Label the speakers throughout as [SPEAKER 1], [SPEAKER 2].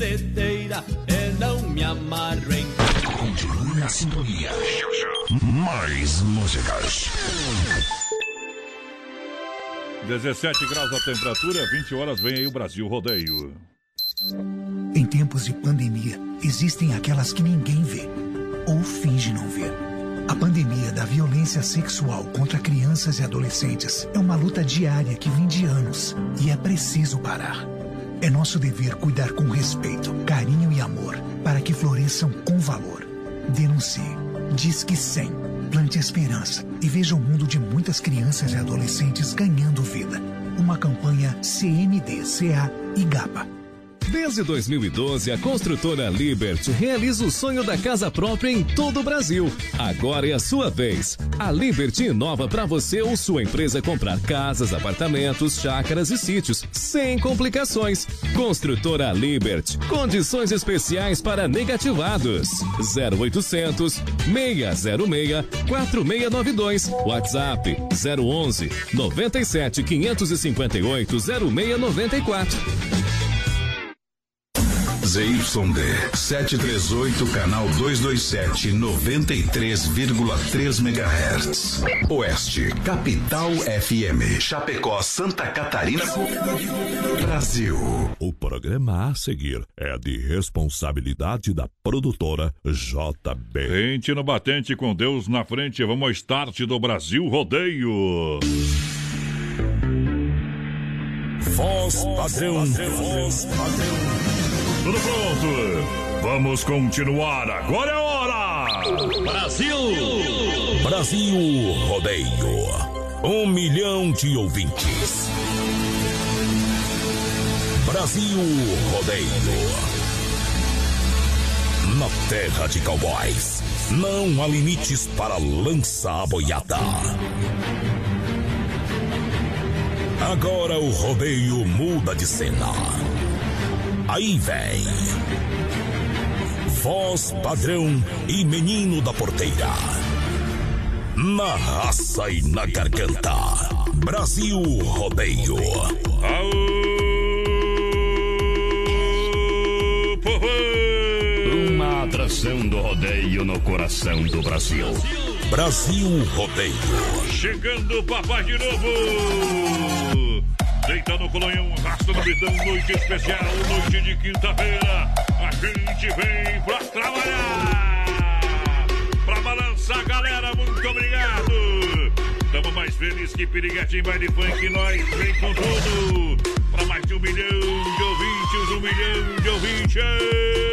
[SPEAKER 1] e não me amarro em.
[SPEAKER 2] Continue na sintonia. Mais músicas.
[SPEAKER 3] 17 graus a temperatura, 20 horas vem aí o Brasil Rodeio.
[SPEAKER 4] Em tempos de pandemia, existem aquelas que ninguém vê ou finge não ver. A pandemia da violência sexual contra crianças e adolescentes é uma luta diária que vem de anos e é preciso parar. É nosso dever cuidar com respeito, carinho e amor para que floresçam com valor. Denuncie. Diz que 100. Plante esperança e veja o mundo de muitas crianças e adolescentes ganhando vida. Uma campanha CMD, CA e GAPA.
[SPEAKER 5] Desde 2012, a construtora Liberty realiza o sonho da casa própria em todo o Brasil. Agora é a sua vez. A Liberty inova para você ou sua empresa comprar casas, apartamentos, chácaras e sítios, sem complicações. Construtora Liberty. Condições especiais para negativados. 0800 606 4692. WhatsApp 011 97 558 0694.
[SPEAKER 2] ZYD 738, canal 227, 93,3 MHz. Oeste, Capital FM. Chapecó, Santa Catarina, Brasil.
[SPEAKER 6] O programa a seguir é de responsabilidade da produtora JB.
[SPEAKER 3] Gente no batente com Deus na frente, vamos ao start do Brasil Rodeio.
[SPEAKER 2] Voz padrão, voz padrão.
[SPEAKER 3] Tudo pronto? Vamos continuar. Agora é hora!
[SPEAKER 2] Brasil! Brasil Rodeio. Um milhão de ouvintes. Brasil Rodeio. Na terra de cowboys, não há limites para lança boiada. Agora o rodeio muda de cena. Aí vem. Voz padrão e menino da porteira. Na raça e na garganta. Brasil Rodeio.
[SPEAKER 7] Uma atração do rodeio no coração do Brasil.
[SPEAKER 2] Brasil Rodeio.
[SPEAKER 3] Chegando o papai de novo. Deita no colonhão, rasta no bitão, noite especial, noite de quinta-feira. A gente vem pra trabalhar. Pra balançar, galera, muito obrigado. Mais feliz que Piriguete em baile funk, nós vem com tudo. Pra mais de um milhão de ouvintes, um milhão de ouvintes.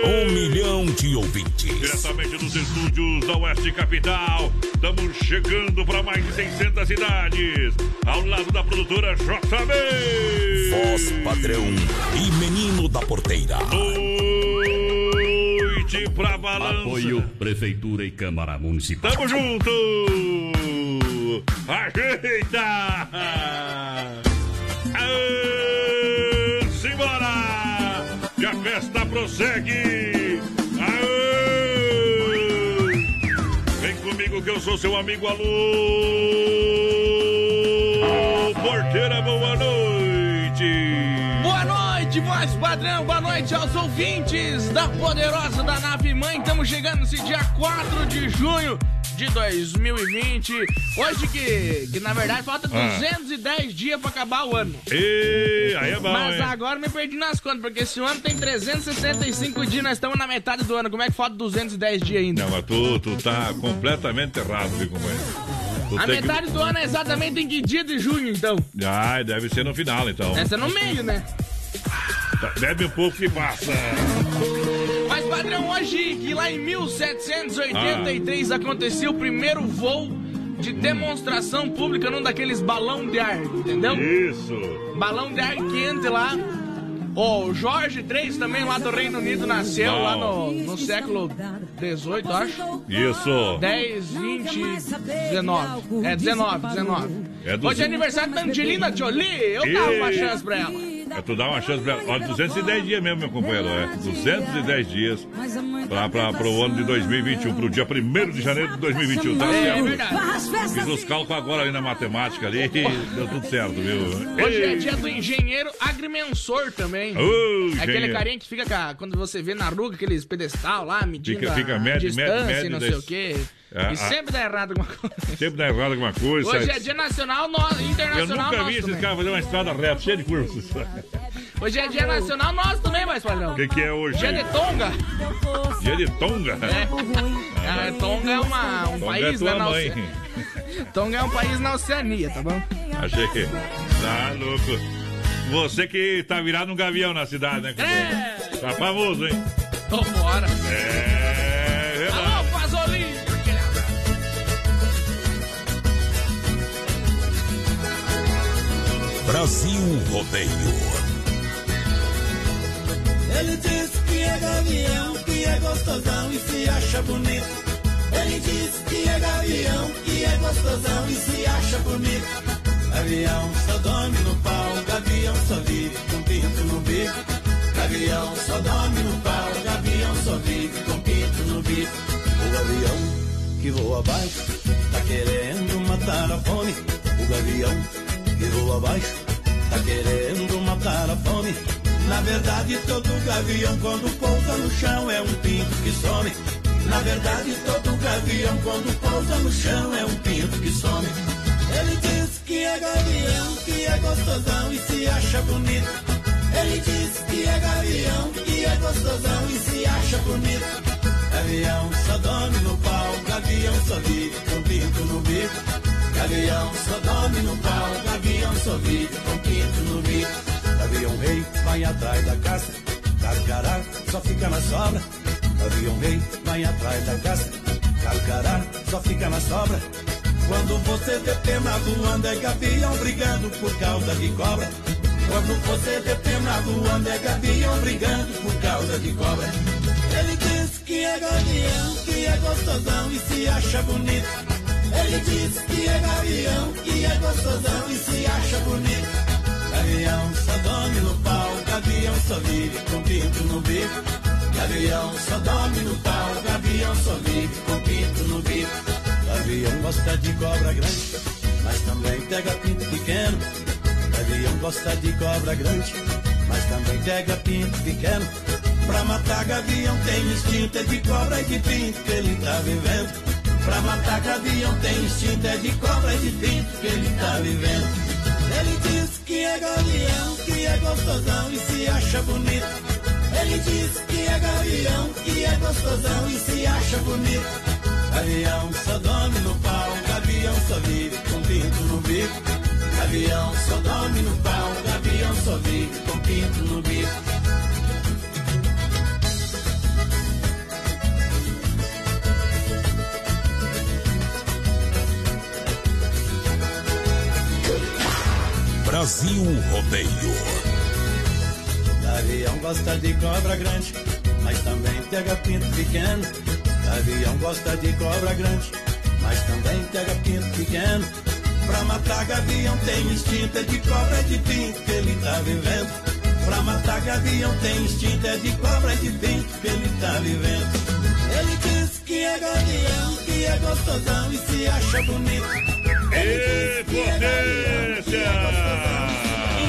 [SPEAKER 2] Um milhão de ouvintes.
[SPEAKER 3] Diretamente dos estúdios da Oeste Capital. Estamos chegando para mais de 600 cidades. Ao lado da produtora JB.
[SPEAKER 2] Voz padrão e menino da porteira.
[SPEAKER 3] Noite pra balança.
[SPEAKER 7] Apoio Prefeitura e Câmara Municipal.
[SPEAKER 3] Tamo junto. Ajeita. Simbora. E a festa prossegue. Aê. Vem comigo que eu sou seu amigo Alô. Porteira, boa noite.
[SPEAKER 8] Boa noite, voz padrão. Boa noite aos ouvintes da Poderosa da Nave Mãe. Estamos chegando nesse dia 4 de junho de 2020. Hoje que, que na verdade falta
[SPEAKER 3] Ah.
[SPEAKER 8] 210 dias pra acabar o ano.
[SPEAKER 3] E aí é bom,
[SPEAKER 8] Mas
[SPEAKER 3] hein?
[SPEAKER 8] agora me perdi nas contas, porque esse ano tem 365 dias, nós estamos na metade do ano. Como é que falta 210 dias ainda?
[SPEAKER 3] Não, mas tu, tu tá completamente errado, viu, companheiro? Tu
[SPEAKER 8] A
[SPEAKER 3] tem que-
[SPEAKER 8] metade do ano é exatamente em que dia de junho, então?
[SPEAKER 3] Ah, deve ser no final, então.
[SPEAKER 8] Essa é no meio, né?
[SPEAKER 3] Bebe um pouco que passa.
[SPEAKER 8] Padrão, hoje que lá em 1783 aconteceu o primeiro voo de demonstração pública num daqueles balão de ar, entendeu?
[SPEAKER 3] Isso.
[SPEAKER 8] Balão de ar quente lá. O Jorge III também lá do Reino Unido nasceu
[SPEAKER 3] Bom.
[SPEAKER 8] lá no, no século 18, acho.
[SPEAKER 3] Isso.
[SPEAKER 8] 10, 20, 19. É 19, 19.
[SPEAKER 3] É do-
[SPEAKER 8] Hoje é aniversário da Angelina Jolie. Eu dava uma chance pra ela.
[SPEAKER 3] É tu dá uma chance pra ela. Ó, 210 dias mesmo, meu companheiro. É 210 dias. Pra, pra, pro ano de 2021, pro dia 1 de janeiro de 2021, tá certo?
[SPEAKER 8] é.
[SPEAKER 3] Fiz os cálculos agora ali na matemática ali, deu tudo certo, viu?
[SPEAKER 8] Hoje é dia do engenheiro agrimensor também. É aquele carinha que fica, a- quando você vê na rua, aqueles pedestal lá, medindo
[SPEAKER 3] Fica- fica
[SPEAKER 8] a distância
[SPEAKER 3] mede,
[SPEAKER 8] e
[SPEAKER 3] mede
[SPEAKER 8] não sei o quê.
[SPEAKER 3] Ah,
[SPEAKER 8] e sempre dá errado alguma coisa.
[SPEAKER 3] Sempre dá errado alguma coisa.
[SPEAKER 8] Hoje é dia nacional, no,
[SPEAKER 3] Eu
[SPEAKER 8] internacional
[SPEAKER 3] nunca
[SPEAKER 8] nosso
[SPEAKER 3] vi esses caras fazer uma estrada reta, cheia de curvas.
[SPEAKER 8] Hoje é dia nacional nosso também, mais padrão.
[SPEAKER 3] O que, que é hoje?
[SPEAKER 8] Dia de Tonga.
[SPEAKER 3] Dia de Tonga?
[SPEAKER 8] É. Ah, Tonga é uma, um
[SPEAKER 3] Tonga
[SPEAKER 8] país
[SPEAKER 3] é tua
[SPEAKER 8] né, na. Oce- Tonga é um país na Oceania, tá bom?
[SPEAKER 3] Achei que. Tá louco. Você que tá virado um gavião na cidade, né? companheiro? Tá famoso, hein?
[SPEAKER 8] Tô fora.
[SPEAKER 3] É.
[SPEAKER 2] Brasil Rodeio.
[SPEAKER 9] Ele diz que é gavião, que é gostosão e se acha bonito. Ele diz que é gavião, que é gostosão e se acha bonito. Gavião só dorme no pau, gavião só vive com pinto no bico. Gavião só dorme no pau, gavião só vive com pinto no bico. O gavião que voa abaixo, tá querendo matar a fome. O gavião voa abaixo, tá querendo matar a fome. Na verdade, todo gavião quando pousa no chão é um pinto que some. Na verdade, todo gavião quando pousa no chão é um pinto que some. Ele diz que é gavião, que é gostosão e se acha bonito. Ele diz que é gavião, que é gostosão e se acha bonito. Gavião só dorme no pau, gavião só vive com pinto no bico. Gavião só dorme no pau, gavião só vive com pinto no bico. Gavião rei vai atrás da caça, carcará só fica na sobra. Gavião rei vai atrás da caça, carcará só fica na sobra. Quando você vê pena voando é gavião brigando por causa de cobra. Quando você vê pena voando é gavião brigando por causa de cobra. Ele diz que é gavião, que é gostosão e se acha bonito. Ele diz que é gavião, que é gostosão e se acha bonito. Gavião só dorme no pau, gavião só vive com pinto no bico. Gavião só dorme no pau, gavião só vive com pinto no bico. Gavião gosta de cobra grande, mas também pega pinto pequeno. Gavião gosta de cobra grande, mas também pega pinto pequeno. Pra matar gavião tem instinto, é de cobra e de pinto que ele tá vivendo. Pra matar gavião tem instinto, é de cobra e de pinto que ele tá vivendo. Ele diz que é gavião, que é gostosão e se acha bonito. Ele diz que é gavião, que é gostosão e se acha bonito. Gavião só dorme no pau, gavião só vive com pinto no bico. Gavião só dorme no pau, gavião só vive com pinto no bico.
[SPEAKER 2] Brasil Rodeio.
[SPEAKER 9] Gavião gosta de cobra grande, mas também pega pinto pequeno. Gavião gosta de cobra grande, mas também pega pinto pequeno. Pra matar gavião tem instinto, é de cobra, é de pinto que ele tá vivendo. Pra matar gavião tem instinto, é de cobra, é de pinto que ele tá vivendo. Ele diz que é gavião, que é gostosão e se acha bonito.
[SPEAKER 3] Ê, potência!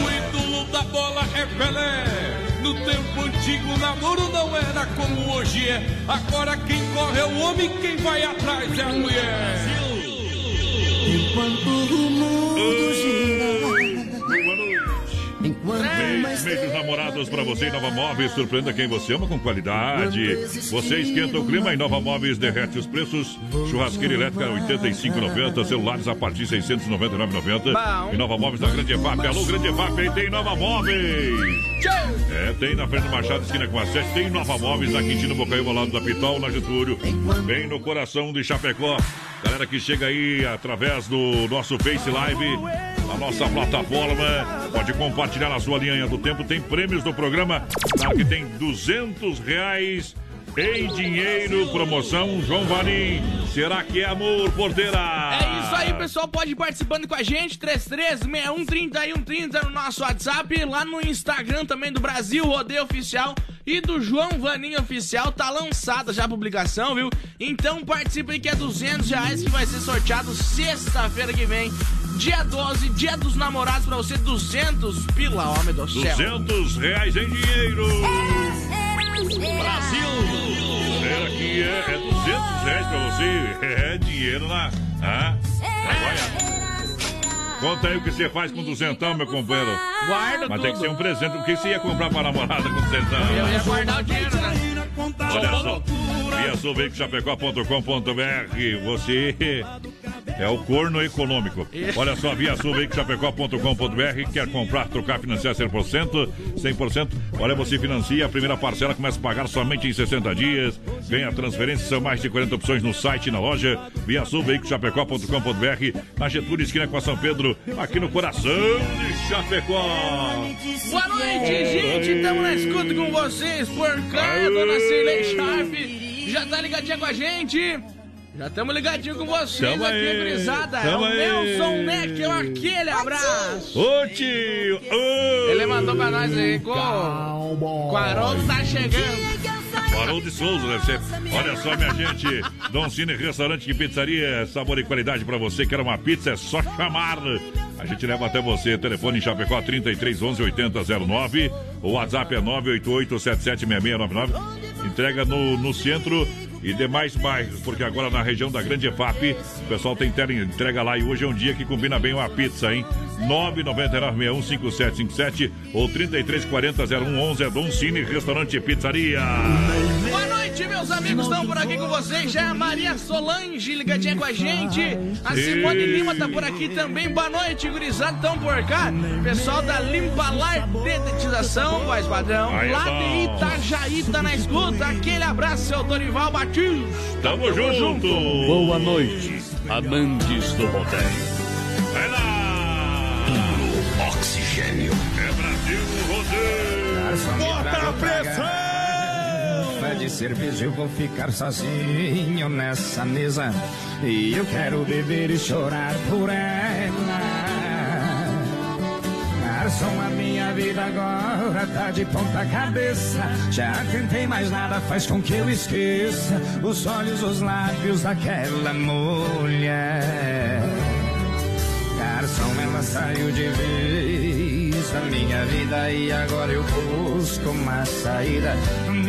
[SPEAKER 10] O ídolo da bola é Pelé. No tempo antigo, o namoro não era como hoje é. Agora quem corre é o homem, quem vai atrás é a mulher.
[SPEAKER 9] Enquanto o mundo gira.
[SPEAKER 3] Mês, mês dos namorados para você, Nova Móveis. Surpreenda quem você ama com qualidade. Você esquenta o clima e Nova Móveis derrete os preços. Churrasqueira elétrica 85,90. Celulares a partir de 699,90.
[SPEAKER 8] Bom.
[SPEAKER 3] E Nova Móveis na Grande EFAP. Alô, Grande EFAP, aí tem Nova Móveis. É, tem na frente do Machado, esquina com a 7. Tem Nova Móveis na Quintino Bocaiúva, lado da Pitol, na Getúlio. Bem no coração de Chapecó. Galera que chega aí através do nosso Face Live, a nossa plataforma. Pode compartilhar na sua linha do tempo. Tem prêmios do programa. Claro que tem 200 reais em dinheiro. Promoção João Vanim. Será que é amor, porteira?
[SPEAKER 8] É isso aí, pessoal, pode ir participando com a gente, 336130 no nosso WhatsApp, lá no Instagram também do Brasil Rodeio Oficial e do João Vaninho Oficial, tá lançada já a publicação, viu? Então participa aí que é 200 reais que vai ser sorteado sexta-feira que vem, dia 12, dia dos namorados pra você, 200 pila, homem do céu.
[SPEAKER 3] 200 reais em dinheiro. Brasil! Será que é, é 200 reais pra você? É dinheiro lá. Ah. Conta aí o que você faz com duzentão, meu companheiro.
[SPEAKER 8] Guarda
[SPEAKER 3] Mas
[SPEAKER 8] tudo.
[SPEAKER 3] tem que ser um presente. O que você ia comprar pra namorada com duzentão?
[SPEAKER 8] Eu ia guardar o dinheiro, né?
[SPEAKER 3] Olha só. ViaSulVeicoChapecó.com.br Você é o corno econômico. Olha só, ViaSulVeicoChapecó.com.br Quer comprar, trocar, financiar 100%? 100%? Olha, você financia, a primeira parcela começa a pagar somente em 60 dias. Ganha transferência, são mais de 40 opções no site e na loja. ViaSulVeicoChapecó.com.br Na Getúlio, esquina com a São Pedro, aqui no coração de Chapecó.
[SPEAKER 8] Boa noite, gente. Estamos na escuta com vocês por cá. Dona Cirlei Sharp já tá ligadinha com a gente. Já estamos ligadinho com vocês
[SPEAKER 3] Tamo
[SPEAKER 8] aqui,
[SPEAKER 3] aí,
[SPEAKER 8] gurizada. É o
[SPEAKER 3] aí.
[SPEAKER 8] Nelson Neckel, aquele abraço.
[SPEAKER 3] Ô tio! ô.
[SPEAKER 8] Ele mandou pra nós aí com, o Haroldo tá chegando.
[SPEAKER 3] Farol de Souza, deve ser. Olha só, minha gente. Dom Cine Restaurante e Pizzaria. Sabor e qualidade pra você. Quer uma pizza? É só chamar. A gente leva até você. Telefone em Chapecó 33 11 8009. O WhatsApp é 988 776699. Entrega no, no centro e demais bairros, porque agora na região da Grande EFAP, o pessoal tem tela entrega lá e hoje é um dia que combina bem uma pizza, hein? 999615757 ou 33400111 é Dom Cine Restaurante e Pizzaria.
[SPEAKER 8] Boa meus amigos. Estão por aqui com vocês. Já é a Maria Solange ligadinha com a gente. A Simone
[SPEAKER 3] Ei.
[SPEAKER 8] Lima tá por aqui também. Boa noite, gurizada. Estão por cá. Pessoal da Limpalar Dedetização, voz padrão.
[SPEAKER 3] Aí é
[SPEAKER 8] Lá
[SPEAKER 3] bom.
[SPEAKER 8] de Itajaí tá na escuta. Aquele abraço, seu Dorival Batista.
[SPEAKER 3] Tamo junto!
[SPEAKER 11] Boa noite, amantes do rodeio.
[SPEAKER 3] Vai lá!
[SPEAKER 11] Oxigênio.
[SPEAKER 3] É Brasil Rodeio!
[SPEAKER 12] Bota a pressão! De cerveja eu vou ficar sozinho nessa mesa. E eu quero beber e chorar por ela. Garçom, a minha vida agora tá de ponta cabeça. Já tentei, mas nada faz com que eu esqueça. Os olhos, os lábios daquela mulher. Garçom, ela saiu de vez da minha vida e agora eu busco uma saída.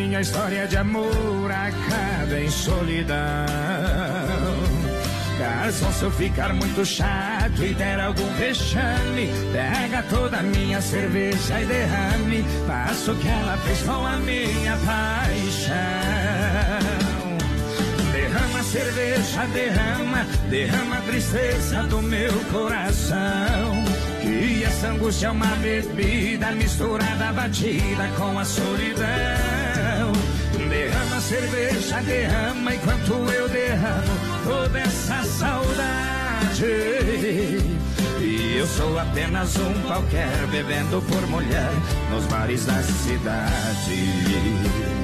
[SPEAKER 12] Minha história de amor acaba em solidão. Garçom, se eu ficar muito chato e der algum vexame, pega toda a minha cerveja e derrame. Faça o que ela fez com a minha paixão. Derrama cerveja, derrama, derrama a tristeza do meu coração. Que essa angústia é uma bebida misturada, batida com a solidão. Derrama cerveja, derrama enquanto eu derramo toda essa saudade. E eu sou apenas um qualquer bebendo por mulher nos bares da cidade.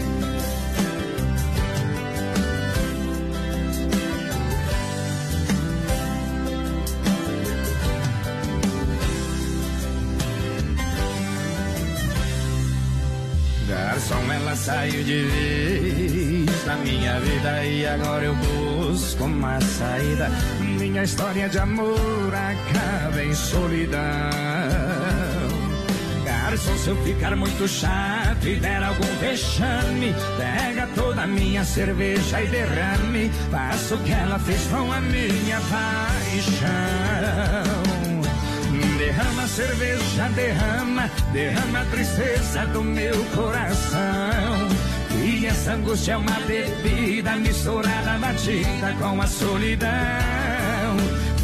[SPEAKER 12] Saiu de vez da minha vida e agora eu busco uma saída. Minha história de amor acaba em solidão. Garçom, se eu ficar muito chato e der algum vexame, pega toda a minha cerveja e derrame. Faça o que ela fez com a minha paixão. Derrama cerveja, derrama, derrama a tristeza do meu coração. E essa angústia é uma bebida misturada, batida com a solidão.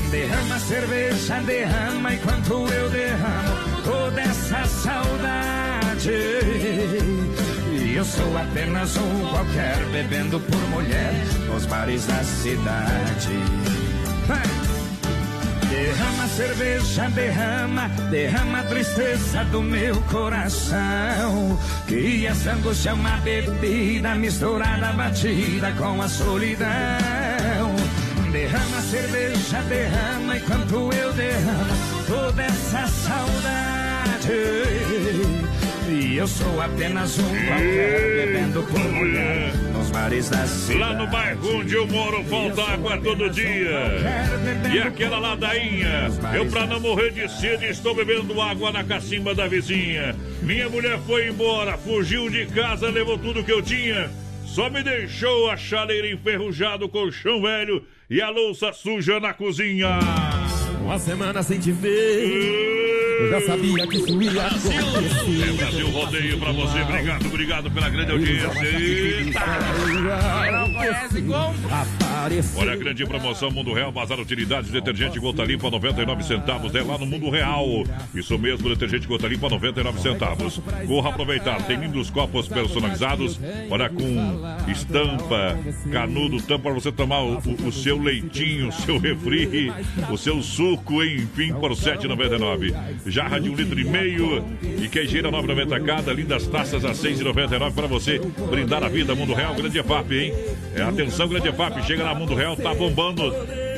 [SPEAKER 12] Derrama cerveja, derrama enquanto eu derramo toda essa saudade. E eu sou apenas um qualquer bebendo por mulher nos bares da cidade. Cerveja, derrama, derrama a tristeza do meu coração. Que essa angústia é uma bebida misturada, batida com a solidão.
[SPEAKER 1] derrama cerveja, derrama enquanto eu derramo toda essa saudade. E eu sou apenas um qualquer bebendo por mulher nos mares da cidade.
[SPEAKER 3] Lá no bairro onde eu moro falta água todo dia. E aquela ladainha, eu pra não morrer de sede estou bebendo água na cacimba da vizinha. Minha mulher foi embora, fugiu de casa, levou tudo que eu tinha. Só me deixou a chaleira enferrujada, o colchão velho e a louça suja na cozinha.
[SPEAKER 1] Uma semana sem te ver. Eu já sabia que isso ia acontecer.
[SPEAKER 3] É Brasil Rodeio pra você. Obrigado, obrigado pela grande audiência. Eita! Olha a grande promoção Mundo Real, Bazar Utilidades, detergente gota limpa 99 centavos, é lá no Mundo Real. Isso mesmo, detergente gota limpa 99 centavos. Corra aproveitar, tem lindos copos personalizados, olha com estampa, canudo, tampa para você tomar o, o, o seu leitinho, o seu refri, o seu suco, enfim, por 7,99. Jarra de um litro e meio e queijeira 9,90 cada, lindas taças a 6,99 para você brindar a vida. Mundo Real, grande EFAP, hein? É, atenção, grande EFAP, chega na Mundo Real, tá bombando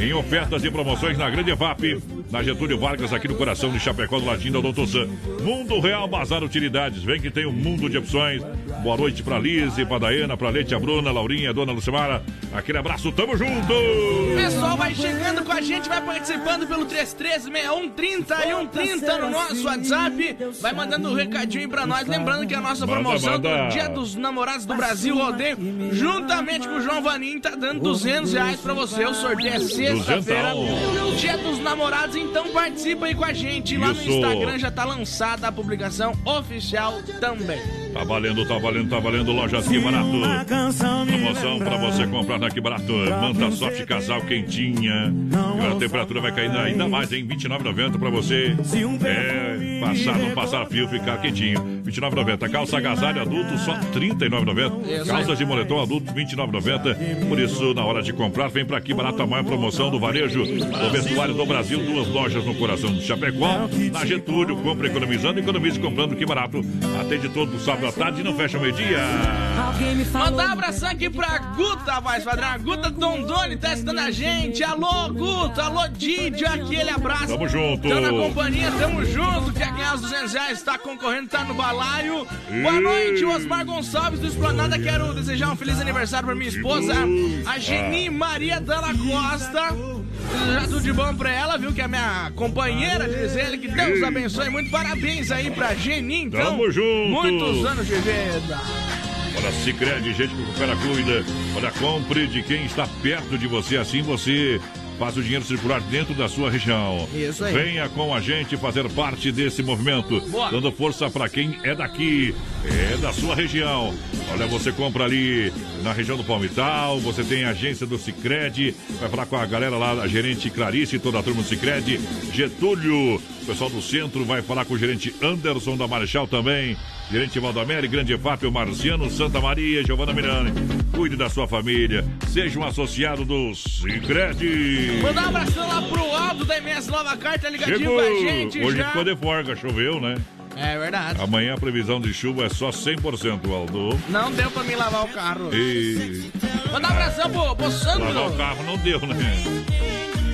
[SPEAKER 3] em ofertas e promoções na grande EFAP, na Getúlio Vargas, aqui no coração de Chapecó, do ladinho da Doutor Sam. Mundo Real Bazar Utilidades, vem que tem um mundo de opções. Boa noite pra Lise, pra Daena, pra Leite, a Bruna, Laurinha, Dona Lucimara. Aquele abraço, tamo junto!
[SPEAKER 8] Pessoal, vai chegando com a gente, vai participando pelo 336130 e 130 no nosso WhatsApp. Vai mandando um recadinho aí pra nós. Lembrando que a nossa
[SPEAKER 3] Manda,
[SPEAKER 8] promoção
[SPEAKER 3] manda.
[SPEAKER 8] do Dia dos Namorados do Brasil Rodeio, juntamente com o João Vaninho, tá dando 200 reais pra você. O sorteio é sexta-feira. Dia dos Namorados, então participa aí com a gente. Lá no
[SPEAKER 3] Isso.
[SPEAKER 8] Instagram já tá lançada a publicação oficial também.
[SPEAKER 3] Tá valendo, tá valendo, tá valendo. Lojas Que Barato. Promoção pra você comprar na Que Barato. Manta soft casal quentinha. A temperatura vai caindo ainda mais, hein? 29,90 pra você. É, passar, não passar frio, ficar quentinho. 29,90. Calça agasalho adulto, só 39,90. Calças de moletom adulto, 29,90. Por isso, na hora de comprar, vem pra Que Barato a maior promoção do varejo do vestuário do Brasil. Duas lojas no coração do Chapecó. Na Getúlio, compra economizando, economize comprando Que Barato. Atende todo sábado à tarde e não fecha meio-dia.
[SPEAKER 8] Mandar um abração aqui pra Guta, voz padrão. A Guta Dondoni tá assistindo a gente. Alô, Guta. Alô, Didio. Aquele abraço.
[SPEAKER 3] Tamo junto.
[SPEAKER 8] Tamo na companhia, tamo junto. Quer ganhar os 200 reais, tá concorrendo, tá no balaio. Boa noite, Osmar Gonçalves do Esplanada. Quero desejar um feliz aniversário pra minha esposa, a Geni Maria Dalla Costa. Já tudo de bom pra ela, viu? Que é minha companheira, diz ele. Que Deus abençoe. Muito parabéns aí pra Geni, então.
[SPEAKER 3] Tamo junto.
[SPEAKER 8] Muitos anos de vida.
[SPEAKER 3] Olha, Sicredi, gente que recupera, cuida. Olha, compre de quem está perto de você, assim você faz o dinheiro circular dentro da sua região.
[SPEAKER 8] Isso aí.
[SPEAKER 3] Venha com a gente fazer parte desse movimento,
[SPEAKER 8] Boa.
[SPEAKER 3] dando força para quem é daqui, é da sua região. Olha, você compra ali na região do Palmital, você tem a agência do Sicredi, vai falar com a galera lá, a gerente Clarice e toda a turma do Sicredi, Getúlio, o pessoal do centro vai falar com o gerente Anderson da Marechal também. Gerente Valdamere, Grande Fábio Marciano, Santa Maria, Giovana Mirani. Cuide da sua família. Seja um associado do Sicredi.
[SPEAKER 8] Mandar um abração lá pro Aldo da MS Nova Carta, ligadinho
[SPEAKER 3] Chegou.
[SPEAKER 8] com a gente
[SPEAKER 3] Hoje
[SPEAKER 8] já.
[SPEAKER 3] ficou de folga, choveu, né?
[SPEAKER 8] É verdade.
[SPEAKER 3] Amanhã a previsão de chuva é só 100%, Aldo.
[SPEAKER 8] Não deu pra mim lavar o carro.
[SPEAKER 3] E
[SPEAKER 8] Mandar um abração pro, pro Sandro.
[SPEAKER 3] lavar o carro não deu, né?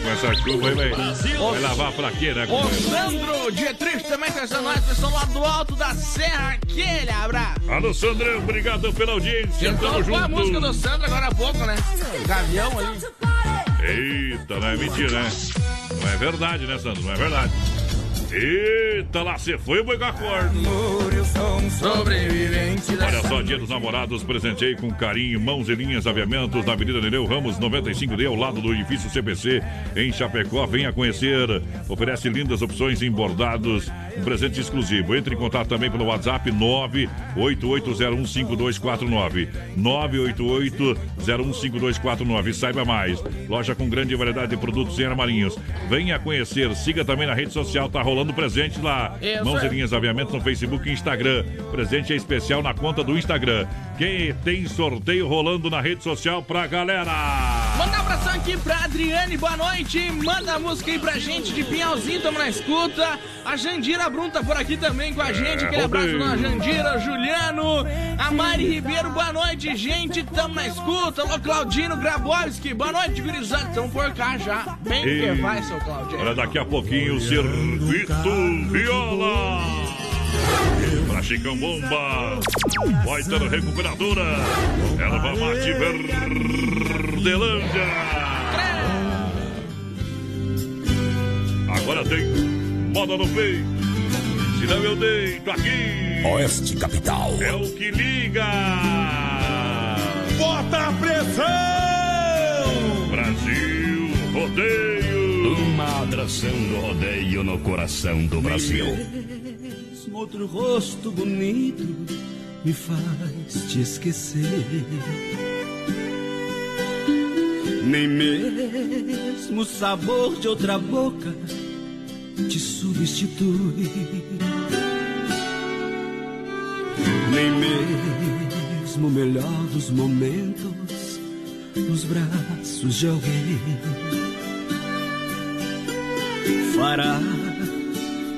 [SPEAKER 3] Com essa chuva aí, vai, vai lavar pra quê, né?
[SPEAKER 8] O
[SPEAKER 3] companheiro?
[SPEAKER 8] Sandro Dietrich também tá sendo nós, pessoal lá do alto da serra. Aquele abraço.
[SPEAKER 3] Alô, Sandrão, obrigado pela audiência.
[SPEAKER 8] Tentou
[SPEAKER 3] Tamo
[SPEAKER 8] com a música do
[SPEAKER 3] junto.
[SPEAKER 8] Sandro agora há pouco, né? Gavião ali.
[SPEAKER 3] Eita, não é mentira, né? Não é verdade, né, Sandro? Não é verdade. Eita, lá você foi, boi com a corda.
[SPEAKER 8] Sobrevivente
[SPEAKER 3] Olha só, dia dos namorados, presentei com carinho, mãos e linhas, aviamentos na Avenida Nereu Ramos 95D, ao lado do edifício CPC, em Chapecó. Venha conhecer. Oferece lindas opções em bordados, um presente exclusivo. Entre em contato também pelo WhatsApp 988015249. 988015249. Saiba mais. Loja com grande variedade de produtos em armarinhos. Venha conhecer. Siga também na rede social, tá rolando presente lá.
[SPEAKER 8] Isso.
[SPEAKER 3] Mãos e linhas aviamentos no Facebook e Instagram. Presente é especial na conta do Instagram. Quem tem sorteio rolando na rede social pra galera.
[SPEAKER 8] Manda um abração aqui pra Adriane, boa noite. Manda a música aí pra gente de Pinhalzinho, tamo na escuta. A Jandira Brum tá por aqui também com a gente. Aquele abraço na Jandira, Juliano, a Mari Ribeiro, boa noite, gente. Tamo na escuta. Alô, Claudino Grabowski, boa noite, gurizada. Tamo por cá já. Bem que vai, seu Claudinho.
[SPEAKER 3] Olha, daqui a pouquinho o Circuito Viola. Pra Chicão Bomba. Vai ter recuperadora. Erva Mate Verdelândia. Agora tem moda no peito. Se não eu deito aqui.
[SPEAKER 2] Oeste Capital.
[SPEAKER 3] É o que liga.
[SPEAKER 13] Bota a pressão!
[SPEAKER 3] Brasil Rodeio.
[SPEAKER 7] Uma atração rodeio no coração do Brasil.
[SPEAKER 14] Mesmo outro rosto bonito me faz te esquecer. Nem mesmo o sabor de outra boca te substitui. Nem mesmo o melhor dos momentos nos braços de alguém fará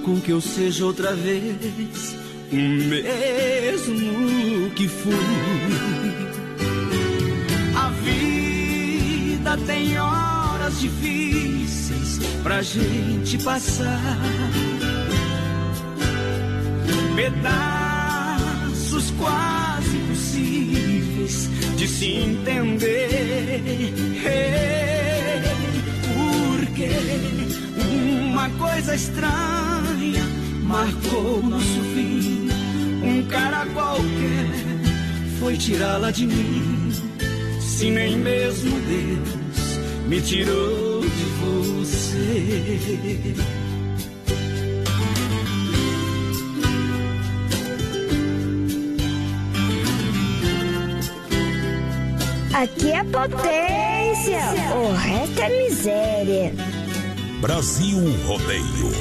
[SPEAKER 14] com que eu seja outra vez o mesmo que fui. A vida tem horas difíceis pra gente passar. Pedaços quase impossíveis de se entender. Porque uma coisa estranha marcou nosso fim. Um cara qualquer foi tirá-la de mim. Se nem mesmo Deus me tirou de você.
[SPEAKER 15] Aqui é potência, o resto é miséria.
[SPEAKER 2] Brasil Rodeio.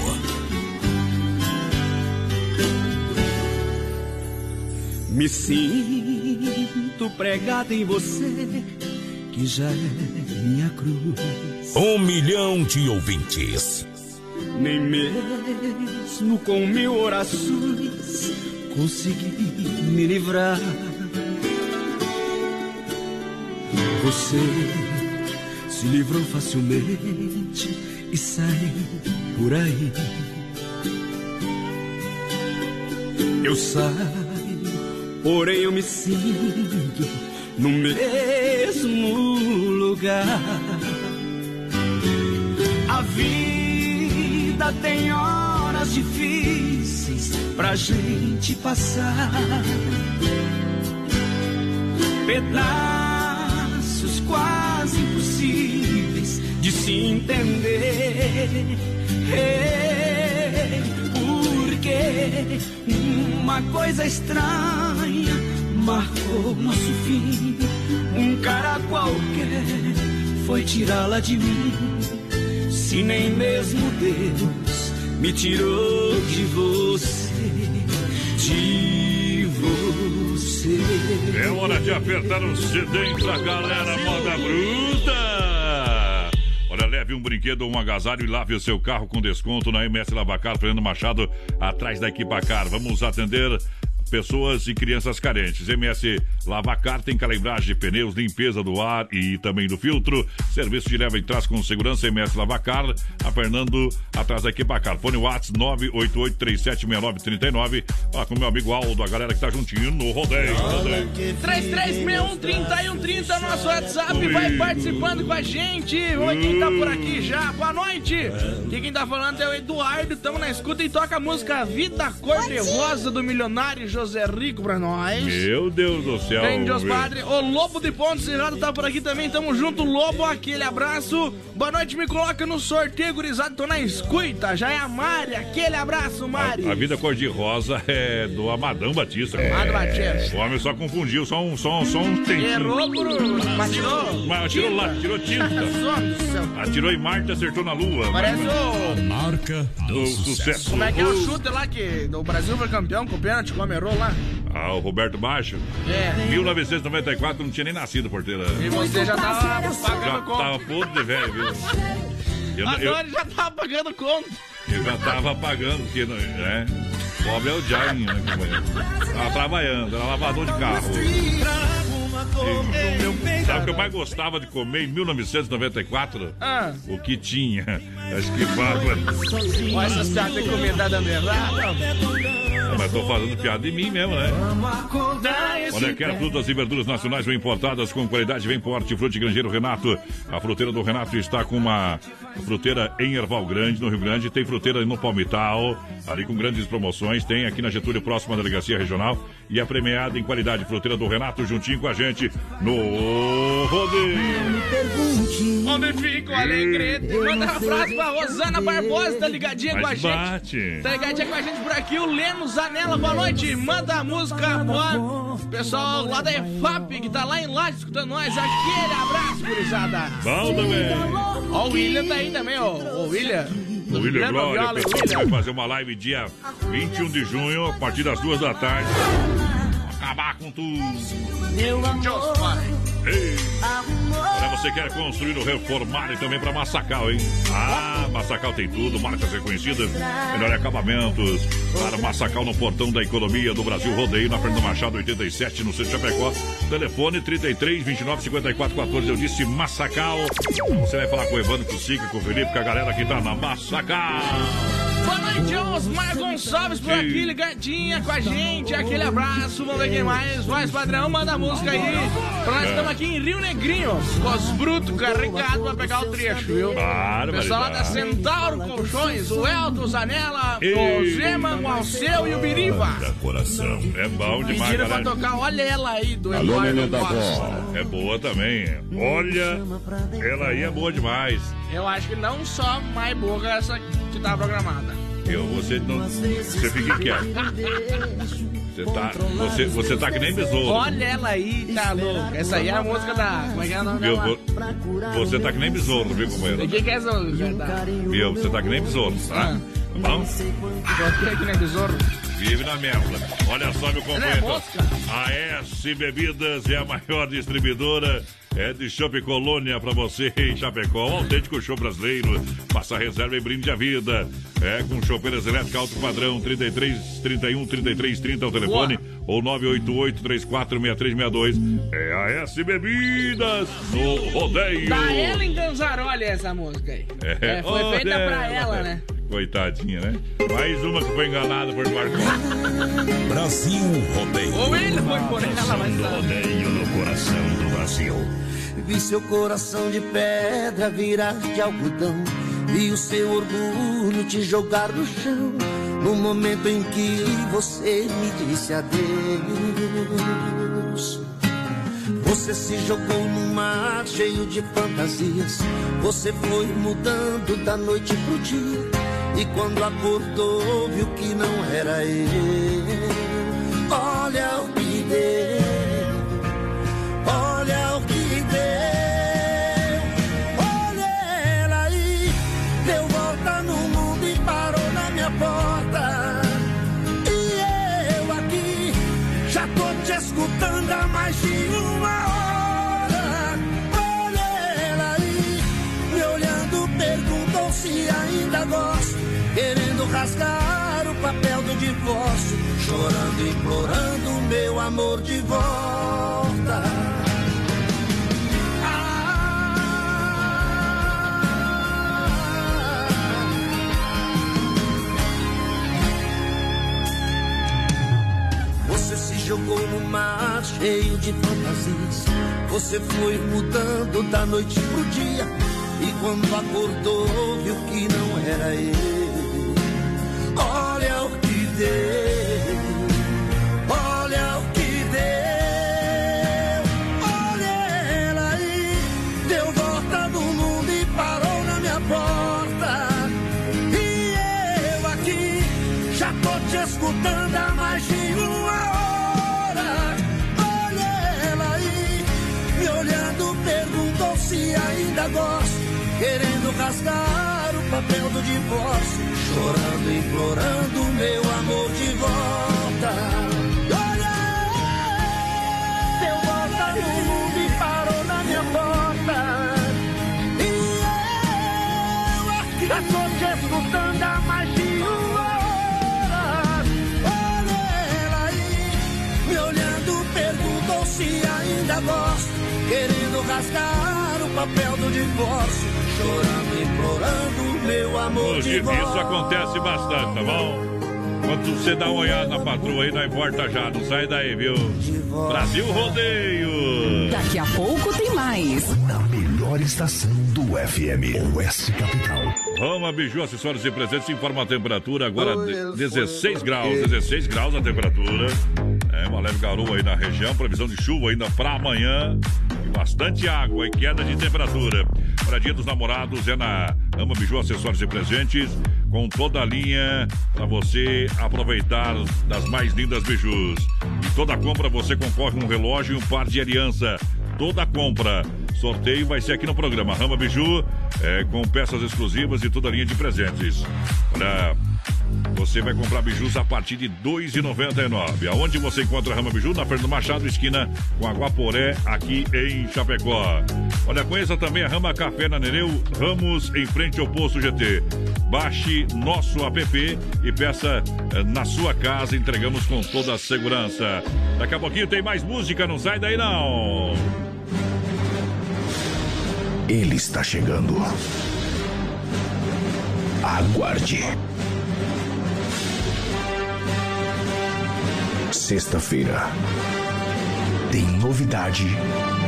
[SPEAKER 14] Me sinto pregado em você, que já é minha cruz.
[SPEAKER 2] Um milhão de ouvintes.
[SPEAKER 14] Nem mesmo com mil orações consegui me livrar. Você se livrou facilmente e saiu por aí. Eu saio, porém eu me sinto no mesmo lugar. A vida tem horas difíceis pra gente passar. De se entender. Porque uma coisa estranha marcou nosso fim. Um cara qualquer foi tirá-la de mim. Se nem mesmo Deus me tirou de você, de você.
[SPEAKER 3] É hora de apertar o CD pra galera moda bruta. Leve um brinquedo ou um agasalho e lave o seu carro com desconto na MS Lavacar, Fernando Machado, atrás da Equipacar. Vamos atender pessoas e crianças carentes. MS Lavacar tem calibragem de pneus, limpeza do ar e também do filtro. Serviço de leva e traz com segurança MS Lavacar, a Fernando atrás da Equipacar. Fone Whats 988376939. Fala com meu amigo Aldo, a galera que tá juntinho no rodeio. rodeio.
[SPEAKER 8] 33613130, nosso WhatsApp, vai participando com a gente. Oi, quem tá por aqui já? Boa noite. Aqui quem tá falando é o Eduardo, tamo na escuta e toca a música Vida Cor de Rosa do milionário José Rico pra nós.
[SPEAKER 3] Meu Deus do céu.
[SPEAKER 8] Bem, Deus Padre. O Lobo de Ponte Cerrado tá por aqui também. Tamo junto, Lobo. Aquele abraço. Boa noite, me coloca no sorteio, gurizada. Tô na escuta. Já é a Mari. Aquele abraço, Mari.
[SPEAKER 3] A vida cor-de-rosa é do Amadão Batista.
[SPEAKER 8] Amado Batista.
[SPEAKER 3] O homem só confundiu, só um, só um, só um tempinho.
[SPEAKER 8] Errou, Bruno. Mas tirou.
[SPEAKER 3] Mas atirou lá, tirou tinta.
[SPEAKER 8] Do.
[SPEAKER 3] Atirou em Marte acertou na Lua.
[SPEAKER 8] Parece o.
[SPEAKER 2] Marca
[SPEAKER 3] do sucesso.
[SPEAKER 8] Como é que é o chute lá que o Brasil foi campeão com o pênalti, como errou lá?
[SPEAKER 3] Ah, o Roberto Baixo.
[SPEAKER 8] É.
[SPEAKER 3] 1994 não tinha nem nascido, porteira.
[SPEAKER 8] E você já tava pagando conta.
[SPEAKER 3] tava podre de velho, viu? Eu, eu,
[SPEAKER 8] Agora ele já tava pagando conta.
[SPEAKER 3] Eu já tava pagando, porque, né? Pobre é o Jaime, né, companheiro? Tava trabalhando, era lavador de carro. E, sabe o que eu mais gostava de comer em 1994?
[SPEAKER 8] Ah.
[SPEAKER 3] O que tinha. Acho que bárbaro.
[SPEAKER 8] Olha essas piadas encomendadas errada.
[SPEAKER 3] Ah, Mas tô fazendo piada de mim mesmo, né? Olha, quer frutas e verduras nacionais ou importadas com qualidade bem forte. Frute Grangeiro Renato. A fruteira do Renato está com uma fruteira em Erval Grande, no Rio Grande. Tem fruteira no Palmital, ali com grandes promoções. Tem aqui na Getúlio, próxima da Delegacia Regional. E é premiada em qualidade. Fruteira do Renato, juntinho com a gente no Rodeio.
[SPEAKER 8] Onde fica o Alegrete? Manda um abraço pra Rosana Barbosa, tá ligadinha com a
[SPEAKER 3] Mas
[SPEAKER 8] gente.
[SPEAKER 3] bate.
[SPEAKER 8] Tá ligadinha com a gente por aqui, o Leno Zanella, boa noite. Manda a música, boa. Pessoal lá da EFAP, que tá lá em Laje escutando nós. Aquele abraço, gurizada.
[SPEAKER 3] Bom também.
[SPEAKER 8] Ó, o William tá aí também, ó. O William.
[SPEAKER 3] O William Glória,
[SPEAKER 8] Viola,
[SPEAKER 3] pessoal,
[SPEAKER 8] William?
[SPEAKER 3] vai fazer uma live dia 21 de junho, a partir das duas da tarde. Acabar com tudo.
[SPEAKER 8] Deus, pai.
[SPEAKER 3] Olha, você quer construir ou reformar e também para Massacal, hein? Ah, Massacal tem tudo, marcas reconhecidas, melhor acabamentos. Para Massacal no portão da economia do Brasil, rodeio na Fernando Machado 87, no centro de Chapecó. Telefone 33 29 54 14. Eu disse Massacal. Você vai falar com o Evandro, com o Sica, com o Felipe, com a galera que tá na Massacal.
[SPEAKER 8] Boa noite, Osmar Gonçalves por aqui, ligadinha com a gente. Aquele abraço, vamos ver quem mais. Voz padrão, manda a música aí. Pra nós estamos aqui em Rio Negrinho, com os brutos carregados pra pegar o trecho, viu?
[SPEAKER 3] Barbaridade.
[SPEAKER 8] Pessoal lá da Centauro Colchões, o Elton Zanella, o Zema, o Alceu e o Biriva.
[SPEAKER 3] Coração. É bom demais,
[SPEAKER 8] Pediram pra tocar Olha Ela Aí, do
[SPEAKER 3] Alô,
[SPEAKER 8] Eduardo Costa.
[SPEAKER 3] É boa também. Olha, ela aí é boa demais.
[SPEAKER 8] Eu acho que não só mais boa que essa que tá programada.
[SPEAKER 3] Eu, você não. Você fica quieto. Você tá, você, você tá que nem besouro.
[SPEAKER 8] Olha ela aí, tá louco. Essa aí é a música da. Como é que é o nome
[SPEAKER 3] Viu?
[SPEAKER 8] dela?
[SPEAKER 3] Vo- Você tá que nem besouro, viu,
[SPEAKER 8] O
[SPEAKER 3] companheiro?
[SPEAKER 8] que, que é essa?
[SPEAKER 3] Viu? Você tá que nem besouro, tá? Tá bom?
[SPEAKER 8] Você aqui, né, besouro?
[SPEAKER 3] Vive na merda. Olha só, meu
[SPEAKER 8] é
[SPEAKER 3] companheiro. A S Bebidas é a maior distribuidora. É de Chopp Colônia pra você em Chapecó. Um autêntico show brasileiro. Faça reserva e brinde a vida. É com chopeiras elétricas alto padrão 33 31 33 30 é o telefone. Ou 988 34 6362. É a S Bebidas no rodeio.
[SPEAKER 8] Da Ellen Ganzaroli essa música aí. É, foi
[SPEAKER 3] olha
[SPEAKER 8] feita pra ela, né?
[SPEAKER 3] Coitadinha, né? Mais uma que foi enganada por Marcos.
[SPEAKER 2] Brasil Rodeio.
[SPEAKER 8] Ou ele foi por ela, mas tá.
[SPEAKER 7] Rodeio no coração do Brasil.
[SPEAKER 1] Vi seu coração de pedra virar de algodão. Vi o seu orgulho te jogar no chão. No momento em que você me disse adeus. Você se jogou num mar cheio de fantasias. Você foi mudando da noite pro dia. E quando acordou, viu que não era eu. Olha o que deu. Rasgar o papel do divórcio. Chorando, implorando meu amor de volta. Você se jogou no mar cheio de fantasias. Você foi mudando da noite pro dia. E quando acordou, viu que não era eu. Olha o que deu. Olha o que deu. Olha ela aí. Deu volta no mundo e parou na minha porta. E eu aqui já tô te escutando há mais de uma hora. Olha ela aí, me olhando, perguntou se ainda gosto. Querendo rasgar o papel do divórcio chorando, implorando meu amor de volta. Olha, seu vagabundo e parou na minha porta. E eu aqui já tô te escutando há mais de uma hora. Olha ela aí, me olhando, perguntou se ainda gosto, querendo rasgar o papel do divórcio, chorando, implorando meu amor
[SPEAKER 3] Hoje
[SPEAKER 1] de
[SPEAKER 3] isso acontece bastante, tá bom? Quando você dá uma olhada na patroa aí, não importa já, não sai daí, viu? Brasil Rodeio!
[SPEAKER 16] Daqui a pouco tem mais.
[SPEAKER 2] Na melhor estação do FM, Oeste Capital.
[SPEAKER 3] Rama Biju, acessórios e presentes, informa a temperatura agora de- 16 graus, 16 graus a temperatura. É uma leve garoa aí na região, previsão de chuva ainda para amanhã. E bastante água e queda de temperatura. Para dia dos namorados é na Rama Biju, acessórios e presentes, com toda a linha para você aproveitar das mais lindas bijus. E toda compra você concorre um relógio e um par de aliança. Toda compra. Sorteio vai ser aqui no programa Rama Biju, é, com peças exclusivas e toda a linha de presentes. Olha, você vai comprar bijus a partir de R$ 2,99. Aonde você encontra a Rama Biju? Na Fernando Machado, esquina com a Guaporé, aqui em Chapecó. Olha, conheça também a Rama Café na Nereu Ramos, em frente ao Posto GT. Baixe nosso app e peça eh, na sua casa. Entregamos com toda a segurança. Daqui a pouquinho tem mais música, não sai daí não.
[SPEAKER 2] Ele está chegando. Aguarde. Sexta-feira. Tem novidade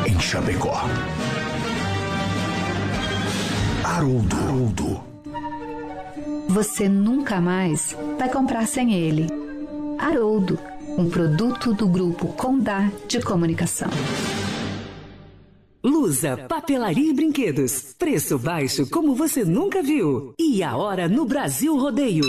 [SPEAKER 2] em Chapecó. Haroldo. Haroldo.
[SPEAKER 16] Você nunca mais vai comprar sem ele. Haroldo, um produto do grupo Condá de Comunicação.
[SPEAKER 17] Lusa, papelaria e brinquedos. Preço baixo como você nunca viu. E a hora no Brasil Rodeio.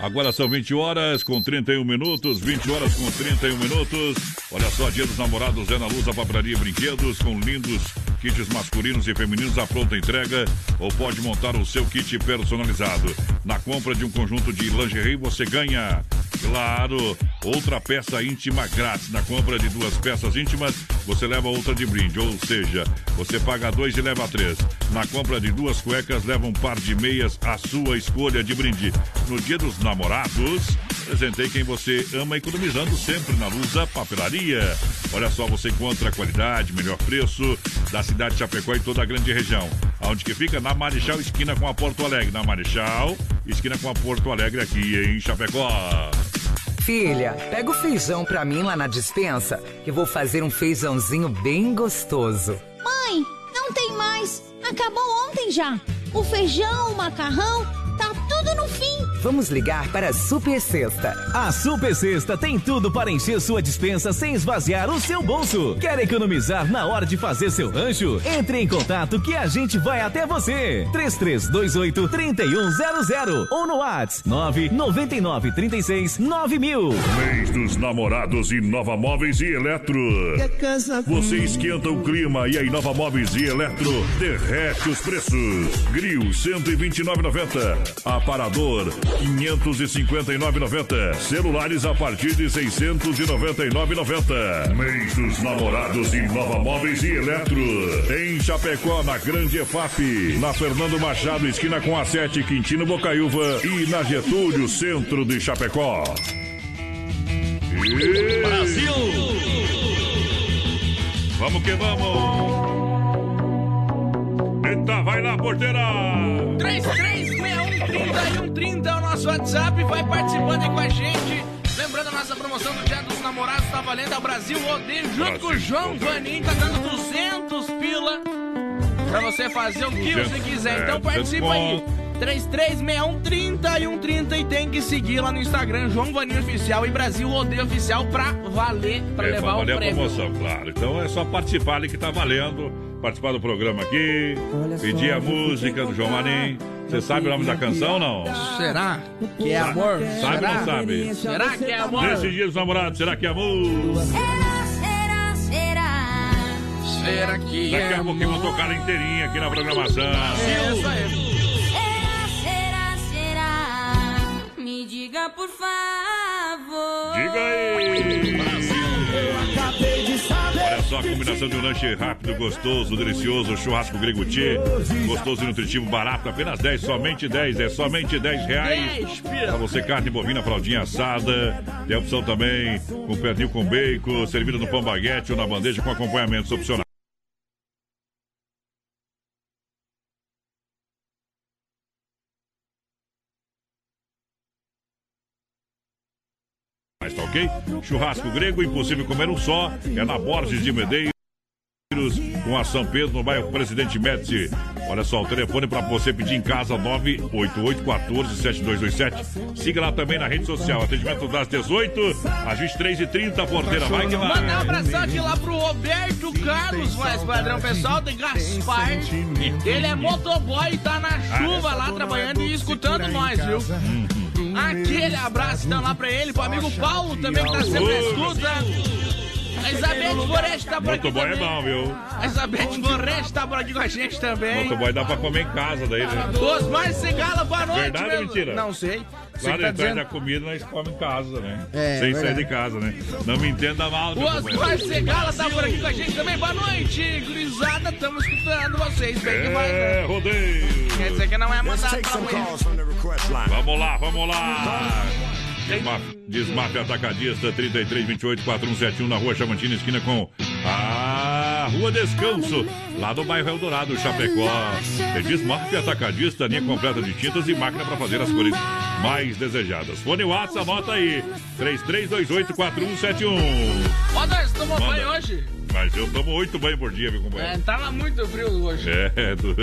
[SPEAKER 3] Agora são 20 horas com 31 minutos, 20 horas com 31 minutos. Olha só, Dia dos Namorados é na Luz a Papelaria e Brinquedos, com lindos kits masculinos e femininos à pronta entrega, ou pode montar o seu kit personalizado. Na compra de um conjunto de lingerie, você ganha, claro, outra peça íntima grátis. Na compra de duas peças íntimas, você leva outra de brinde, ou seja, você paga dois e leva três. Na compra de duas cuecas, leva um par de meias, à sua escolha de brinde. No Dia dos Namorados, presentei quem você ama economizando sempre na Lusa Papelaria. Olha só, você encontra qualidade, melhor preço da cidade de Chapecó e toda a grande região. Aonde que fica? Na Marechal, esquina com a Porto Alegre. Na Marechal, esquina com a Porto Alegre aqui em Chapecó.
[SPEAKER 18] Filha, pega o feijão pra mim lá na dispensa, que vou fazer um feijãozinho bem gostoso.
[SPEAKER 19] Mãe, não tem mais. Acabou ontem já. O feijão, o macarrão,
[SPEAKER 18] Vamos ligar para a Super Sexta.
[SPEAKER 20] A Super Sexta tem tudo para encher sua dispensa sem esvaziar o seu bolso. Quer economizar na hora de fazer seu rancho? Entre em contato que a gente vai até você. 3328 3100 ou no WhatsApp 999 36 9000.
[SPEAKER 3] Mês dos namorados Inova Móveis e Eletro. Você esquenta o clima e a Inova Móveis e Eletro derrete os preços. Grill 129,90. Aparador 559,90. Celulares a partir de 699,90. Mês dos namorados Inova Móveis e Eletro. Em Chapecó, na Grande EFAP. Na Fernando Machado, esquina com a 7, Quintino Bocaiúva. E na Getúlio, centro de Chapecó. Brasil! Vamos que vamos! Eita, vai lá, porteira!
[SPEAKER 8] 3361 é o nosso WhatsApp, vai participando aí com a gente. Lembrando, a nossa promoção do Dia dos Namorados tá valendo a Brasil Rodeio, junto com o João Vaninho, tá dando 200 pila pra você fazer o que você quiser.
[SPEAKER 3] é,
[SPEAKER 8] Então
[SPEAKER 3] 200
[SPEAKER 8] participa aí. 3361 30 e 130 e tem que seguir lá no Instagram, João Vaninho Oficial e Brasil Rodeio Oficial pra valer, pra
[SPEAKER 3] É,
[SPEAKER 8] levar
[SPEAKER 3] pra
[SPEAKER 8] o
[SPEAKER 3] valer a
[SPEAKER 8] prêmio.
[SPEAKER 3] promoção, claro. Então é só participar ali que tá valendo. Participar do programa aqui. Pedir a música do João Marim. Você sabe o nome da canção ou não?
[SPEAKER 8] Será que é amor?
[SPEAKER 3] Sabe ou
[SPEAKER 8] Será?
[SPEAKER 3] não sabe?
[SPEAKER 8] Será que é amor?
[SPEAKER 3] Nesse dia dos namorados, será que é amor?
[SPEAKER 19] Será, será.
[SPEAKER 8] Será que
[SPEAKER 3] Daqui
[SPEAKER 8] é
[SPEAKER 3] a pouquinho vou tocar inteirinha aqui na programação.
[SPEAKER 8] É isso aí.
[SPEAKER 19] Será, será, será. Me diga, por favor.
[SPEAKER 3] Diga aí! Só, a combinação de um lanche rápido, gostoso, delicioso, churrasco grego tchê, gostoso e nutritivo, barato, apenas 10, somente 10, é somente 10 reais. Pra você, carne bovina, fraldinha assada, tem a opção também com pernil com bacon, servido no pão baguete ou na bandeja com acompanhamentos opcionais. Mas tá ok? Churrasco grego, impossível comer um só. É na Borges de Medeiros, com a São Pedro, no bairro Presidente Médici. Olha só, o telefone para você pedir em casa, 988-14-7227. Siga lá também na rede social. Atendimento das 18 às 23h30, porteira. Vai que vai.
[SPEAKER 8] Mandar um aqui lá pro Roberto Carlos, mais padrão pessoal de Gaspar. Ele é motoboy e tá na chuva lá trabalhando e escutando nós, viu? Aquele abraço então lá pra ele, pro amigo Paulo também que tá sempre escuta. A Isabete Foreste tá por aqui
[SPEAKER 3] Motoboy é bom, viu?
[SPEAKER 8] A Isabete Foreste tá por aqui com a gente também.
[SPEAKER 3] Motoboy dá pra comer em casa daí, né?
[SPEAKER 8] Osmar Segala, boa noite.
[SPEAKER 3] Verdade ou mentira?
[SPEAKER 8] Não sei.
[SPEAKER 3] Lá
[SPEAKER 8] tá
[SPEAKER 3] detrás
[SPEAKER 8] dizendo.
[SPEAKER 3] da comida nós comemos em casa, né?
[SPEAKER 8] É,
[SPEAKER 3] Sem
[SPEAKER 8] verdade.
[SPEAKER 3] sair de casa, né? Não me entenda mal,
[SPEAKER 8] O
[SPEAKER 3] meu
[SPEAKER 8] Osmar. Segala tá por aqui com a gente também. Boa noite, gurizada. Estamos escutando vocês. Bem que vai,
[SPEAKER 3] É,
[SPEAKER 8] né?
[SPEAKER 3] rodeio.
[SPEAKER 8] Quer dizer que não é mandado pra mulher.
[SPEAKER 3] Vamos lá, vamos lá. Desmaf, Desmaf Atacadista 33 28 4171 na rua Chamantina, esquina com a Rua Descanso, lá no bairro Eldorado, Chapecó. É Desmaf Atacadista, linha completa de tintas e máquina para fazer as cores mais desejadas. Fone WhatsApp, anota aí: 3328 4171.
[SPEAKER 8] Ó, nós tomou banho hoje?
[SPEAKER 3] Mas eu tomo oito banhos por dia, meu companheiro.
[SPEAKER 8] É, tava muito frio hoje.
[SPEAKER 3] É, tu,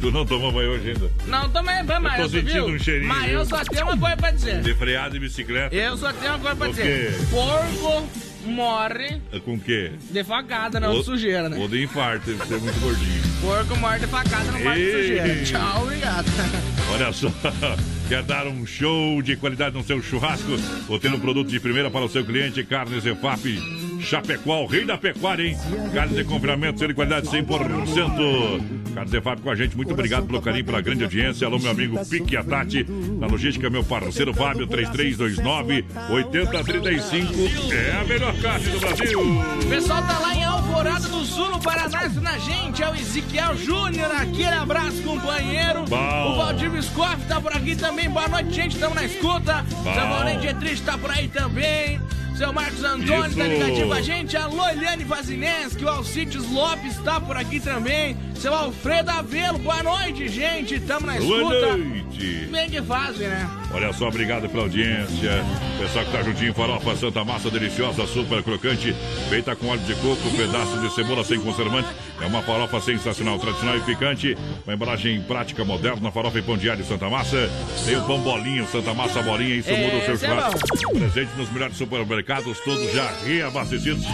[SPEAKER 3] tu não tomou banho hoje ainda.
[SPEAKER 8] Não, tomei banho, mas
[SPEAKER 3] tô
[SPEAKER 8] tu viu?
[SPEAKER 3] sentindo um cheirinho,
[SPEAKER 8] Mas
[SPEAKER 3] viu?
[SPEAKER 8] eu só tenho uma coisa pra dizer.
[SPEAKER 3] De freada e bicicleta.
[SPEAKER 8] Eu só tenho uma coisa pra
[SPEAKER 3] O
[SPEAKER 8] dizer.
[SPEAKER 3] quê?
[SPEAKER 8] Porco morre
[SPEAKER 3] Com o quê?
[SPEAKER 8] de facada, não de
[SPEAKER 3] Ou-
[SPEAKER 8] sujeira, né?
[SPEAKER 3] Ou de infarto, deve ser muito gordinho.
[SPEAKER 8] Porco morre de facada, não morre de
[SPEAKER 3] Ei.
[SPEAKER 8] sujeira. Tchau, obrigado.
[SPEAKER 3] Olha só, quer dar um show de qualidade no seu churrasco? Ou ter um produto de primeira para o seu cliente? Carnes EFAP Chapecó, o rei da pecuária, hein? Carnes de confinamento, de qualidade 100%. Carnes EFAP com a gente, muito obrigado pelo carinho, pela grande audiência. Alô, meu amigo Pique Atati, na logística, meu parceiro Fábio, 3329-8035. É a melhor carne do Brasil.
[SPEAKER 8] O pessoal tá lá em Alvorada do Sul, no Paraná, na gente. É o Ezequiel Júnior. Aquele abraço, companheiro.
[SPEAKER 3] Bom.
[SPEAKER 8] O Valdir Biscoff tá por aqui também. Boa noite, gente. Estamos na escuta.
[SPEAKER 3] Bom.
[SPEAKER 8] Maurício Dietrich tá por aí também. Seu Marcos Antônio
[SPEAKER 3] Isso.
[SPEAKER 8] tá ligadinho com a gente. Alô, Eliane Vazinenski. O Alcides Lopes tá por aqui também. Seu Alfredo Avelo. Boa noite, gente. Tamo na
[SPEAKER 3] Boa
[SPEAKER 8] escuta.
[SPEAKER 3] noite.
[SPEAKER 8] Bem que fazem, né?
[SPEAKER 3] Olha só, obrigado pela audiência. Pessoal que tá juntinho, farofa Santa Massa deliciosa, super crocante, feita com óleo de coco, pedaço de cebola sem conservante. É uma farofa sensacional, tradicional e picante. Uma embalagem prática, moderna, farofa e pão diário Santa Massa. Tem o pão bolinho, Santa Massa bolinha, isso muda o seu
[SPEAKER 8] é
[SPEAKER 3] churrasco. Presente nos melhores supermercados, todos já reabastecidos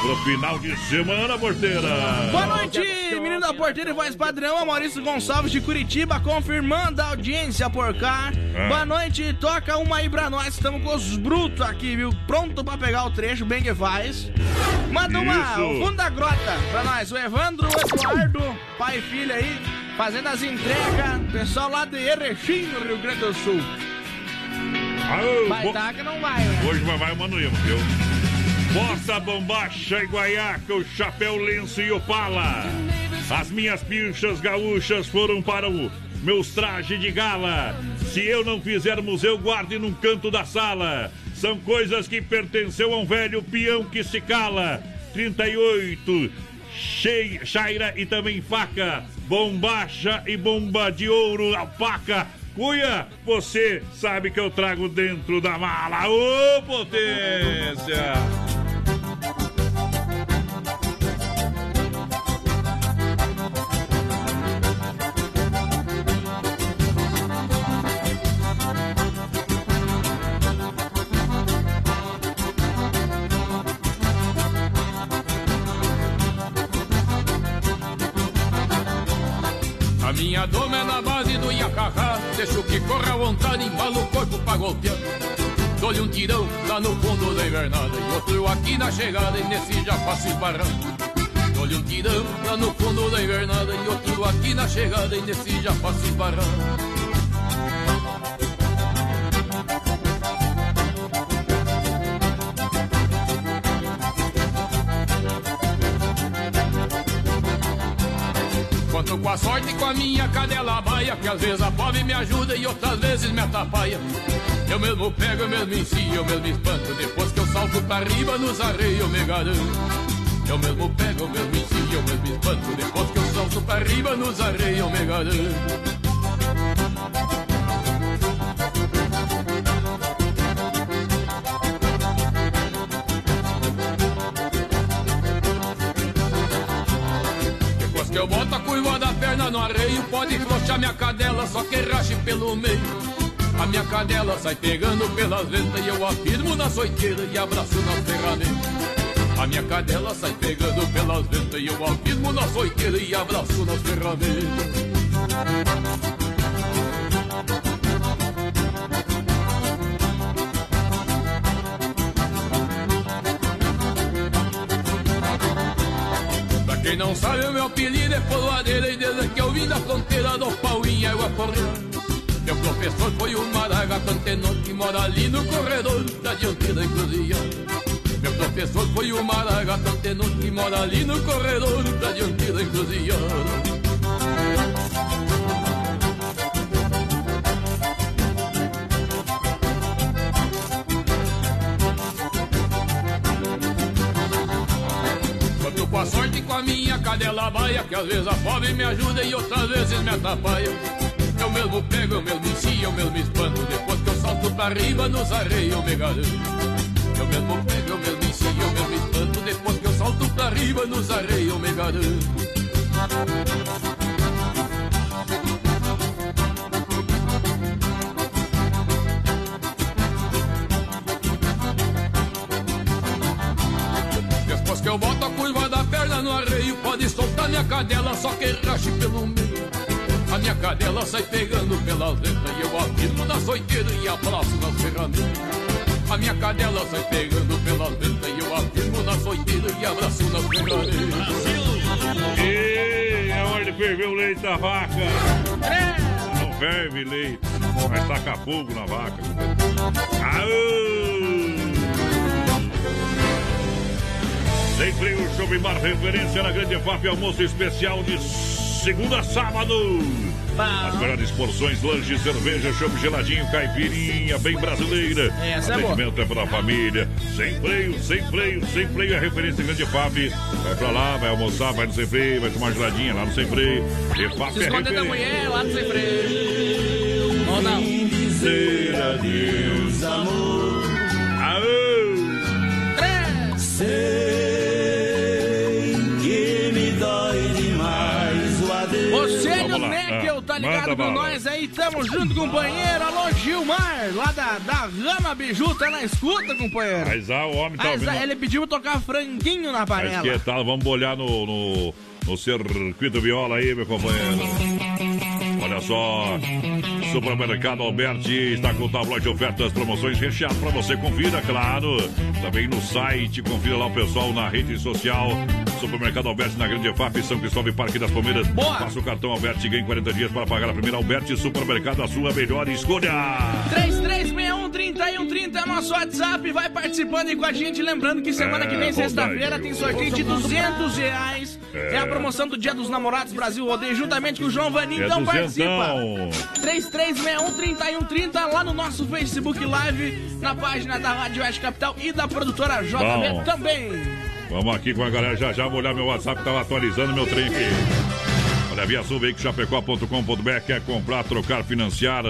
[SPEAKER 3] pro final de semana, porteira.
[SPEAKER 8] Boa noite, menino da porteira e voz padrão, Maurício Gonçalves de Curitiba, confirmando a audiência por cá.
[SPEAKER 3] Ah.
[SPEAKER 8] Boa noite, toca uma aí pra nós, estamos com os brutos aqui, viu? Pronto pra pegar o trecho, bem que faz. Manda uma,
[SPEAKER 3] Isso.
[SPEAKER 8] o fundo da grota pra nós, o Evandro, o Eduardo, pai e filho aí, fazendo as entregas, pessoal lá de Erechim, no Rio Grande do Sul. Vai
[SPEAKER 3] bo-
[SPEAKER 8] dar que não vai, né?
[SPEAKER 3] Hoje vai, vai o Manuíma, viu? Bota, bombacha e guaiaca, o chapéu, lenço e opala. As minhas pinchas gaúchas foram para o meus trajes de gala. Se eu não fizer museu, guarde num canto da sala. São coisas que pertenceu a um velho peão que se cala. 38, chei, chaira e também faca. Bombacha e bomba de ouro, alpaca. Cuia, você sabe que eu trago dentro da mala. Ô, potência!
[SPEAKER 10] Minha doma é na deixo que corra à vontade, embalo o corpo pra golpear. Dou-lhe um tirão lá no fundo da invernada e outro aqui na chegada e nesse já faço esbarrando. Dou-lhe um tirão lá no fundo da invernada e outro aqui na chegada e nesse já faço esbarrando. Quanto com a sorte e com a minha cadela que às vezes a pobre me ajuda e outras vezes me atrapalha. Eu mesmo pego, eu mesmo ensino, eu mesmo espanto, depois que eu salto pra riba nos arreios eu me garanto. Eu mesmo pego, eu mesmo ensino, eu mesmo espanto, depois que eu salto pra riba nos arreios eu me garanto. Perna no arreio, pode flochar minha cadela, só que rache pelo meio. A minha cadela sai pegando pelas ventas e eu afirmo na soiteira e abraço na ferramenta. A minha cadela sai pegando pelas ventas e eu afirmo na soiteira e abraço nas ferramentas. Quem não sabe, o meu apelido é poloadeira e desde que eu vim da fronteira do pau em água correndo. Meu professor foi o Maragato Antenor que mora ali no corredor da dianteira encruzilhada. Meu professor foi o Maragato Antenor que mora ali no corredor da dianteira encruzilhada. Cadela baia, que às vezes a fome me ajuda e outras vezes me atrapalha. Eu mesmo pego, eu mesmo ensino, eu mesmo espanto, depois que eu salto pra riba nos arreios eu me garanto. Eu mesmo pego, eu mesmo ensino, eu mesmo espanto, depois que eu salto pra riba nos arreios eu me garanto. Soltar minha cadela, só que rache pelo meio. A minha cadela sai pegando pelas letras e eu afirmo na soiteira e abraço nas ferramentas. A minha cadela sai pegando pelas letras e eu afirmo na soiteira e abraço nas ferramentas.
[SPEAKER 3] E é hora de ferver o leite da vaca. Não ferve leite, vai tacar fogo na vaca. Aô! Tem frio, Shopping Bar, referência na Grande FAP, almoço especial de segunda a sábado. As melhores porções, lanche, cerveja, chopp geladinho, caipirinha, bem brasileira.
[SPEAKER 8] Essa é.
[SPEAKER 3] Atendimento é pra família. Sem freio, sem freio, sem freio é referência Grande FAP. Vai pra lá, vai almoçar, vai no sem freio, vai tomar geladinha lá no sem freio. E FAP
[SPEAKER 8] Se
[SPEAKER 3] é
[SPEAKER 8] esconder da
[SPEAKER 3] referência.
[SPEAKER 8] mulher lá no sem freio. Ou não?
[SPEAKER 1] Dizer adeus, amor. Sei
[SPEAKER 8] tá ligado
[SPEAKER 3] manda
[SPEAKER 8] com
[SPEAKER 3] bala.
[SPEAKER 8] nós aí? Tamo junto, companheiro. Alô, Gilmar, lá da, da Rama Biju, tá na escuta, companheiro.
[SPEAKER 3] Mas ah, o homem tá
[SPEAKER 8] Mas,
[SPEAKER 3] ouvindo.
[SPEAKER 8] ah, ele pediu tocar franguinho na
[SPEAKER 3] Mas
[SPEAKER 8] panela.
[SPEAKER 3] que tal? Vamos bolhar no, no, no circuito viola aí, meu companheiro. Olha só, Supermercado Alberti está com o tabloide de ofertas, promoções recheado para você. Confira, claro. Também no site, confira lá o pessoal na rede social. Supermercado Alberti na Grande FAP, São Cristóvão e Parque das Palmeiras.
[SPEAKER 8] Boa.
[SPEAKER 3] Passa o cartão Alberti e ganhe 40 dias para pagar a primeira Alberti Supermercado, a sua melhor escolha.
[SPEAKER 8] 3361-3130 é nosso WhatsApp. Vai participando aí com a gente. Lembrando que semana
[SPEAKER 3] É,
[SPEAKER 8] que vem,
[SPEAKER 3] rodeio.
[SPEAKER 8] sexta-feira, tem sorteio de 200 reais. É.
[SPEAKER 3] É.
[SPEAKER 8] a promoção do Dia dos Namorados Brasil Rodeio, juntamente com o João Vaninho.
[SPEAKER 3] É
[SPEAKER 8] então
[SPEAKER 3] duzentão.
[SPEAKER 8] Participa. 3361-3130 lá no nosso Facebook Live, na página da Rádio Oeste Capital e da produtora JB
[SPEAKER 3] Bom.
[SPEAKER 8] também.
[SPEAKER 3] Vamos aqui com a galera já já. Vou olhar meu WhatsApp, tava atualizando meu trem aqui. Olha, Via Sul, Chapecó.com.br quer comprar, trocar, financiar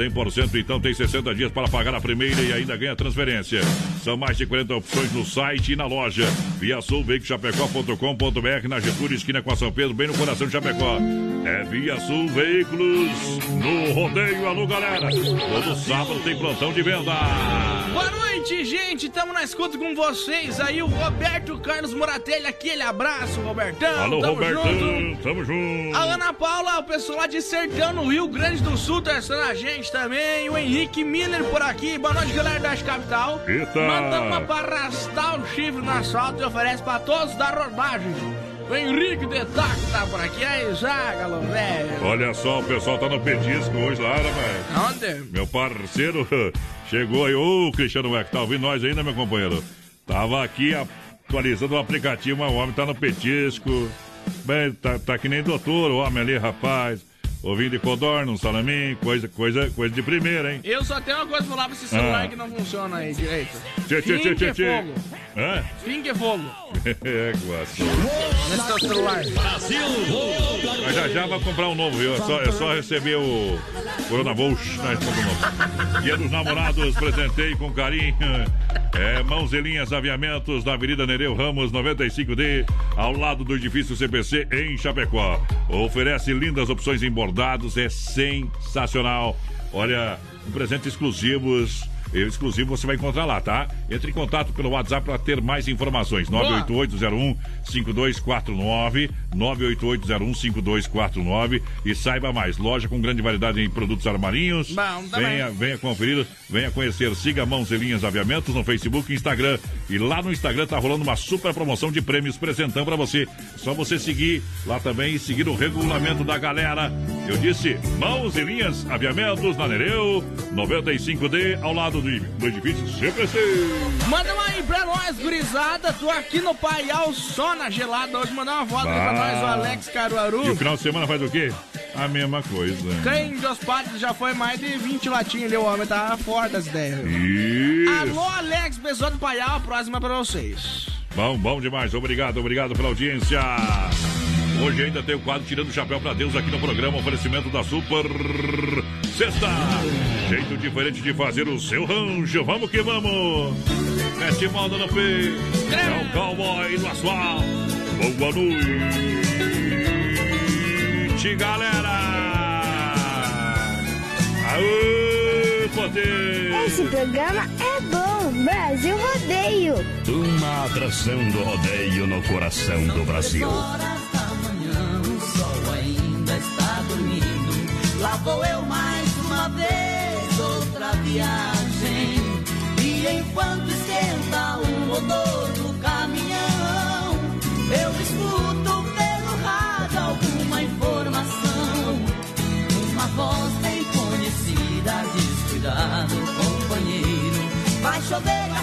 [SPEAKER 3] 100%, então tem 60 dias para pagar a primeira e ainda ganha transferência. São mais de 40 opções no site e na loja. Via Sul, Chapecó.com.br na Getúlio, esquina com a São Pedro, bem no coração de Chapecó. É Via Sul Veículos no rodeio. Alô, galera. Todo sábado tem plantão de venda.
[SPEAKER 8] Boa noite, gente. Tamo na escuta com vocês aí. O Roberto Carlos Moratelli, aquele abraço, Robertão.
[SPEAKER 3] Alô,
[SPEAKER 8] Tamo
[SPEAKER 3] Roberto.
[SPEAKER 8] junto.
[SPEAKER 3] Tamo junto.
[SPEAKER 8] A Ana Paula, o pessoal lá de Sertão, no Rio Grande do Sul, testando a gente também. O Henrique Miller por aqui. Boa noite, galera da Capital.
[SPEAKER 3] Eita.
[SPEAKER 8] Mandando uma para arrastar o chifre no asfalto e oferece pra todos da rodagem. O Henrique Detaque tá por aqui. Aí, já, galão, velho.
[SPEAKER 3] Olha só, o pessoal tá no petisco hoje lá, né, velho?
[SPEAKER 8] Onde?
[SPEAKER 3] Meu parceiro chegou aí. Ô, Cristiano Weck, tá ouvindo nós ainda, meu companheiro? Tava aqui atualizando o aplicativo, mas o homem tá no petisco. Bem, tá, tá que nem doutor, o homem ali, rapaz. Ouvindo de codorna, um salaminho, coisa, coisa, coisa de primeira, hein?
[SPEAKER 8] Eu só tenho uma coisa pra falar pra esse celular
[SPEAKER 3] Ah.
[SPEAKER 8] que não funciona aí direito.
[SPEAKER 3] Tchê, tchê, tchê, tchê, tchê.
[SPEAKER 8] fogo.
[SPEAKER 3] Hã?
[SPEAKER 8] Fim que fogo.
[SPEAKER 3] É, gosto.
[SPEAKER 8] Nesse celular.
[SPEAKER 3] Brasil! Mas já já vai comprar um novo, viu? É só, é só receber o Corona Volch. Nós. Dia dos namorados, presentei com carinho. É, mãos e linhas aviamentos na Avenida Nereu Ramos, 95D, ao lado do edifício CPC em Chapecó. Oferece lindas opções em bordados, é sensacional. Olha, um presente exclusivos. Exclusivo você vai encontrar lá, tá? Entre em contato pelo WhatsApp para ter mais informações. 98801-5249, 98801-5249 e saiba mais. Loja com grande variedade em produtos armarinhos.
[SPEAKER 8] Bom,
[SPEAKER 3] venha, venha conferir, venha conhecer. Siga Mãos e Linhas Aviamentos no Facebook e Instagram. E lá no Instagram tá rolando uma super promoção de prêmios presentão para você. Só você seguir lá também e seguir o regulamento da galera. Eu disse Mãos e Linhas Aviamentos na Nereu, 95D, ao lado do, do edifício CPC.
[SPEAKER 8] Manda uma aí pra nós, gurizada. Tô aqui no Paial só na gelada. Hoje mandar uma foto aí pra
[SPEAKER 3] Bah.
[SPEAKER 8] nós, o Alex
[SPEAKER 3] E o
[SPEAKER 8] Caruaru.
[SPEAKER 3] final de semana faz o quê? A mesma coisa.
[SPEAKER 8] Quem dos padres já foi mais de 20 latinhas ali, o homem tá fora das ideias.
[SPEAKER 3] Isso.
[SPEAKER 8] Alô, Alex, pessoal do Paial, a próxima pra vocês.
[SPEAKER 3] Bom, bom demais. Obrigado, obrigado pela audiência. Hoje ainda tem o quadro Tirando o Chapéu pra Deus aqui no programa. Oferecimento da Super Sexta. Jeito diferente de fazer o seu rancho. Vamos que vamos. Moda no peito. É o cowboy do asfalto. Boa noite, galera. Aô, poder.
[SPEAKER 15] Esse programa é bom. Brasil Rodeio.
[SPEAKER 7] Uma atração do rodeio no coração do Brasil.
[SPEAKER 21] O sol ainda está dormindo. Lá vou eu mais uma vez, outra viagem. E enquanto esquenta o motor do caminhão, eu escuto pelo rádio alguma informação. Uma voz bem conhecida diz: Cuidado, companheiro. Vai chover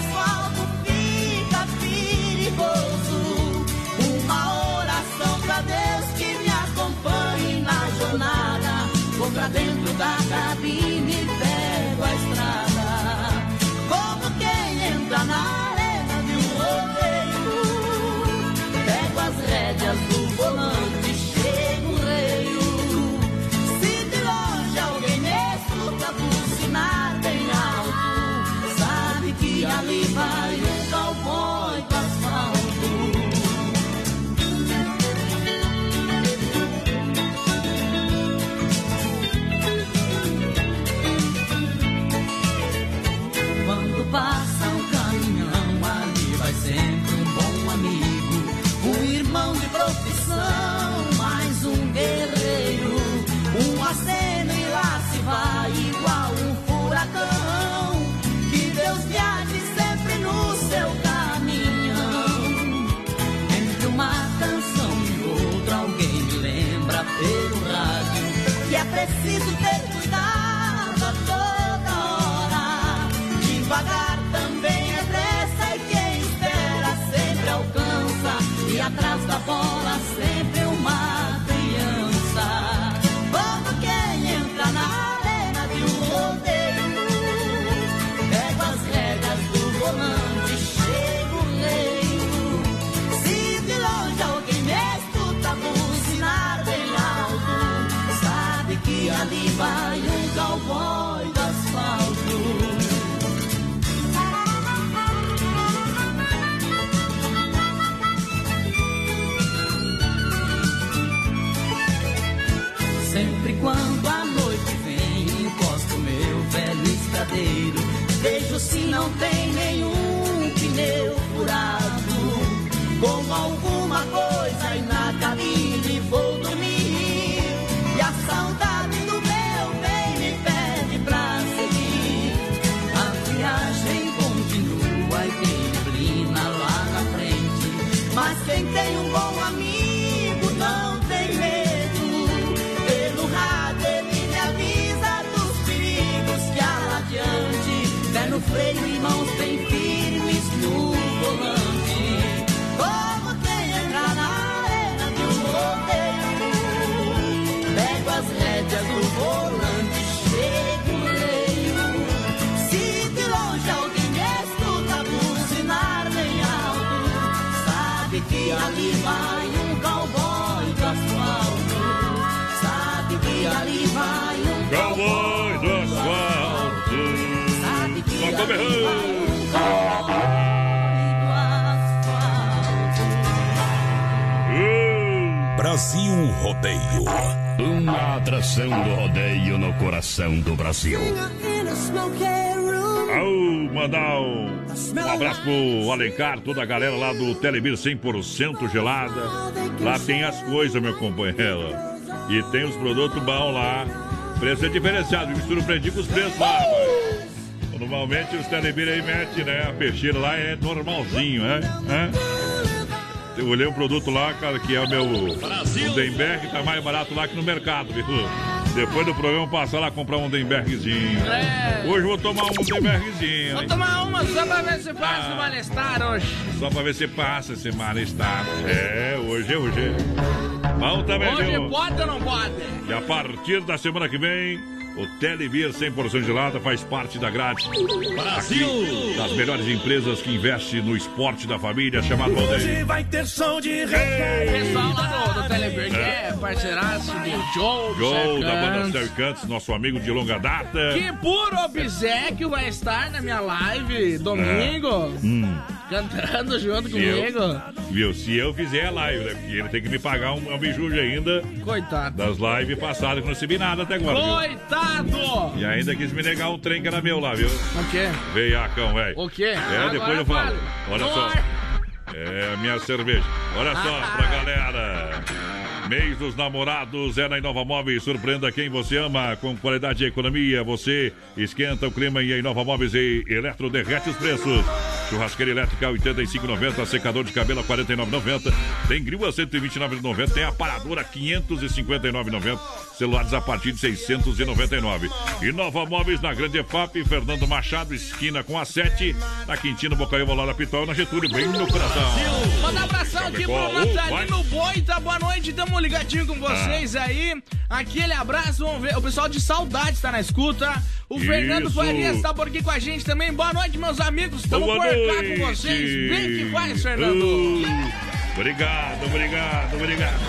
[SPEAKER 2] Brasil Rodeio.
[SPEAKER 7] Uma atração do rodeio no coração do Brasil.
[SPEAKER 3] Mandar um, um abraço pro Alencar, toda a galera lá do Telebir 100% gelada. Lá tem as coisas, meu companheiro. E tem os produtos bons lá. Preço é diferenciado, me surpreendi com os preços lá. Normalmente os Telebir aí metem, né? A peixeira lá é normalzinho, né? É? Eu olhei um produto lá, cara, que é o meu Denberg, tá mais barato lá que no mercado, viu? Depois do programa passar lá comprar um Denbergzinho.
[SPEAKER 8] É.
[SPEAKER 3] Hoje vou tomar um Denbergzinho.
[SPEAKER 8] Vou
[SPEAKER 3] hein?
[SPEAKER 8] tomar uma só pra ver se passa
[SPEAKER 3] Ah.
[SPEAKER 8] o malestar hoje.
[SPEAKER 3] Só pra ver se passa esse mal-estar. É, hoje é hoje. Bom também,
[SPEAKER 8] Hoje pode ou não pode?
[SPEAKER 3] E a partir da semana que vem, o Televir 100% gelada faz parte da grade.
[SPEAKER 1] Brasil!
[SPEAKER 3] Aqui, das melhores empresas que investe no esporte da família, chamado
[SPEAKER 1] Hoje vai ter som de
[SPEAKER 8] O
[SPEAKER 1] reggae.
[SPEAKER 8] pessoal lá do, do Telebir, que
[SPEAKER 3] É.
[SPEAKER 8] é parceiraço do Joe, do
[SPEAKER 3] Joe da banda. Cercantes, nosso amigo de longa data.
[SPEAKER 8] Que por obsequio vai estar na minha live domingo,
[SPEAKER 3] Hum.
[SPEAKER 8] Cantando junto
[SPEAKER 3] Se eu-
[SPEAKER 8] comigo.
[SPEAKER 3] Viu? Se eu fizer a live, né? Porque ele tem que me pagar um, um ainda
[SPEAKER 8] Coitado.
[SPEAKER 3] das lives passadas, que não recebi nada até agora, viu?
[SPEAKER 8] Coitado!
[SPEAKER 3] E ainda quis me negar um trem que era meu lá, viu?
[SPEAKER 8] O quê?
[SPEAKER 3] Veiacão, velho.
[SPEAKER 8] O quê?
[SPEAKER 3] É, depois
[SPEAKER 8] Agora
[SPEAKER 3] eu falo.
[SPEAKER 8] fale.
[SPEAKER 3] Olha
[SPEAKER 8] No
[SPEAKER 3] só.
[SPEAKER 8] ar.
[SPEAKER 3] É a minha cerveja. Olha só pra galera. Mês dos namorados é na Inova Móveis. Surpreenda quem você ama com qualidade e economia. Você esquenta o clima e a Inova Móveis e Eletro derrete os preços. Churrasqueira elétrica a 85,90, secador de cabelo a 49,90, tem grill a 129,90, tem aparador a 559,90, celulares a partir de 699. Inova Móveis na Grande EFAP, Fernando Machado, esquina com a 7, na Quintino Bocaiúva, lá na Pitol, na Getúlio, bem no coração.
[SPEAKER 8] Manda um abração aqui pro Natalino Boita. Boa noite, tamo ligadinho com vocês
[SPEAKER 3] Ah.
[SPEAKER 8] aí. Aquele abraço, vamos ver. O pessoal de saudade tá na escuta. O. Fernando Farias tá por aqui com a gente também. Boa noite, meus amigos. Tamo
[SPEAKER 3] Boa
[SPEAKER 8] por
[SPEAKER 3] noite.
[SPEAKER 8] com vocês. Bem que faz, Fernando.
[SPEAKER 3] Uh, obrigado, obrigado, obrigado.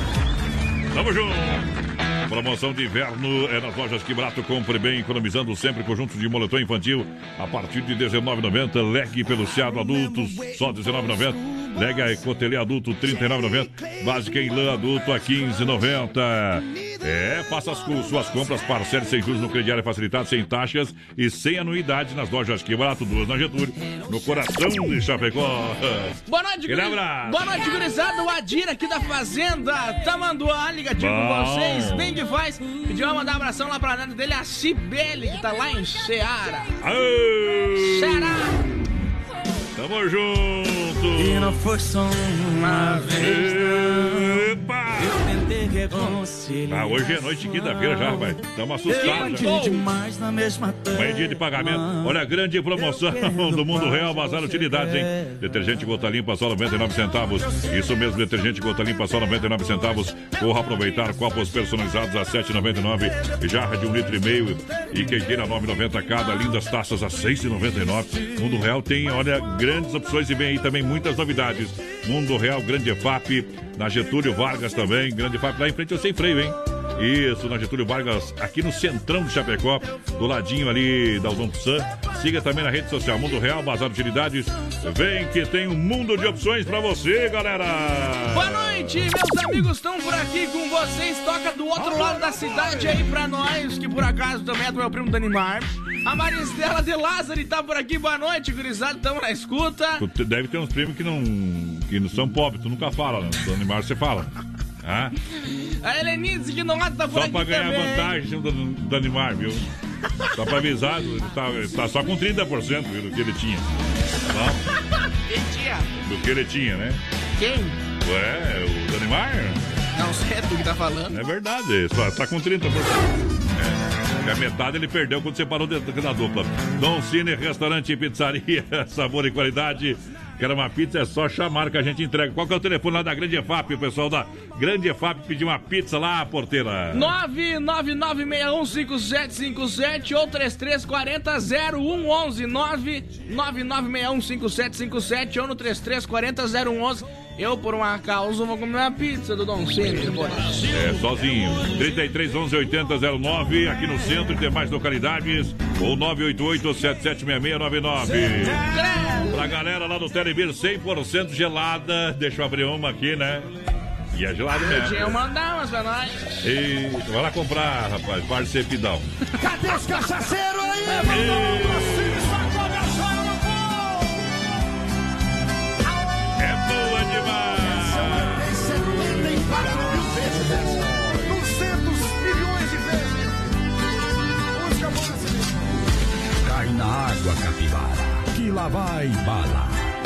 [SPEAKER 3] Tamo junto. Promoção de inverno é nas lojas Que Barato. Compre bem, economizando sempre conjunto de moletom infantil a partir de R$19,90. Leg peluciado adultos, só R$19,90. Leg a Ecotelê adulto, R$39,90. Básica em lã adulto a R$15,90. É, faça as suas compras, parcele sem juros no crediário facilitado, sem taxas e sem anuidade nas lojas Que Barato. Duas na Getúlio, no coração de Chapecó.
[SPEAKER 8] Boa noite, guri-. Boa noite, gurizada. O Adir aqui da Fazenda Tamanduá, ligadinho com vocês. Bem que faz. Pediu uma mandar um abração lá pra neta dele, a Cibele, que tá lá em Ceará.
[SPEAKER 3] Aê!
[SPEAKER 8] Ceará.
[SPEAKER 3] Tamo junto!
[SPEAKER 1] E não foi só uma vez, não.
[SPEAKER 3] Epa! Ah, hoje é noite de quinta-feira já, rapaz. Tamo assustados.
[SPEAKER 1] Eu
[SPEAKER 3] já.
[SPEAKER 1] demais na mesma
[SPEAKER 3] Amanhã é dia de pagamento. Olha a grande promoção do Mundo Real Bazar Utilidades, hein? Detergente gota limpa só 99 centavos. Isso mesmo, detergente gota limpa só 99 centavos. Corra aproveitar copos personalizados a 7,99. Jarra de um litro e meio e queijeira 9,90 cada. Lindas taças a 6,99. Mundo Real tem, olha, grandes opções e vem aí também muitas novidades. Mundo Real, Grande FAP, na Getúlio Vargas também. Grande FAP lá em frente, eu sem freio, hein? Isso, na Getúlio Vargas, aqui no centrão de Chapecó, do ladinho ali da Udon Sam. Siga também na rede social Mundo Real, Bazar Utilidades. Vem que tem um mundo de opções pra você, galera!
[SPEAKER 8] Boa noite, meus amigos estão por aqui com vocês. Toca do outro lado da cidade aí pra nós, que por acaso também é do meu primo Danimar. A Maristela de Lázaro tá por aqui. Boa noite, gurizada. Tamo na escuta.
[SPEAKER 3] Deve ter uns primos que não, que não são pobres, tu nunca fala, né? Do animal você fala. Ah,
[SPEAKER 8] A Helenice que não tá por
[SPEAKER 3] só pra ganhar
[SPEAKER 8] também.
[SPEAKER 3] vantagem do, do animal, viu? Só pra avisar, ele tá, ele tá só com 30% viu, do que ele tinha. Tá?
[SPEAKER 8] Quem tinha?
[SPEAKER 3] Do que ele tinha, né?
[SPEAKER 8] Quem?
[SPEAKER 3] Ué, o Danimar?
[SPEAKER 8] Não sei, é tu que tá falando.
[SPEAKER 3] É verdade, só tá com 30%. É, a metade ele perdeu quando separou de- da dupla. Dom Cine, restaurante e pizzaria, sabor e qualidade. Quer uma pizza, é só chamar que a gente entrega. Qual que é o telefone lá da Grande EFAP? O pessoal da Grande EFAP pediu uma pizza lá, porteira.
[SPEAKER 8] 999615757 ou 3340-0111. 999615757 ou no 3340-0111. Eu, por uma causa, vou comer uma pizza do Dom Cine depois.
[SPEAKER 3] É, sozinho. 33 11 80 09, aqui no centro e demais localidades. ou 988-776699. Pra galera lá do Telebir 100% gelada. Deixa eu abrir uma aqui, né? E é gelado mesmo.
[SPEAKER 8] Tinha eu mandar umas pra nós.
[SPEAKER 3] E vai lá comprar, rapaz. Parcepidão.
[SPEAKER 1] Cadê os cachaceiros aí? Mandou
[SPEAKER 3] boa demais!
[SPEAKER 1] Tem 74 mil vezes dessa. 200 milhões de vezes. Música boa.
[SPEAKER 2] Cai na água, capivara, que lá vai bala.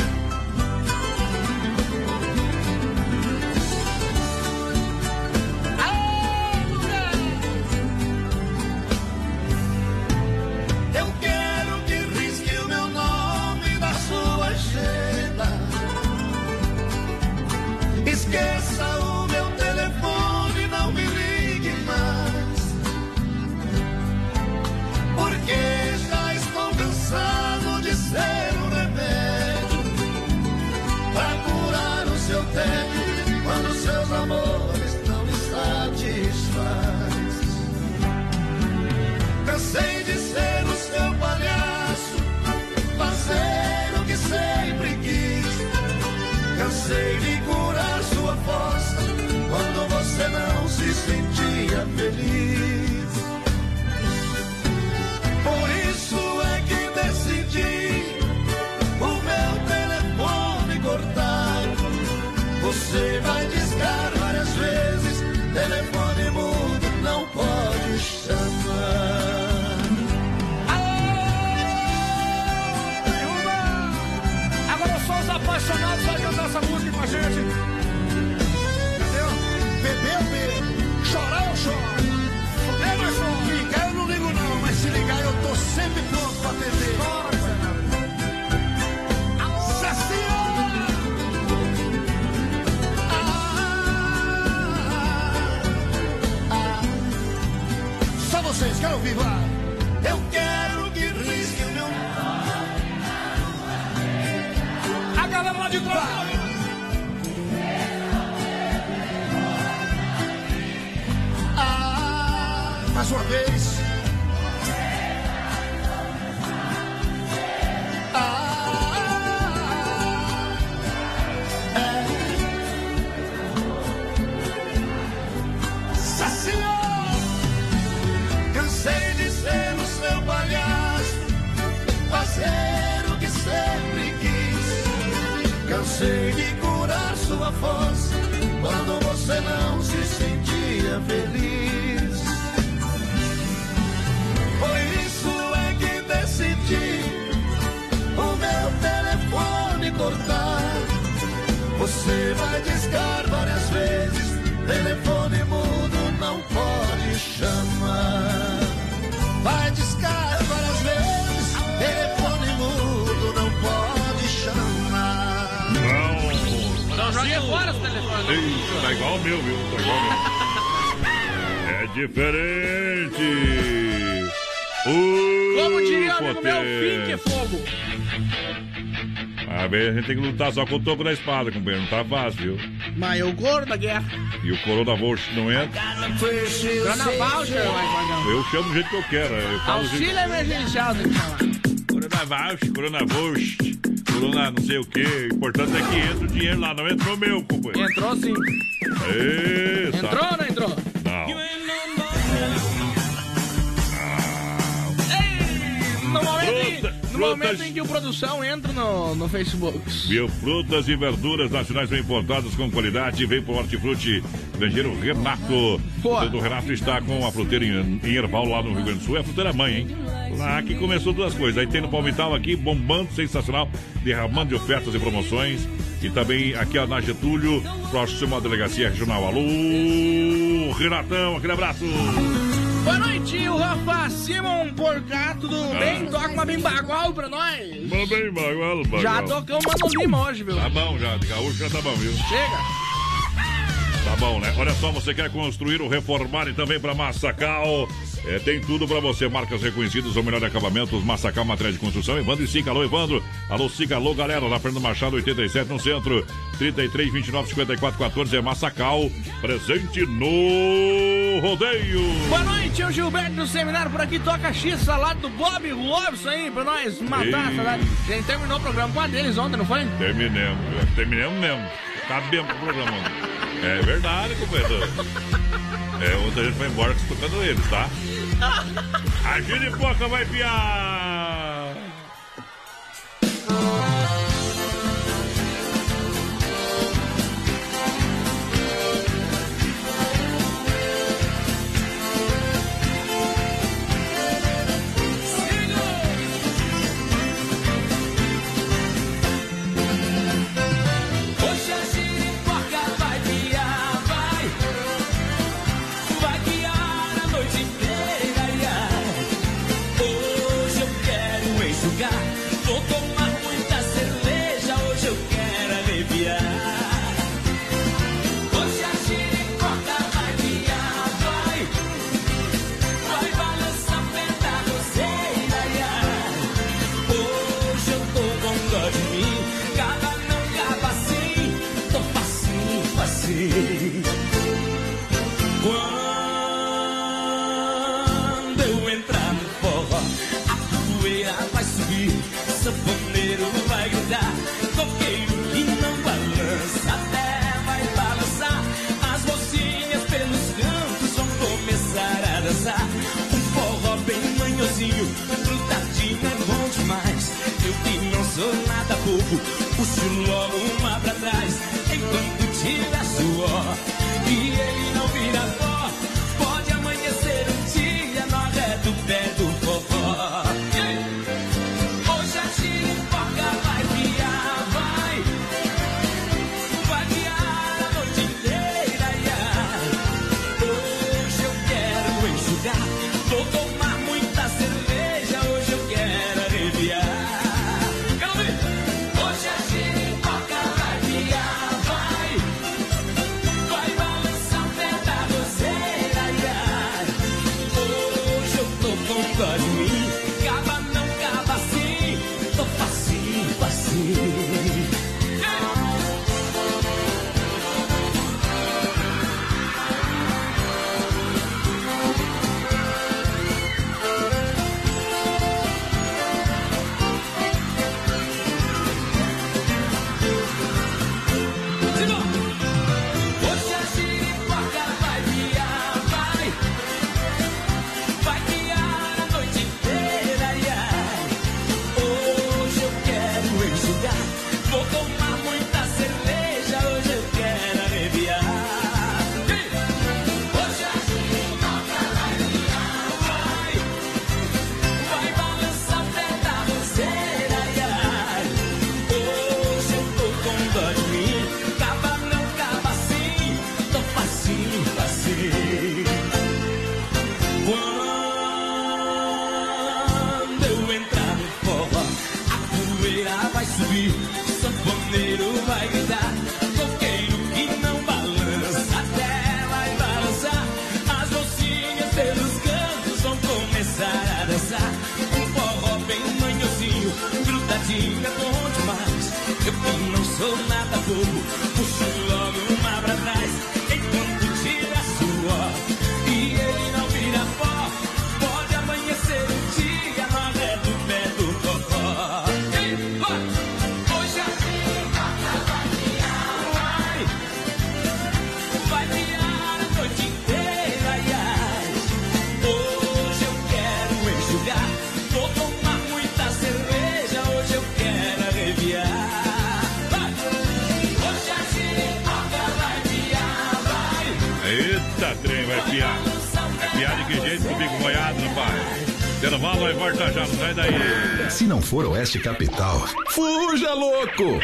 [SPEAKER 1] Você não se sentia feliz. Por isso é que decidi o meu telefone cortar. Você vai discar várias vezes, telefone mudo não pode chamar. Apaixonados vai cantar essa música eu bebo, chorar eu choro, fuder. Ligar eu não ligo não, mas se ligar eu tô sempre pronto pra atender. Saciar! Só vocês, quero ouvir lá. Eu quero que risque o meu A galera lá de trás. Mais uma vez. Ah, é. Saciou. Cansei de ser o seu palhaço, fazer o que sempre quis. Cansei de curar sua força quando você não se sentia feliz. Você vai discar várias vezes, telefone mudo não pode chamar. Vai discar várias vezes, telefone mudo não pode chamar.
[SPEAKER 3] Não.
[SPEAKER 8] Não jogue fora os telefones.
[SPEAKER 3] Tá igual o meu, viu? Tá igual o meu. É diferente. Uh,
[SPEAKER 8] Como diria o meu, fim que é fogo.
[SPEAKER 3] A ver, a gente tem que lutar só com o toco da espada, companheiro. Não tá fácil, viu?
[SPEAKER 8] Mas eu gordo da guerra.
[SPEAKER 3] E o Corona Vox não entra.
[SPEAKER 8] Dona Voucher.
[SPEAKER 3] Eu chamo do jeito que eu quero. Eu falo do jeito-
[SPEAKER 8] Auxílio emergencial, tem que falar.
[SPEAKER 3] Corona Vox, Corona Vox, Corona não sei o que. O importante é que entra o dinheiro lá. Não entrou meu, companheiro.
[SPEAKER 8] Entrou sim.
[SPEAKER 3] Eita.
[SPEAKER 8] Entrou ou não entrou? No
[SPEAKER 3] frutas-
[SPEAKER 8] momento em que o produção entra no, no Facebook.
[SPEAKER 3] Viu? Frutas e verduras nacionais bem importadas com qualidade. Vem pro Hortifruti. Grangeiro Renato. O do Renato está com a fruteira em, em Erval, lá no Rio Grande do Sul. É a fruteira mãe, hein? Lá que começou duas coisas. Aí tem no Palmital aqui, bombando, sensacional, derramando de ofertas e promoções. E também aqui ó, na Getúlio, próximo à delegacia regional. Alô, Renatão, aquele abraço.
[SPEAKER 8] Boa noite, o Rafa Simon Porcato, tudo
[SPEAKER 3] Ah.
[SPEAKER 8] bem? Toca uma bem bagual pra nós.
[SPEAKER 3] Mas bem, bagual, bagual.
[SPEAKER 8] Já tocamos Mano Lima hoje, viu?
[SPEAKER 3] Tá bom já, de gaúcho já tá bom, viu?
[SPEAKER 8] Chega.
[SPEAKER 3] Tá bom, né? Olha só, você quer construir ou reformar e também para Massacal. É, tem tudo para você, marcas reconhecidas, o melhor acabamento, os Massacal Materiais de Construção, Evandro e Siga, alô Evandro, alô Siga, alô galera, lá Fernando Machado, 87 no centro, 33, 29, 54, 14, é Massacal, presente no Rodeio.
[SPEAKER 8] Boa noite, é o Gilberto do Seminário por aqui. Toca X salado do Bob Robson aí pra nós matar a salada. A gente terminou o programa com a deles ontem, não foi?
[SPEAKER 3] Terminamos, terminamos mesmo. Acabemos com o programa. É verdade, companheiro. É, ontem a gente foi embora escutando eles, tá? A Gine Poca vai piar.
[SPEAKER 14] Puxo logo uma pra
[SPEAKER 22] for Oeste Capital, fuja louco!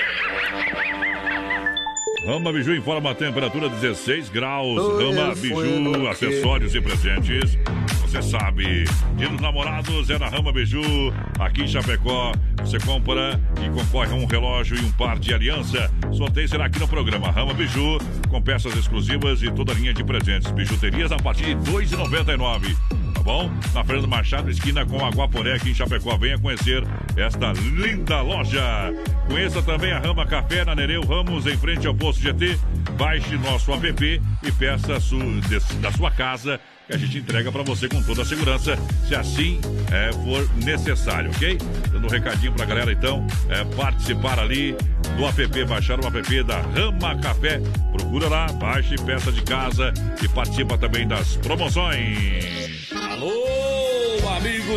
[SPEAKER 3] Rama Biju informa a temperatura 16 graus. Rama
[SPEAKER 22] foi
[SPEAKER 3] Biju, acessórios e presentes. Você sabe, Dia dos Namorados é na Rama Biju. Aqui em Chapecó, você compra e concorre a um relógio e um par de aliança. Sorteio será aqui no programa Rama Biju, com peças exclusivas e toda linha de presentes. Bijuterias a partir de R$ 2,99 tá bom? Na Fernando Machado, esquina com a Guaporé, aqui em Chapecó. Venha conhecer esta linda loja. Conheça também a Rama Café na Nereu Ramos, em frente ao posto GT. Baixe nosso app e peça de, da sua casa que a gente entrega para você com toda a segurança, se assim é, for necessário, ok? Dando um recadinho pra galera, então, é, participar ali do app, baixar o app da Rama Café. Procura lá, baixe, peça de casa e participa também das promoções.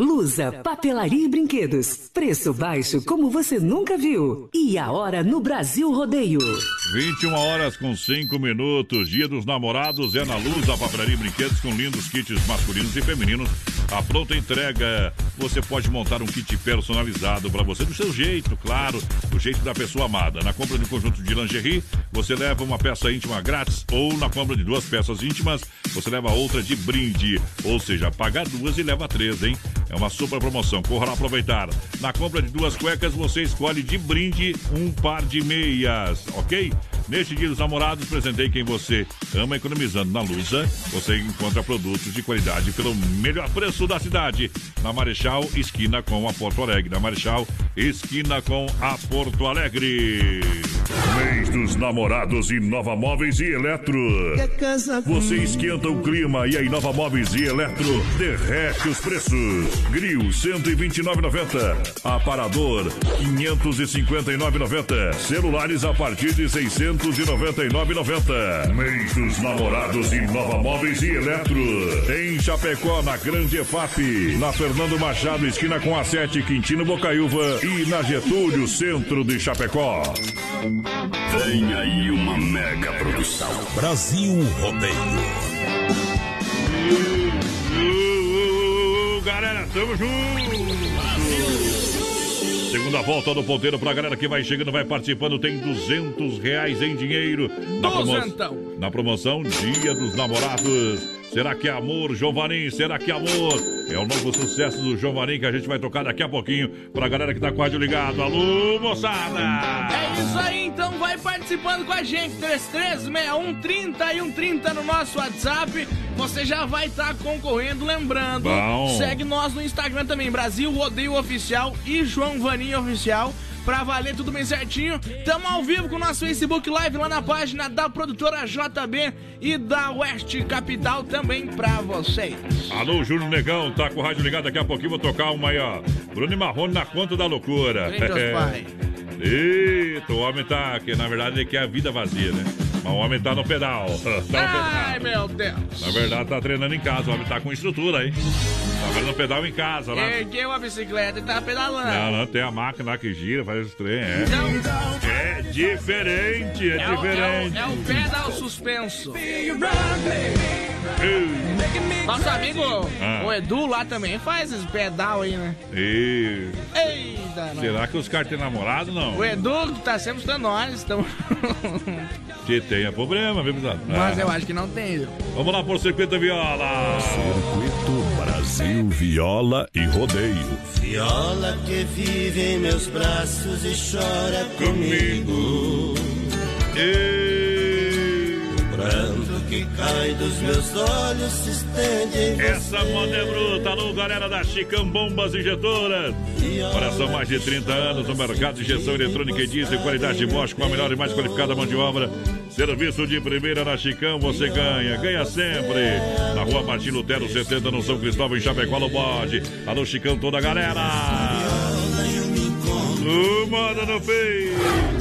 [SPEAKER 17] Lusa, papelaria e brinquedos. Preço baixo como você nunca viu. E a hora no Brasil Rodeio.
[SPEAKER 3] 21 horas com 5 minutos. Dia dos namorados é na luz a papelaria e brinquedos com lindos kits masculinos e femininos. A pronta entrega. Você pode montar um kit personalizado para você do seu jeito, claro, do jeito da pessoa amada. Na compra de um conjunto de lingerie, você leva uma peça íntima grátis ou na compra de duas peças íntimas, você leva outra de brinde. Ou seja, paga duas e leva três, hein? É uma super promoção. Corra lá aproveitar. Na compra de duas cuecas, você escolhe de brinde um par de meias, ok? Neste dia dos namorados, presentei quem você ama economizando na Lusa. Você encontra produtos de qualidade pelo melhor preço da cidade. Na Marechal, esquina com a Porto Alegre. Na Marechal, esquina com a Porto Alegre.
[SPEAKER 2] Mês dos namorados, e Nova Móveis e Eletro. Você esquenta o clima e a Inova Móveis e Eletro derrete os preços. Grill 129,90. Aparador 559,90. Celulares a partir de 600 299,90. Meios namorados em Nova Móveis e Eletro. Em Chapecó, na Grande EFAP. Na Fernando Machado, esquina com a 7, Quintino Bocaiúva. E na Getúlio, centro de Chapecó.
[SPEAKER 7] Vem aí uma mega produção.
[SPEAKER 2] Brasil Rodeio.
[SPEAKER 3] Uh, uh, uh, galera, tamo junto! Brasil! Segunda volta do ponteiro pra galera que vai chegando, vai participando, tem 200 reais em dinheiro. Na, promo... Na promoção Dia dos Namorados. Será que é amor, Giovanni? Será que é amor? É o novo sucesso do Giovanni que a gente vai tocar daqui a pouquinho pra galera que tá rádio ligado. Alô, moçada!
[SPEAKER 8] É isso aí, então vai participando com a gente. 336130 e 130 no nosso WhatsApp. Você já vai estar concorrendo. Lembrando,
[SPEAKER 3] Bom.
[SPEAKER 8] segue nós no Instagram também, Brasil Rodeio Oficial e João Vaninho Oficial. Pra valer tudo bem certinho. Tamo ao vivo com o nosso Facebook Live lá na página da produtora JB e da West Capital também pra vocês.
[SPEAKER 3] Alô, Júlio Negão, tá com o rádio ligado daqui a pouquinho, vou tocar uma aí, ó. Bruno Marrone na conta da loucura.
[SPEAKER 8] Deus Pai.
[SPEAKER 3] Eita, o homem tá, que na verdade ele quer a vida vazia, né? Mas o homem tá no pedal. Tá no pedal.
[SPEAKER 8] Ai, meu Deus.
[SPEAKER 3] Na verdade, tá treinando em casa. O homem tá com estrutura aí. Tá fazendo pedal em casa lá.
[SPEAKER 8] Ergueu a bicicleta e tá pedalando.
[SPEAKER 3] Não, não, tem a máquina lá que gira, faz os trem, é.
[SPEAKER 8] Então,
[SPEAKER 3] É diferente, é,
[SPEAKER 8] é, o, é,
[SPEAKER 3] diferente.
[SPEAKER 8] o, é o pedal suspenso. Nosso amigo,
[SPEAKER 3] Ah.
[SPEAKER 8] o Edu lá também faz esse pedal aí, né?
[SPEAKER 3] E...
[SPEAKER 8] Eita.
[SPEAKER 3] Será que os caras têm namorado, não?
[SPEAKER 8] O Edu tá sempre estando nós, então...
[SPEAKER 3] Que tenha problema, viu, pesado?
[SPEAKER 8] mas
[SPEAKER 3] Ah.
[SPEAKER 8] eu acho que não tem.
[SPEAKER 3] Vamos lá por circuito viola.
[SPEAKER 6] Circuito Brasil Viola e Rodeio.
[SPEAKER 1] Viola que vive em meus braços e chora comigo. O pranto que cai dos meus olhos se estende
[SPEAKER 3] Essa moda é bruta, alô galera da Chicão Bombas Injetoras. Olha, são mais de 30 anos no mercado de injeção eletrônica e diesel, qualidade de Bosch com a melhor e mais qualificada mão de obra. Serviço de primeira na Chicão, você ganha, ganha sempre. Na rua Martim Lutero 70, no São Cristóvão, em Chapecó, no bode. Alô Chicão, toda a galera. Moda no peito.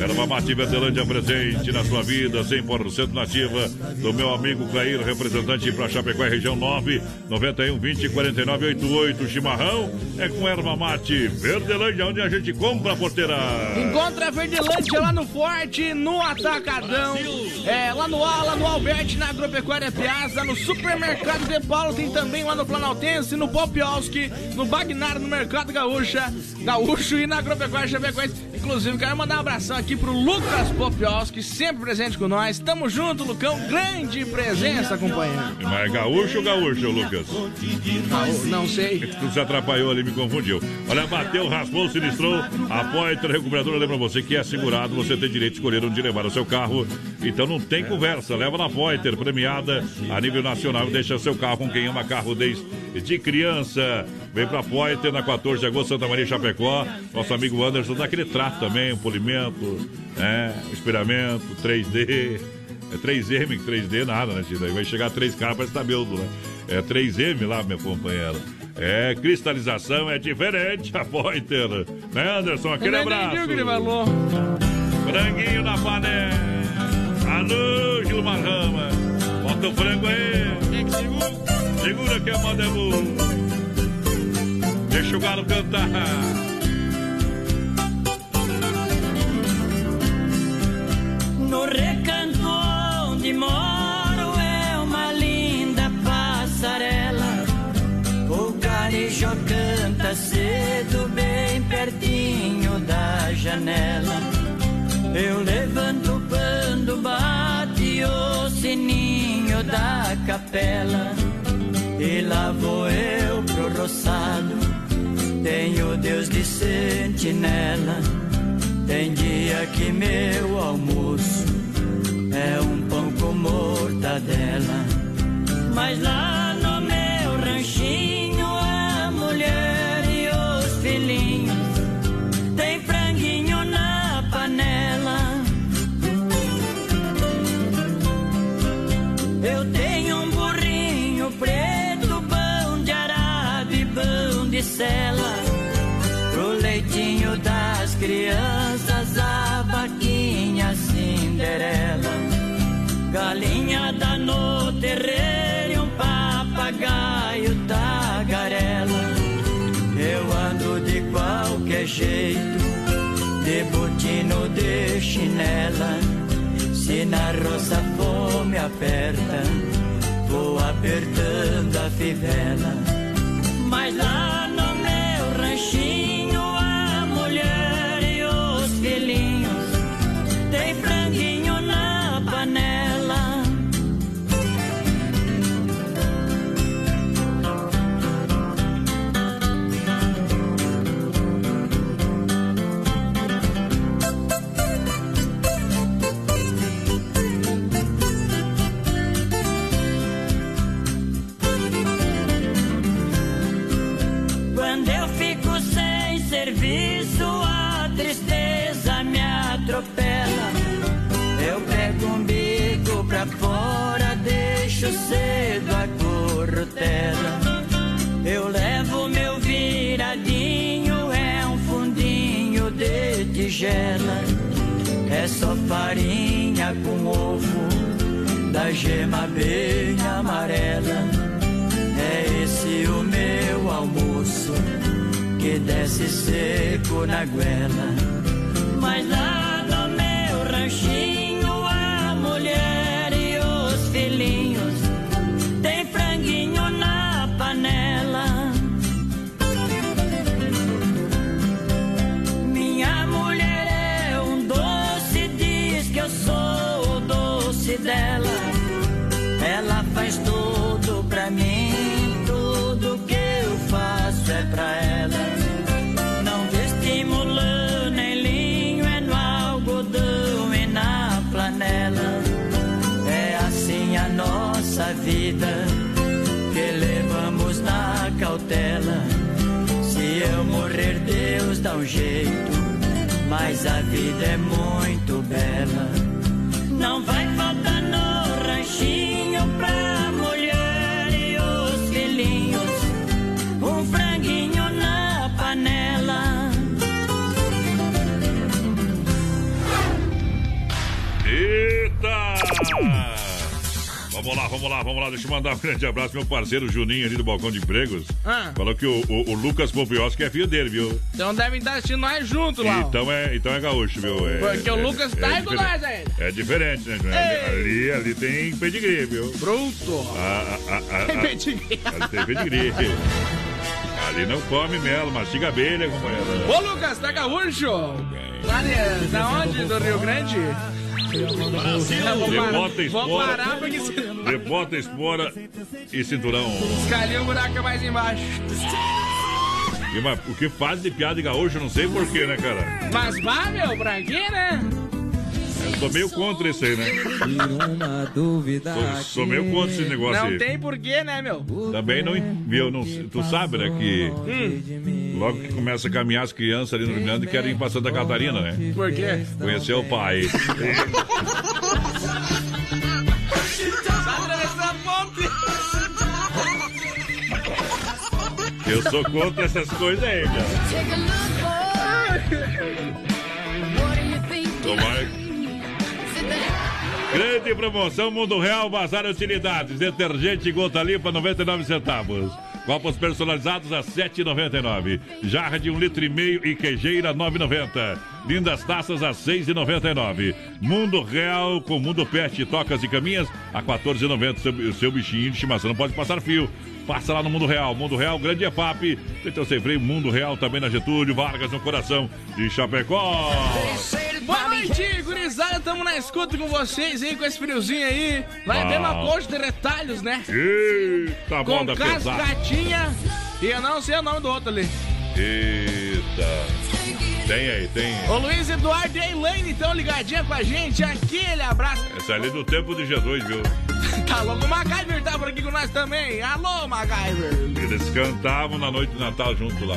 [SPEAKER 3] Erva Mate Verdelândia presente na sua vida, 100% nativa, do meu amigo Clair, representante para Chapecó, região 9, 91 20 49 88. Chimarrão é com Erva Mate Verdelândia, onde a gente compra a porteira.
[SPEAKER 8] Encontra a Verdelândia lá no Forte, no Atacadão, é, lá no Ala, no Alberti, na Agropecuária Piazza, no Supermercado de Paulo, tem também lá no Planaltense, no Popioski, no Bagnar, no Mercado Gaúcha, Gaúcho e na Agropecuária Chapecoense. Inclusive, quero mandar um abração aqui pro Lucas Popioski, sempre presente com nós. Tamo junto, Lucão. Grande presença, companheiro.
[SPEAKER 3] Mas é gaúcho ou gaúcho, Lucas?
[SPEAKER 8] Não, não sei.
[SPEAKER 3] Tu se atrapalhou ali, me confundiu. Olha, bateu, raspou, sinistrou. A Poitra Recuperadora lembra você que é segurado, você tem direito de escolher onde levar o seu carro. Então não tem conversa. Leva na Poiter, premiada a nível nacional. Deixa seu carro com quem ama carro desde de criança. Vem pra Poiter na 14 de agosto, Santa Maria Chapecó. Nosso amigo Anderson dá aquele trato também, um polimento, né? Espelhamento, 3D. É 3M, 3D nada, né, Tida? Vai chegar 3K, parece tá beldo, né? É 3M lá, minha companheira. É, cristalização é diferente, a Pointer. Né, Anderson? Aquele abraço. Franguinho na panela. Alô, Gilmar Rama. Bota o frango aí. Segura que a moda é boa. Deixa o galo cantar.
[SPEAKER 21] No recanto onde moro é uma linda passarela. O carijó canta cedo, bem pertinho da janela. Eu levanto quando bate o sininho da capela. E lá vou eu pro roçado. Tenho Deus de sentinela. Tem dia que meu almoço é um pão com mortadela. Mas lá no meu ranchinho, a mulher e os filhinhos tem franguinho na panela. Eu tenho um burrinho preto, pão de arado e pão de sela. Pro leitinho das crianças, Cinderela. Galinha dá no terreiro um papagaio tagarela. Eu ando de qualquer jeito, de botino de chinela. Se na roça fome aperta, vou apertando a fivela. Mas lá no cedo a corrutela. Eu levo meu viradinho, é um fundinho de tigela. É só farinha com ovo, da gema bem amarela. É esse o meu almoço que desce seco na goela. Jeito, mas a vida é muito bela. Não vai faltar no ranchinho
[SPEAKER 3] Vamos lá, vamos lá. Deixa eu mandar um grande abraço pro meu parceiro Juninho ali do Balcão de Empregos.
[SPEAKER 8] Ah.
[SPEAKER 3] Falou que o, o, o Lucas Popioschi é filho dele, viu?
[SPEAKER 8] Então devem estar assistindo nós juntos lá.
[SPEAKER 3] Então é, então é gaúcho, viu? É,
[SPEAKER 8] Porque o
[SPEAKER 3] é-
[SPEAKER 8] Lucas
[SPEAKER 3] é
[SPEAKER 8] tá aí com nós ainda.
[SPEAKER 3] É diferente, né, João? Ali, ali tem pedigree, viu?
[SPEAKER 8] Bruto.
[SPEAKER 3] Ah, ah, ah, ah,
[SPEAKER 8] Tem
[SPEAKER 3] ah.
[SPEAKER 8] pedigree.
[SPEAKER 3] Ali tem pedigree. Ali não come mel, mastiga abelha, companheiro.
[SPEAKER 8] Ô, Lucas, tá gaúcho? Lá de, da onde? Do Rio Grande?
[SPEAKER 3] Rebota,
[SPEAKER 8] vou
[SPEAKER 3] espora.
[SPEAKER 8] parar porque se
[SPEAKER 3] Rebota, espora e cinturão.
[SPEAKER 8] escalhar o buraco mais embaixo.
[SPEAKER 3] E, mas, o que faz de piada de gaúcho, não sei porquê, né, cara?
[SPEAKER 8] Mas vá, meu, pra quê, né?
[SPEAKER 3] Eu sou meio contra isso aí, né? Sou, sou meio contra esse negócio
[SPEAKER 8] Não
[SPEAKER 3] aí.
[SPEAKER 8] tem porquê, né, meu?
[SPEAKER 3] Também não, viu, não. Tu sabe, né, que
[SPEAKER 8] Hum,
[SPEAKER 3] logo que começa a caminhar as crianças ali no Rio Grande querem ir pra Santa Catarina, né?
[SPEAKER 8] por quê?
[SPEAKER 3] Conhecer o pai. Eu sou contra essas coisas aí, cara. Tomara. Grande promoção Mundo Real Bazar Utilidades. Detergente gota limpa 99 centavos. Copos personalizados a 7,99. Jarra de um litro e meio e queijeira 9,90. Lindas taças a 6,99. Mundo Real com Mundo Pet, tocas e caminhas a 14,90. Seu, seu bichinho de estimação não pode passar fio. Passa lá no Mundo Real. Mundo Real, Grande EFAP. Então sem freio, Mundo Real também na Getúlio. Vargas no coração de Chapecó.
[SPEAKER 8] Boa noite, gurizada. Tamo na escuta com vocês aí, com esse friozinho aí. Vai ver uma coxa de retalhos, né?
[SPEAKER 3] Eita,
[SPEAKER 8] Com
[SPEAKER 3] moda pesada.
[SPEAKER 8] cascatinha. E eu não sei o nome do outro ali.
[SPEAKER 3] Eita. Tem aí, tem.
[SPEAKER 8] Ô Luiz Eduardo e a Elaine estão ligadinha com a gente. Aquele abraço.
[SPEAKER 3] Essa ali do tempo de G2, viu?
[SPEAKER 8] Tá louco? O MacGyver tá por aqui com nós também. Alô, MacGyver.
[SPEAKER 3] Eles cantavam na noite de Natal junto lá.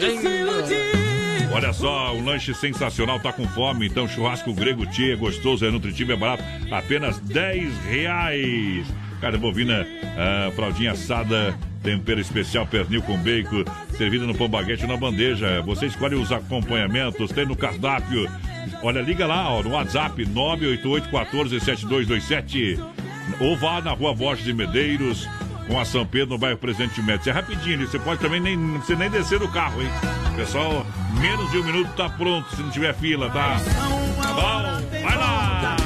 [SPEAKER 3] Esse
[SPEAKER 1] se iludir.
[SPEAKER 3] Olha só, um lanche sensacional, tá com fome, então churrasco grego tia, gostoso, é nutritivo, é barato, apenas 10 reais. Carne bovina, ah, fraldinha assada, tempero especial, pernil com bacon, servida no pão baguete na bandeja. Você escolhe os acompanhamentos, tem no cardápio. Olha, liga lá, ó, no WhatsApp 988 14 7227 ou vá na rua Borges de Medeiros, com a São Pedro, no bairro Presidente Médici. É rapidinho, você pode também nem, não precisa nem descer do carro, hein? Pessoal, menos de um minuto tá pronto, se não tiver fila, tá? Tá bom? Vai lá!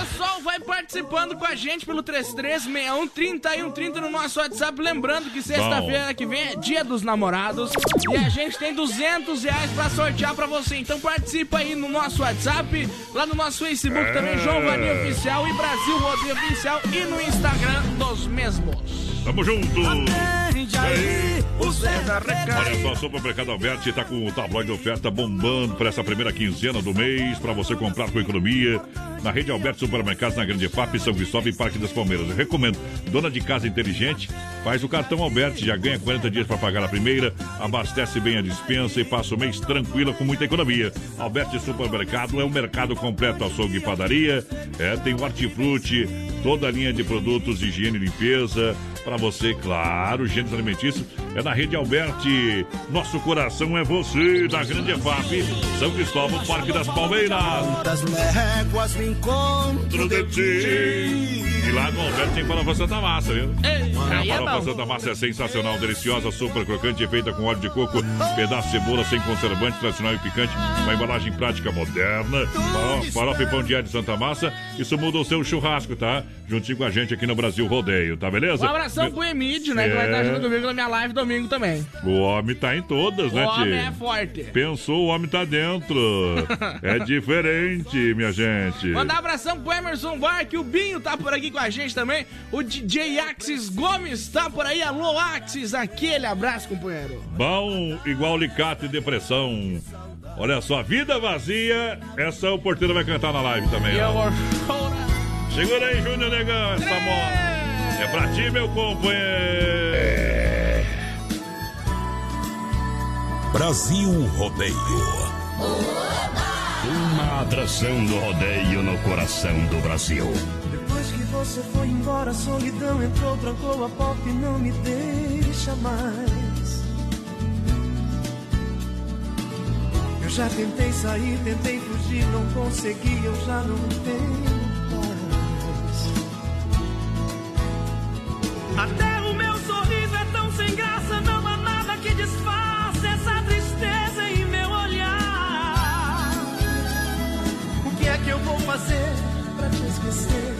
[SPEAKER 8] Pessoal, vai participando com a gente pelo 3361 3130 no nosso WhatsApp. Lembrando que sexta-feira que vem é dia dos namorados e a gente tem 200 reais pra sortear pra você. Então participa aí no nosso WhatsApp, lá no nosso Facebook
[SPEAKER 3] É.
[SPEAKER 8] também, João Varinho Oficial e Brasil Rodeio Oficial e no Instagram dos mesmos.
[SPEAKER 3] Tamo junto!
[SPEAKER 1] Aí, o
[SPEAKER 8] César
[SPEAKER 3] Olha só, Supermercado Alberti tá com o tabloide de oferta bombando para essa primeira quinzena do mês, para você comprar com economia. Na rede Alberti Supermercados, na Grande FAP, São Cristóvão e Parque das Palmeiras. Eu recomendo. Dona de casa inteligente, faz o cartão Alberti, já ganha 40 dias para pagar a primeira, abastece bem a dispensa e passa o mês tranquila com muita economia. Alberti Supermercado é um mercado completo, açougue e padaria. É, tem hortifruti, toda a linha de produtos higiene e limpeza. Para você, claro, gêneros alimentícios é na rede Alberti. Nosso coração é você, da Grande EFAP, São Cristóvão, Parque das Palmeiras.
[SPEAKER 1] Das léguas me encontro
[SPEAKER 3] de ti. E lá no Alberto tem farofa Santa Massa, viu?
[SPEAKER 8] Ei,
[SPEAKER 3] É, a
[SPEAKER 8] é
[SPEAKER 3] farofa. Santa Massa é sensacional, deliciosa, super crocante, feita com óleo de coco, pedaço de cebola sem conservante, tradicional e picante, uma embalagem prática moderna. Farofa, farofa e pão de alho de Santa Massa, isso muda o seu churrasco, tá? Juntinho com a gente aqui no Brasil Rodeio, tá beleza?
[SPEAKER 8] Um abração pro Emílio, né? Que vai estar
[SPEAKER 3] É.
[SPEAKER 8] junto comigo na minha live domingo também.
[SPEAKER 3] O homem tá em todas,
[SPEAKER 8] O
[SPEAKER 3] né,
[SPEAKER 8] homem
[SPEAKER 3] Tia?
[SPEAKER 8] é forte.
[SPEAKER 3] Pensou, o homem tá dentro. é diferente, minha gente.
[SPEAKER 8] Mandar um abração pro Emerson Barque, o Binho tá por aqui com a gente também. O DJ Axis Gomes tá por aí. Alô, Axis, aquele abraço, companheiro.
[SPEAKER 3] Bom igual alicate e depressão. Olha só, vida vazia, essa o porteiro vai cantar na live também.
[SPEAKER 8] E eu vou.
[SPEAKER 3] Segura aí, Júnior Negão, essa moda. É pra ti, meu companheiro.
[SPEAKER 6] Brasil Rodeio.
[SPEAKER 7] Uma atração do rodeio no coração do Brasil.
[SPEAKER 1] Depois que você foi embora, a solidão entrou, trancou a porta e não me deixa mais. Eu já tentei sair, tentei fugir, não consegui, eu já não tenho Até o meu sorriso é tão sem graça, não há nada que disfarce essa tristeza em meu olhar. O que é que eu vou fazer pra te esquecer?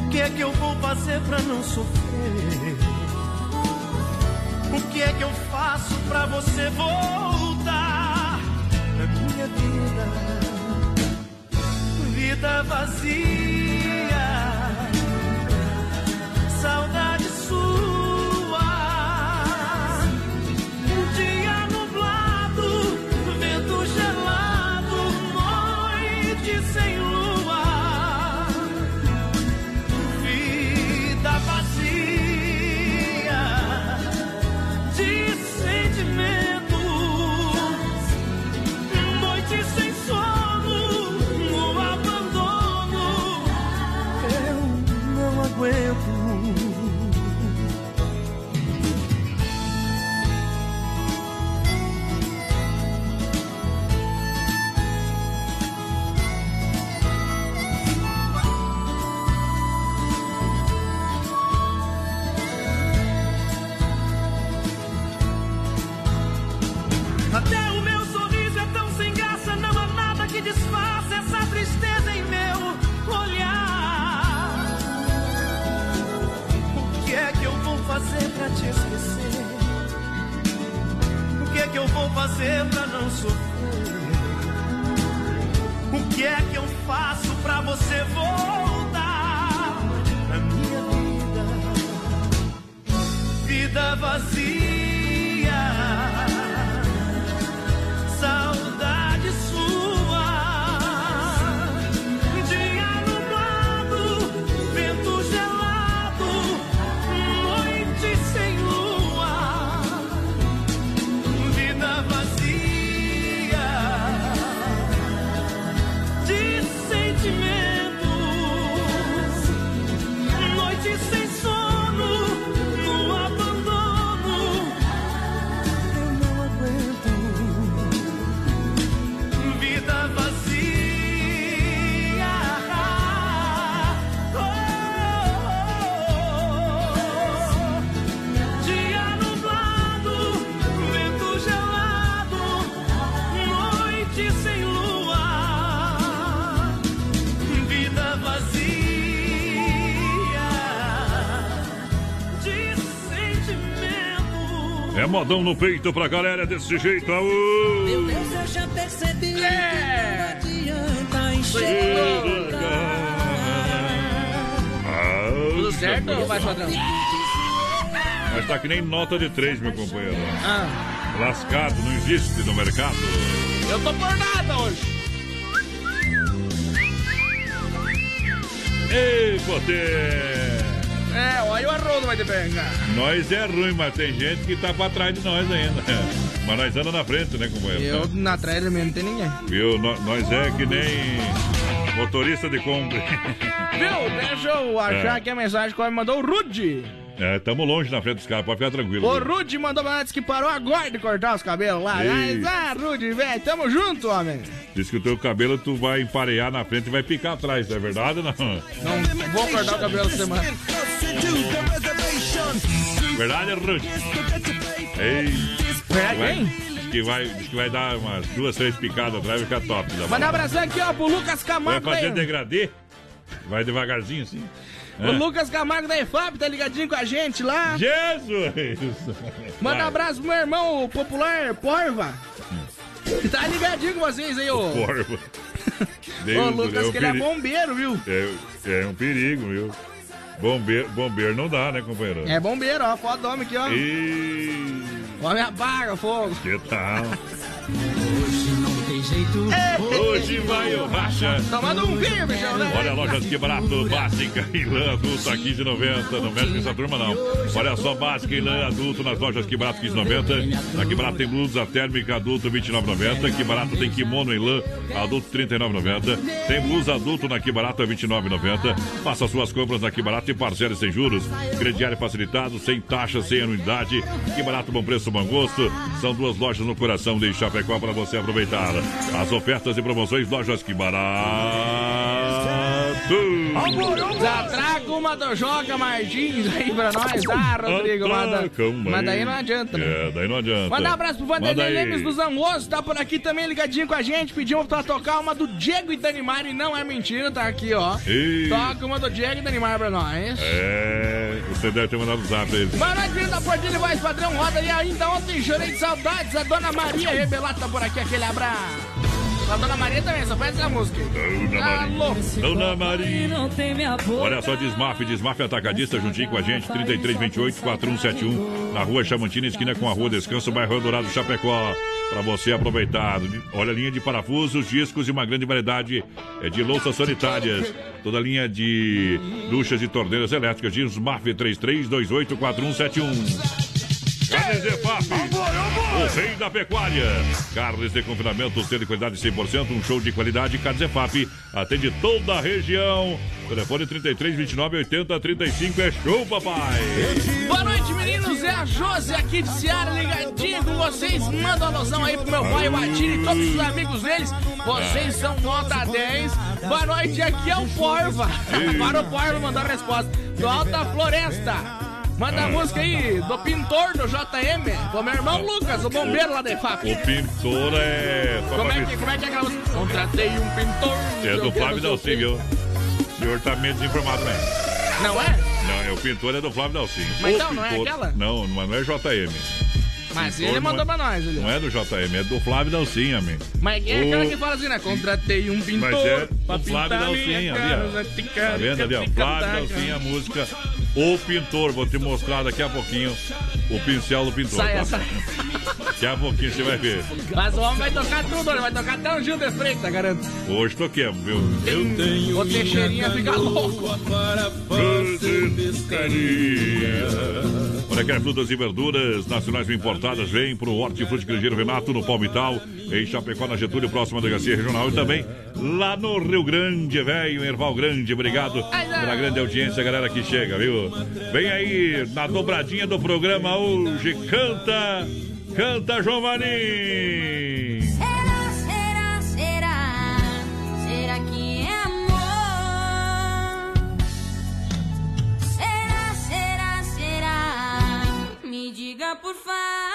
[SPEAKER 1] O que é que eu vou fazer pra não sofrer? O que é que eu faço pra você voltar na minha vida? Vida vazia, fazer pra não sofrer? O que é que eu faço pra você voltar na minha vida? Vida vazia
[SPEAKER 3] É modão no peito pra galera desse jeito. Aô!
[SPEAKER 21] Meu Deus, eu já percebi
[SPEAKER 8] É.
[SPEAKER 21] que não adianta enxergar.
[SPEAKER 3] Ah,
[SPEAKER 8] Tudo certo ou vai, padrão?
[SPEAKER 3] Mas tá que nem nota de três, meu companheiro.
[SPEAKER 8] Ah,
[SPEAKER 3] Lascado, não existe no mercado.
[SPEAKER 8] eu tô por nada hoje.
[SPEAKER 3] Ei, Poté!
[SPEAKER 8] É, olha o arrodo vai te pegar.
[SPEAKER 3] Nós é ruim, mas tem gente que tá pra trás de nós ainda. Mas nós anda na frente, né, companheiro?
[SPEAKER 8] Eu na trailer mesmo não tem ninguém.
[SPEAKER 3] Viu? No- Nós é que nem motorista de Kombi.
[SPEAKER 8] Viu? Deixa eu achar
[SPEAKER 3] É.
[SPEAKER 8] aqui a mensagem que me mandou o Rude.
[SPEAKER 3] É, tamo longe na frente dos caras, pode ficar tranquilo.
[SPEAKER 8] O? Rude mandou pra antes que parou agora de cortar os cabelos lá. Mas, ah, Rude, velho, tamo junto, homem.
[SPEAKER 3] Diz que o teu cabelo tu vai emparear na frente e vai picar atrás, não é verdade ou não?
[SPEAKER 8] Não vou cortar o cabelo semana.
[SPEAKER 3] Verdade, Rude? Ei.
[SPEAKER 8] Verdade,
[SPEAKER 3] vai,
[SPEAKER 8] hein?
[SPEAKER 3] Que, vai, diz que vai dar umas duas, três picadas atrás e ficar top. da
[SPEAKER 8] Mandar um abração aqui, ó, pro Lucas
[SPEAKER 3] Vai
[SPEAKER 8] Camargo
[SPEAKER 3] fazer
[SPEAKER 8] da
[SPEAKER 3] degradê? Vai devagarzinho assim.
[SPEAKER 8] O Lucas Camargo da EFAP tá ligadinho com a gente lá.
[SPEAKER 3] Jesus!
[SPEAKER 8] Manda um
[SPEAKER 3] Vai.
[SPEAKER 8] abraço pro meu irmão o popular Porva. Que tá ligadinho com vocês aí, ô.
[SPEAKER 3] Porra.
[SPEAKER 8] Ô, Lucas,
[SPEAKER 3] céu,
[SPEAKER 8] que ele é bombeiro, viu?
[SPEAKER 3] É, é um perigo, viu? Bombeiro, bombeiro não dá, né, companheiro?
[SPEAKER 8] É bombeiro, ó. Foto do homem aqui, ó.
[SPEAKER 3] E...
[SPEAKER 8] Homem apaga fogo.
[SPEAKER 3] Que tal?
[SPEAKER 21] Tem jeito.
[SPEAKER 3] Hoje vai o racha.
[SPEAKER 8] Tomando um vinho, bichão, né?
[SPEAKER 3] Olha, lojas que barato, básica e lã adulta 15,90. Não mexe com essa turma, não. Olha só, básica e lã adulto nas lojas que barato 15,90. Aqui barato tem blusa térmica adulto 29,90. Que barato tem kimono em lã adulto 39,90. Tem blusa adulto na que barato 29,90. Faça suas compras na que barato e parcele sem juros. Crediário facilitado, sem taxa, sem anuidade. Que barato, bom preço, bom gosto. São duas lojas no coração de Chapecó para você aproveitar. As ofertas e promoções, lojas que barato.
[SPEAKER 8] Já traga uma do Joga Martins aí pra nós. Ah, Rodrigo, manda. Mas daí não adianta, né?
[SPEAKER 3] É, daí não adianta.
[SPEAKER 8] Manda um abraço pro Vanderlei Lemes do Zangoso, tá por aqui também ligadinho com a gente. Pedimos pra tocar uma do Diego e Danimar e não é mentira, tá aqui, ó.
[SPEAKER 3] Ei.
[SPEAKER 8] Toca uma do Diego e Danimar pra nós.
[SPEAKER 3] É, você deve ter mandado o zap aí.
[SPEAKER 8] Boa noite, filho da Portilha, voz padrão, roda e ainda ontem chorei de saudades. A dona Maria Rebelata tá por aqui, aquele abraço. A dona Maria também, só faz essa música.
[SPEAKER 3] Dona
[SPEAKER 8] Tá.
[SPEAKER 3] Maria. Dona Maria. Olha só, Desmaf, Desmaf Atacadista, juntinho com a gente, 3328-4171, na rua Chamantina, esquina com a rua Descanso, bairro Dourado, Chapecó. Pra você aproveitar. Olha a linha de parafusos, discos e uma grande variedade eh, de louças sanitárias. Toda a linha de duchas e torneiras elétricas. Desmaf 3328-4171. Carnes de FAP, o rei da pecuária. Carnes de confinamento, selo de qualidade 100%, um show de qualidade. Carnes de FAP, atende toda a região. Telefone 33 29 80 35 é show, papai.
[SPEAKER 8] Boa noite, meninos. É a Josi aqui de Seara, ligadinha com vocês. Manda uma alusão aí pro meu pai, o Atire e todos os amigos deles. Vocês são nota 10. Boa noite, aqui é o Porva. Para o Porva mandar a resposta. Do Alta Floresta. Manda a música aí do pintor do JM, com meu irmão Lucas, o bombeiro lá da FAP.
[SPEAKER 3] O pintor é.
[SPEAKER 8] Como é que, como é, que é aquela música? Contratei um pintor.
[SPEAKER 3] É do Flávio Dalcin, viu? O senhor tá meio desinformado, né?
[SPEAKER 8] Não é?
[SPEAKER 3] Não, é o pintor é do Flávio Dalcin.
[SPEAKER 8] Mas
[SPEAKER 3] O
[SPEAKER 8] então, não é
[SPEAKER 3] pintor-
[SPEAKER 8] aquela?
[SPEAKER 3] Não, não é JM.
[SPEAKER 8] Mas ele mandou
[SPEAKER 3] é-
[SPEAKER 8] pra nós, ele.
[SPEAKER 3] Não é do JM, é do Flávio Dalcin, amigo.
[SPEAKER 8] Mas é
[SPEAKER 3] O-
[SPEAKER 8] aquela que fala assim, né? Contratei um pintor
[SPEAKER 3] Mas é
[SPEAKER 8] pra
[SPEAKER 3] o Flávio
[SPEAKER 8] pintar
[SPEAKER 3] Dalcin,
[SPEAKER 8] minha
[SPEAKER 3] ali, ó. Tá vendo ali, ó? Flávio
[SPEAKER 8] tica,
[SPEAKER 3] Dalcin, a música O Pintor. Vou te mostrar daqui a pouquinho o pincel do pintor.
[SPEAKER 8] Saia,
[SPEAKER 3] tá?
[SPEAKER 8] saia.
[SPEAKER 3] Daqui a pouquinho você vai ver.
[SPEAKER 8] Mas o homem vai tocar tudo, ele vai tocar até o Gil de Freitas, garanto.
[SPEAKER 3] Hoje toquemos, viu? Eu
[SPEAKER 8] tenho O Teixeirinha fica louco.
[SPEAKER 3] Olha, quer frutas e verduras nacionais importadas, vem pro Hortifruti Grangeiro Renato, no Palmital, em Chapecó, na Getúlio, próxima delegacia regional, e também lá no Rio Grande, velho, Erval Grande. Obrigado pela grande audiência, galera que chega, viu? Vem aí, na dobradinha do programa hoje, canta, canta, João
[SPEAKER 23] por favor.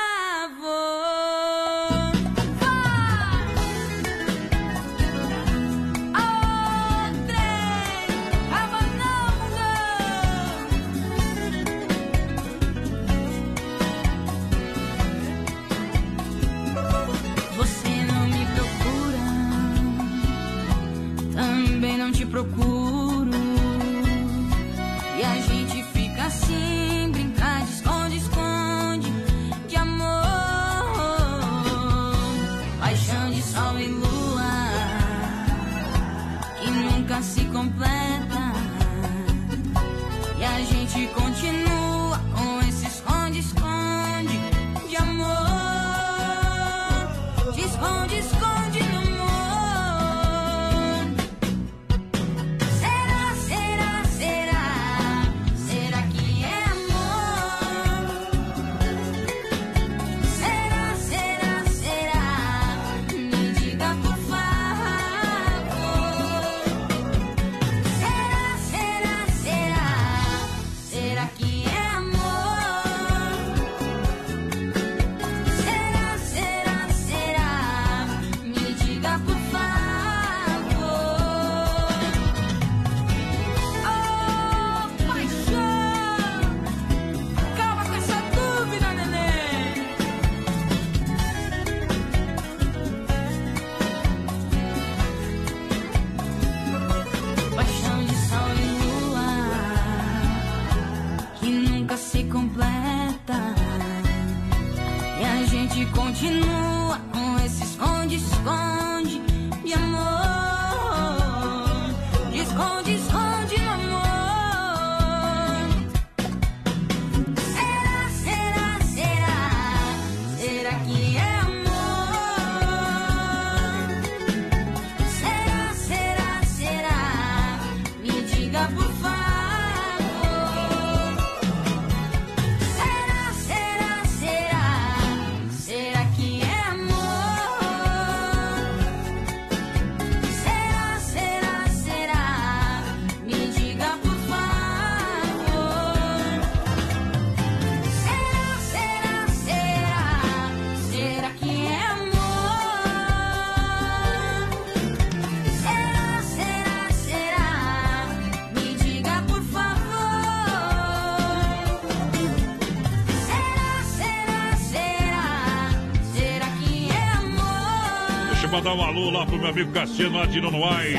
[SPEAKER 3] Mandar um alô lá pro meu amigo Cassiano lá de Nonoai.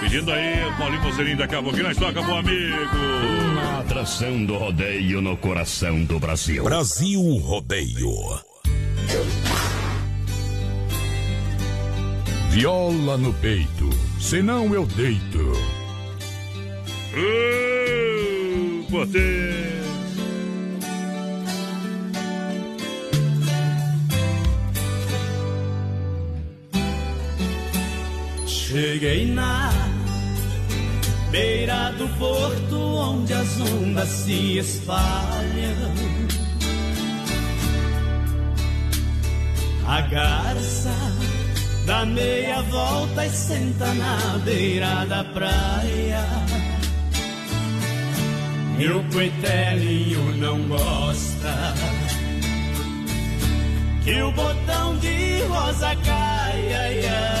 [SPEAKER 3] Pedindo aí, Paulinho Mocelinho, daqui a pouquinho nós toca, bom amigo.
[SPEAKER 7] Uma atração do rodeio no coração do Brasil.
[SPEAKER 6] Brasil Rodeio.
[SPEAKER 11] Viola no peito, senão eu deito.
[SPEAKER 3] Uh, potência.
[SPEAKER 1] Cheguei na beira do porto onde as ondas se espalham. A garça dá meia volta e senta na beira da praia. O coitelinho não gosta que o botão de rosa caia.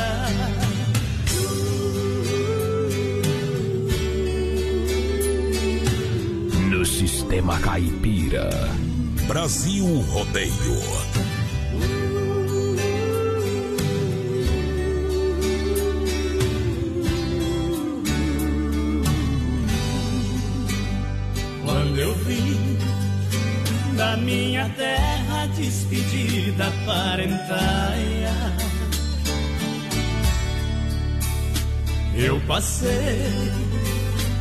[SPEAKER 11] Sistema caipira.
[SPEAKER 6] Brasil Rodeio.
[SPEAKER 1] Quando eu vim da minha terra despedida parentaia, eu passei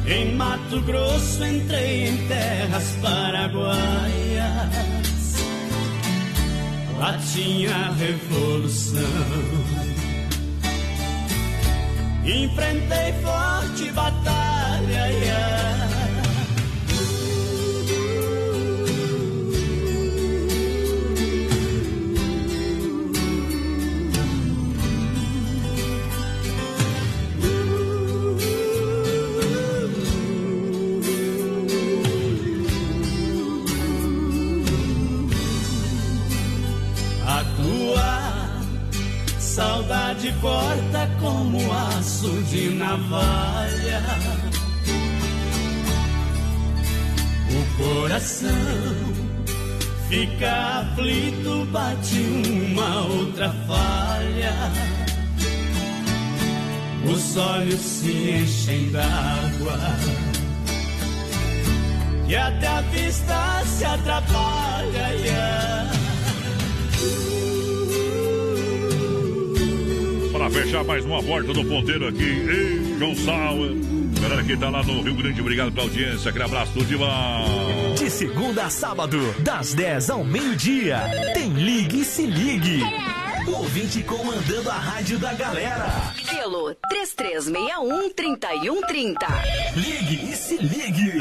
[SPEAKER 1] em Mato Grosso, entrei em terras paraguaias. Lá tinha revolução. Enfrentei forte batalha. yeah. Como aço de navalha. O coração fica aflito, bate uma outra falha. Os olhos se enchem d'água e até a vista se atrapalha. yeah.
[SPEAKER 3] Para fechar mais uma volta do ponteiro aqui, ei, João Sauer. Galera que tá lá no Rio Grande, obrigado pela audiência. Aquele abraço, tudo de bom.
[SPEAKER 20] De segunda a sábado, das 10 ao meio-dia, tem Ligue e Se Ligue. Ouvinte comandando a rádio da galera.
[SPEAKER 17] Pelo 3361-3130.
[SPEAKER 20] Ligue e Se Ligue.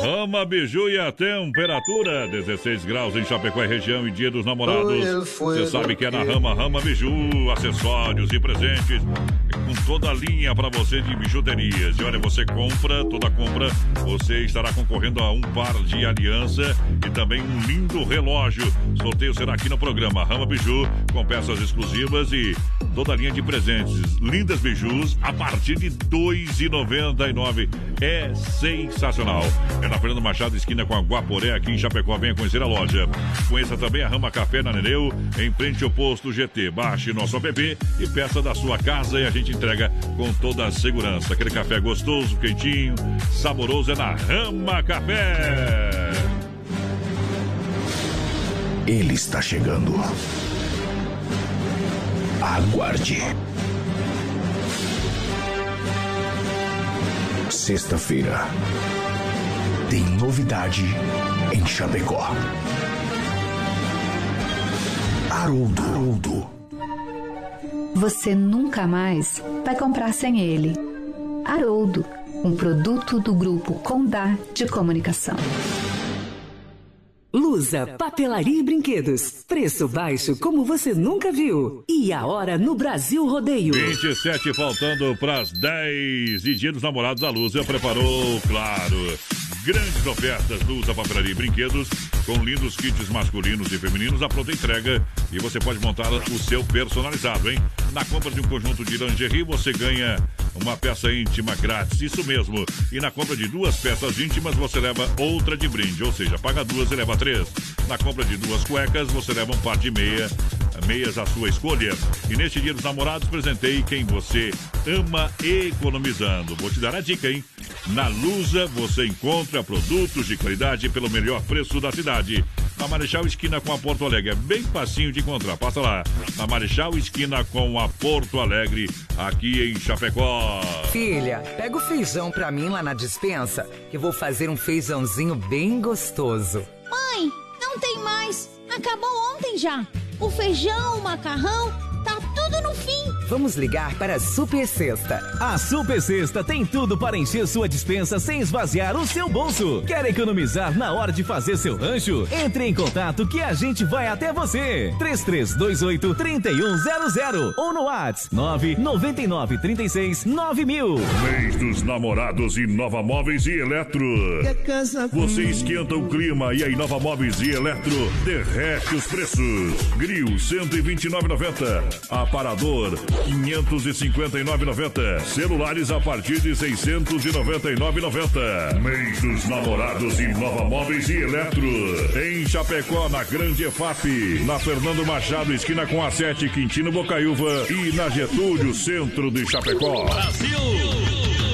[SPEAKER 3] Rama Biju e a temperatura. 16 graus em Chapecó e região e dia dos namorados. Você sabe que é na Rama, Rama Biju, acessórios e presentes com toda a linha para você de bijuterias. E olha, você compra, toda compra, você estará concorrendo a um par de aliança e também um lindo relógio. Sorteio será aqui no programa Rama Biju, com peças exclusivas e toda a linha de presentes. Lindas bijus a partir de R$ 2,99. É sensacional. É na Fernando Machado, esquina com a Guaporé, aqui em Chapecó. Venha conhecer a loja. Conheça também a Rama Café na Nereu, em frente ao posto GT. Baixe nosso app e peça da sua casa e a gente entrega com toda a segurança. Aquele café gostoso, quentinho, saboroso é na Rama Café.
[SPEAKER 11] Ele está chegando. Aguarde. Sexta-feira. Tem novidade em Chapecó. Haroldo. Haroldo.
[SPEAKER 16] Você nunca mais vai comprar sem ele. Haroldo, um produto do grupo Condá de Comunicação.
[SPEAKER 17] Lusa, papelaria e brinquedos. Preço baixo como você nunca viu. E a hora no Brasil Rodeio.
[SPEAKER 3] 27 faltando para as 10 e dia dos namorados a Lusa preparou, claro, grandes ofertas Lusa Papelaria e Brinquedos com lindos kits masculinos e femininos à pronta entrega e você pode montar o seu personalizado, hein? Na compra de um conjunto de lingerie você ganha uma peça íntima grátis, isso mesmo. E na compra de duas peças íntimas você leva outra de brinde, ou seja, paga duas e leva três. Na compra de duas cuecas você leva um par de meia, meias à sua escolha. E neste dia dos namorados, presentei quem você ama economizando. Vou te dar a dica, hein? Na Lusa você encontra produtos de qualidade pelo melhor preço da cidade. Na Marechal Esquina com a Porto Alegre. É bem facinho de encontrar. Passa lá. Na Marechal Esquina com a Porto Alegre, aqui em Chapecó.
[SPEAKER 18] Filha, pega o feijão pra mim lá na dispensa, que eu vou fazer um feijãozinho bem gostoso.
[SPEAKER 19] Mãe, não tem mais. Acabou ontem já. O feijão, o macarrão, tá tudo no fim.
[SPEAKER 18] Vamos ligar para a Super Sexta.
[SPEAKER 20] A Super Sexta tem tudo para encher sua dispensa sem esvaziar o seu bolso. Quer economizar na hora de fazer seu rancho? Entre em contato que a gente vai até você. 3328 3100 ou no WhatsApp 999 36 9000.
[SPEAKER 2] Mês dos namorados Inova Móveis e Eletro. Você esquenta o clima e a Inova Móveis e Eletro derrete os preços. Grill 129,90. Aparador 559,90. Celulares a partir de 699,90. Mês dos namorados Inova Móveis e Eletro. Em Chapecó, na Grande EFAP. Na Fernando Machado, esquina com a 7, Quintino Bocaiúva. E na Getúlio, centro de Chapecó.
[SPEAKER 3] Brasil!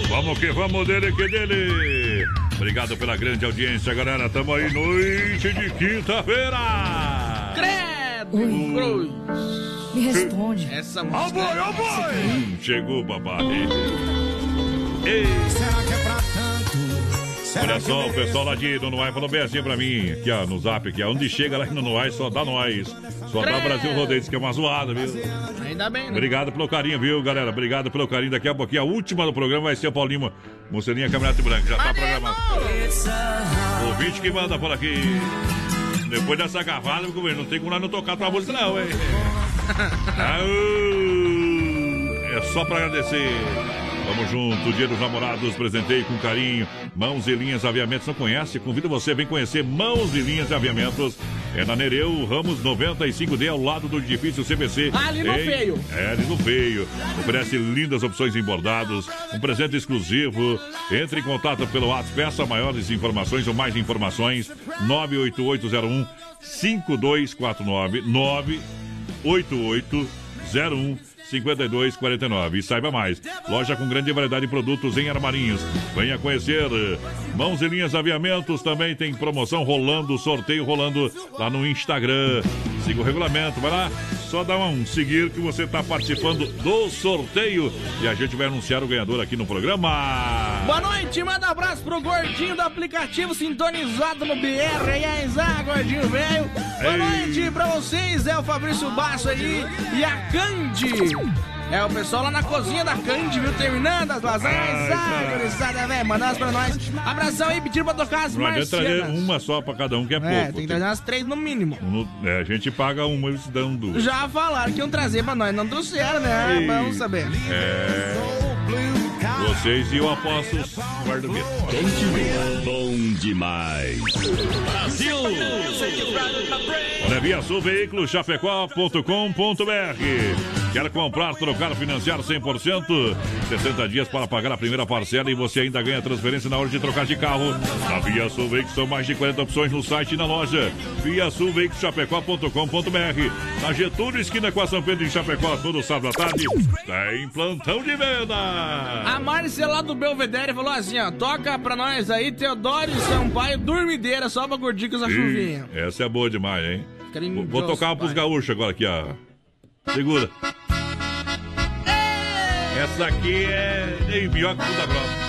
[SPEAKER 3] Vamos que vamos dele que dele! Obrigado pela grande audiência, galera. Tamo aí noite de quinta-feira!
[SPEAKER 8] Credo, Cruz!
[SPEAKER 19] Me responde.
[SPEAKER 8] Essa
[SPEAKER 3] Ó
[SPEAKER 8] música.
[SPEAKER 3] boi, ó boi! Hum, Chegou, papai. Ei.
[SPEAKER 1] Será que é pra tanto? Será
[SPEAKER 3] Olha só, o pessoal lá de Nonoai falou bem assim pra mim, aqui ó, no zap, aqui, ó, onde chega lá em Nonoai só dá nós. Só dá. Brasil Rodeio, que é uma zoada, viu?
[SPEAKER 8] Ainda bem, né?
[SPEAKER 3] Obrigado pelo carinho, viu, galera? Obrigado pelo carinho. Daqui a pouquinho, a última do programa vai ser o Paulinho Mocelinha Caminhonete Branca. Já tá programado. O ouvinte que manda por aqui. Depois dessa cavada, não tem como nós não tocar tua música, não, hein? É só pra agradecer. Vamos junto, Dia dos Namorados, presentei com carinho. Mãos e Linhas Aviamentos, não conhece? Convido você, vem conhecer Mãos e Linhas Aviamentos. É na Nereu, Ramos 95D, ao lado do edifício CBC.
[SPEAKER 8] Ali no
[SPEAKER 3] em-
[SPEAKER 8] Feio.
[SPEAKER 3] É, ali no Feio. Oferece lindas opções em bordados, um presente exclusivo. Entre em contato pelo WhatsApp, peça maiores informações ou mais informações. 98801 5249 98801 5249 e saiba mais. Loja com grande variedade de produtos em armarinhos. Venha conhecer. Mãos e linhas aviamentos também tem promoção rolando, sorteio rolando lá no Instagram. Siga o regulamento, vai lá, só dá um seguir que você está participando do sorteio e a gente vai anunciar o ganhador aqui no programa.
[SPEAKER 8] Boa noite, manda um abraço pro gordinho do aplicativo sintonizado no BR. E aí, gordinho velho. Boa
[SPEAKER 3] Ei.
[SPEAKER 8] noite pra vocês, é o Fabrício Basso aí e a Candy. É o pessoal lá na cozinha da Candy, viu? Terminando as lasanhas. Ah, gurizada, velho, manda umas pra nós. Abração aí, pedindo pra tocar as
[SPEAKER 3] Não adianta trazer
[SPEAKER 8] marcianas.
[SPEAKER 3] uma só para cada um, que é,
[SPEAKER 8] É,
[SPEAKER 3] pouco.
[SPEAKER 8] tem que trazer umas três no mínimo.
[SPEAKER 3] No- é, a gente paga uma e eles dão duas.
[SPEAKER 8] Já falaram que iam trazer pra nós, não trouxeram, né? Vamos saber.
[SPEAKER 3] É. Vocês e o Apóstolo guarda?
[SPEAKER 7] Bom demais.
[SPEAKER 3] Brasil! Olha, Via Sul Veículos, chapecó.com.br. Quer comprar, trocar, financiar 100%? 60 dias para pagar a primeira parcela e você ainda ganha transferência na hora de trocar de carro. Na Via Sul Veículos são mais de 40 opções no site e na loja. Via Sul Veículos, chapecó.com.br. Na Getúlio, esquina com a São Pedro em Chapecó, todo sábado à tarde. Tem plantão de venda.
[SPEAKER 8] A Márcia lá do Belvedere falou assim, ó, toca pra nós aí, Teodoro e Sampaio, dormideira, só pra curtir com essa chuvinha.
[SPEAKER 3] Ih, Essa é boa demais, hein? Vou, vou tocar uma pros gaúchos agora aqui, ó. Segura. Essa aqui é meio pior que Puta Grossa.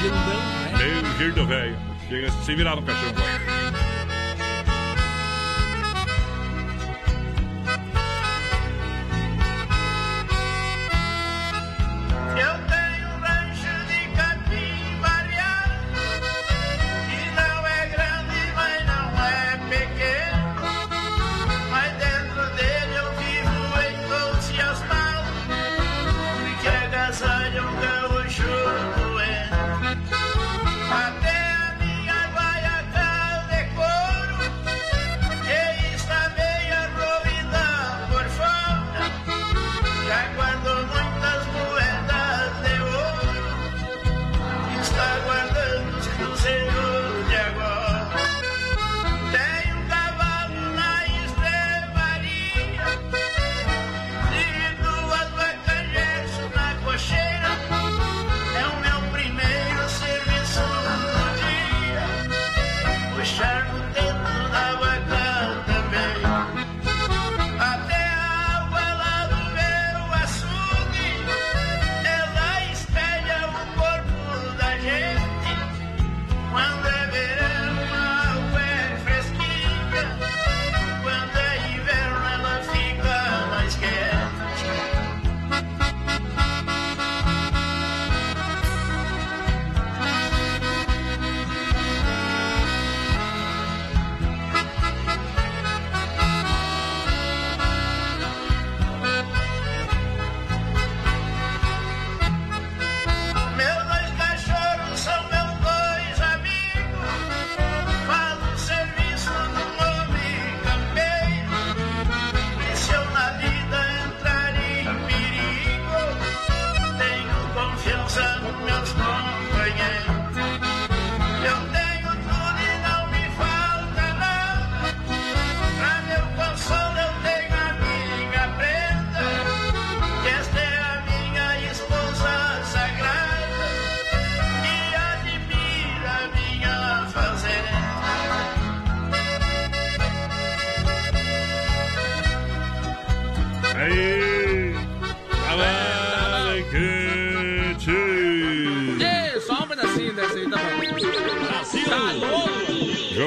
[SPEAKER 8] Gildão,
[SPEAKER 3] giro do velho. Chega se virar no caixão. vai.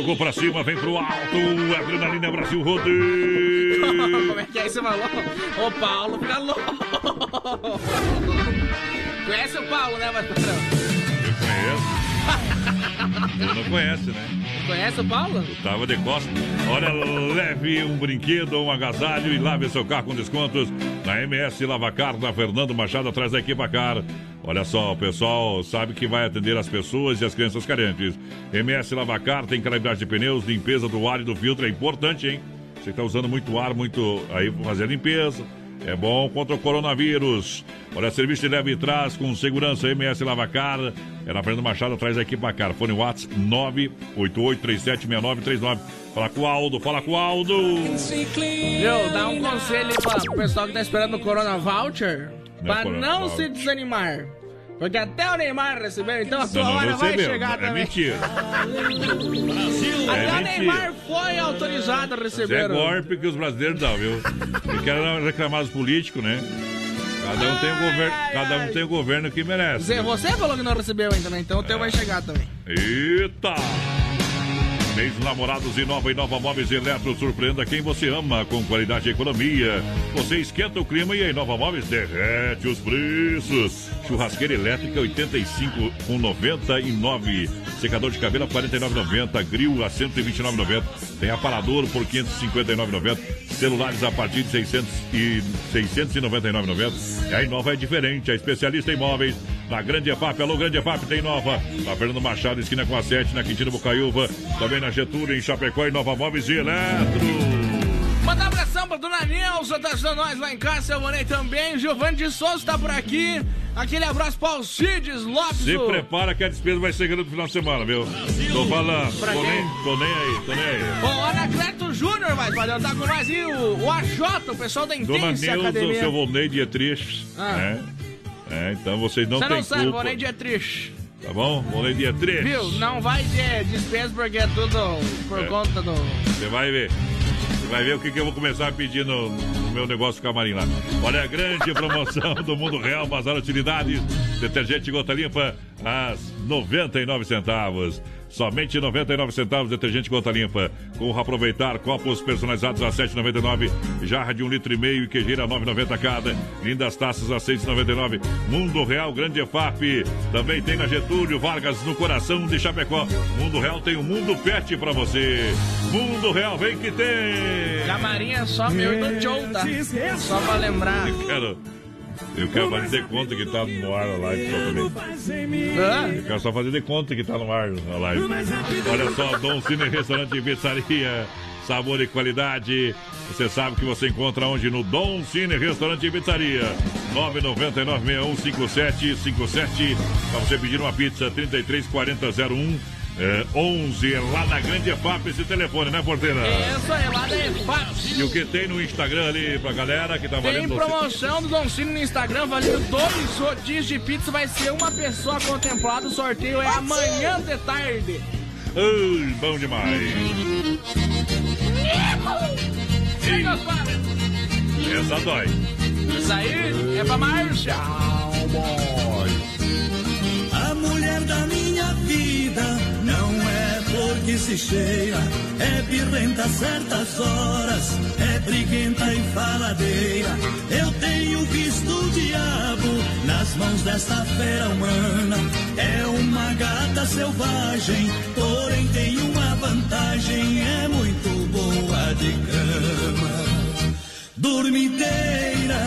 [SPEAKER 3] Jogou pra cima, vem pro alto. Adrenalina Brasil rodeio.
[SPEAKER 8] Como é que é isso, maluco? Ô, Paulo, fica louco. Conhece o Paulo, né, mas patrão?
[SPEAKER 3] Eu conheço. Tu não conhece, né?
[SPEAKER 8] Conhece o Paulo?
[SPEAKER 3] Tu tava de costas. Olha, leve um brinquedo ou um agasalho e lave seu carro com descontos na MS Lavacar, na Fernando Machado, atrás da Equipa Car. Olha só, o pessoal sabe que vai atender as pessoas e as crianças carentes. MS Lavacar tem calibragem de pneus, limpeza do ar e do filtro, é importante, hein? Você está usando muito ar, muito aí fazer a limpeza. É bom contra o coronavírus. Olha, serviço de leve e traz com segurança MS Lavacar. É na Fernando Machado, atrás da equipe Bacar. Fone Whats 988376939. Fala com o Aldo, fala com o Aldo.
[SPEAKER 8] Meu, dá um conselho para o pessoal que tá esperando o Corona Voucher.
[SPEAKER 3] É Corona
[SPEAKER 8] não
[SPEAKER 3] Voucher.
[SPEAKER 8] se desanimar. Porque até o Neymar recebeu, então a tua
[SPEAKER 3] Não, não
[SPEAKER 8] hora vai chegar
[SPEAKER 3] É
[SPEAKER 8] também.
[SPEAKER 3] mentira.
[SPEAKER 8] Até
[SPEAKER 3] É
[SPEAKER 8] o
[SPEAKER 3] mentira.
[SPEAKER 8] Neymar foi autorizado a
[SPEAKER 3] é
[SPEAKER 8] receber. o-
[SPEAKER 3] golpe que os brasileiros dão, viu? E querem reclamar dos políticos, né? Cada um, tem o governo, cada um tem o governo que merece.
[SPEAKER 8] Zé, você falou que não recebeu ainda, né? Então o teu vai chegar também.
[SPEAKER 3] Eita! Mês dos Namorados Inova Móveis e Eletro surpreenda quem você ama com qualidade e economia. Você esquenta o clima e a Inova Móveis derrete os preços. Churrasqueira elétrica 85 com 99. Secador de cabelo a 49,90. Grill a 129,90. Tem aparador por 559,90. Celulares a partir de 600 e 699,90. A Inova é diferente, a especialista em móveis. Na Grande EFAP, alô Grande EFAP tem Nova. Na Fernando Machado, esquina com a 7, na Quintino Bocaiúva. Também na Getúlio, em Chapecó e Nova Móveis e Eletro.
[SPEAKER 8] Mandar um abração pra dona Nilza, tá ajudando nós lá em casa, seu Bonei também. Giovanni de Souza tá por aqui. Aquele abraço pro Alcides Lopes.
[SPEAKER 3] Se prepara que a despesa vai ser grande no final de semana, viu? Tô falando.
[SPEAKER 8] Pra
[SPEAKER 3] Tô nem, tô nem aí, tô nem aí.
[SPEAKER 8] Ô, Anacleto Júnior, vai, valeu, tá com nós. E o, o AJ, o pessoal da
[SPEAKER 3] Dona
[SPEAKER 8] Intense
[SPEAKER 3] Neuza, o
[SPEAKER 8] Academia.
[SPEAKER 3] seu Volney Dietrich.
[SPEAKER 8] Ah.
[SPEAKER 3] né? É, então vocês não
[SPEAKER 8] Você não sabe,
[SPEAKER 3] culpa.
[SPEAKER 8] Bonei Dietrich.
[SPEAKER 3] Tá bom? Volney Dietrich.
[SPEAKER 8] Viu? Não vai ter despesa porque é tudo por
[SPEAKER 3] É.
[SPEAKER 8] conta do.
[SPEAKER 3] Você vai ver. Você vai ver o que, que eu vou começar a pedir no, no meu negócio camarim lá. Olha a grande promoção do Mundo Real, Bazar Utilidades. Detergente gota limpa, às 99 centavos. Somente 99 centavos, detergente gota limpa. Corra aproveitar copos personalizados a 7,99. Jarra de um litro e meio e queijeira a 9,90 cada. Lindas taças a 6,99. Mundo Real Grande EFAP. Também tem na Getúlio Vargas no coração de Chapecó. Mundo Real tem o Mundo Pet pra você. Mundo Real, vem que tem!
[SPEAKER 8] Camarim é só meu e do Joe, tá? Só pra lembrar.
[SPEAKER 3] Eu quero. Eu quero fazer de conta que tá no ar a live só também.
[SPEAKER 8] Hã?
[SPEAKER 3] Eu quero só fazer de conta que tá no ar a live. Olha só, Dom Cine Restaurante e Pizzaria. Sabor e qualidade. Você sabe que você encontra onde? No Dom Cine Restaurante e Pizzaria. 999-615757. Pra você pedir uma pizza 334001. É, 11 lá na Grande EFAP esse telefone, né, porteira?
[SPEAKER 8] É isso aí, lá da EFAP.
[SPEAKER 3] E o que tem no Instagram ali pra galera que tá
[SPEAKER 8] Tem
[SPEAKER 3] valendo?
[SPEAKER 8] promoção do Don Cine no Instagram, valendo dois rodízios de pizza. Vai ser uma pessoa contemplada. O sorteio é amanhã de tarde.
[SPEAKER 3] Ai, bom demais. Essa dói.
[SPEAKER 8] Isso aí é pra Márcia.
[SPEAKER 9] A mulher da minha vida é que se cheira, é birrenta certas horas, é briguenta e faladeira. Eu tenho visto o diabo nas mãos desta fera humana. É uma gata selvagem, porém tem uma vantagem, é muito boa de cama. Dormideira,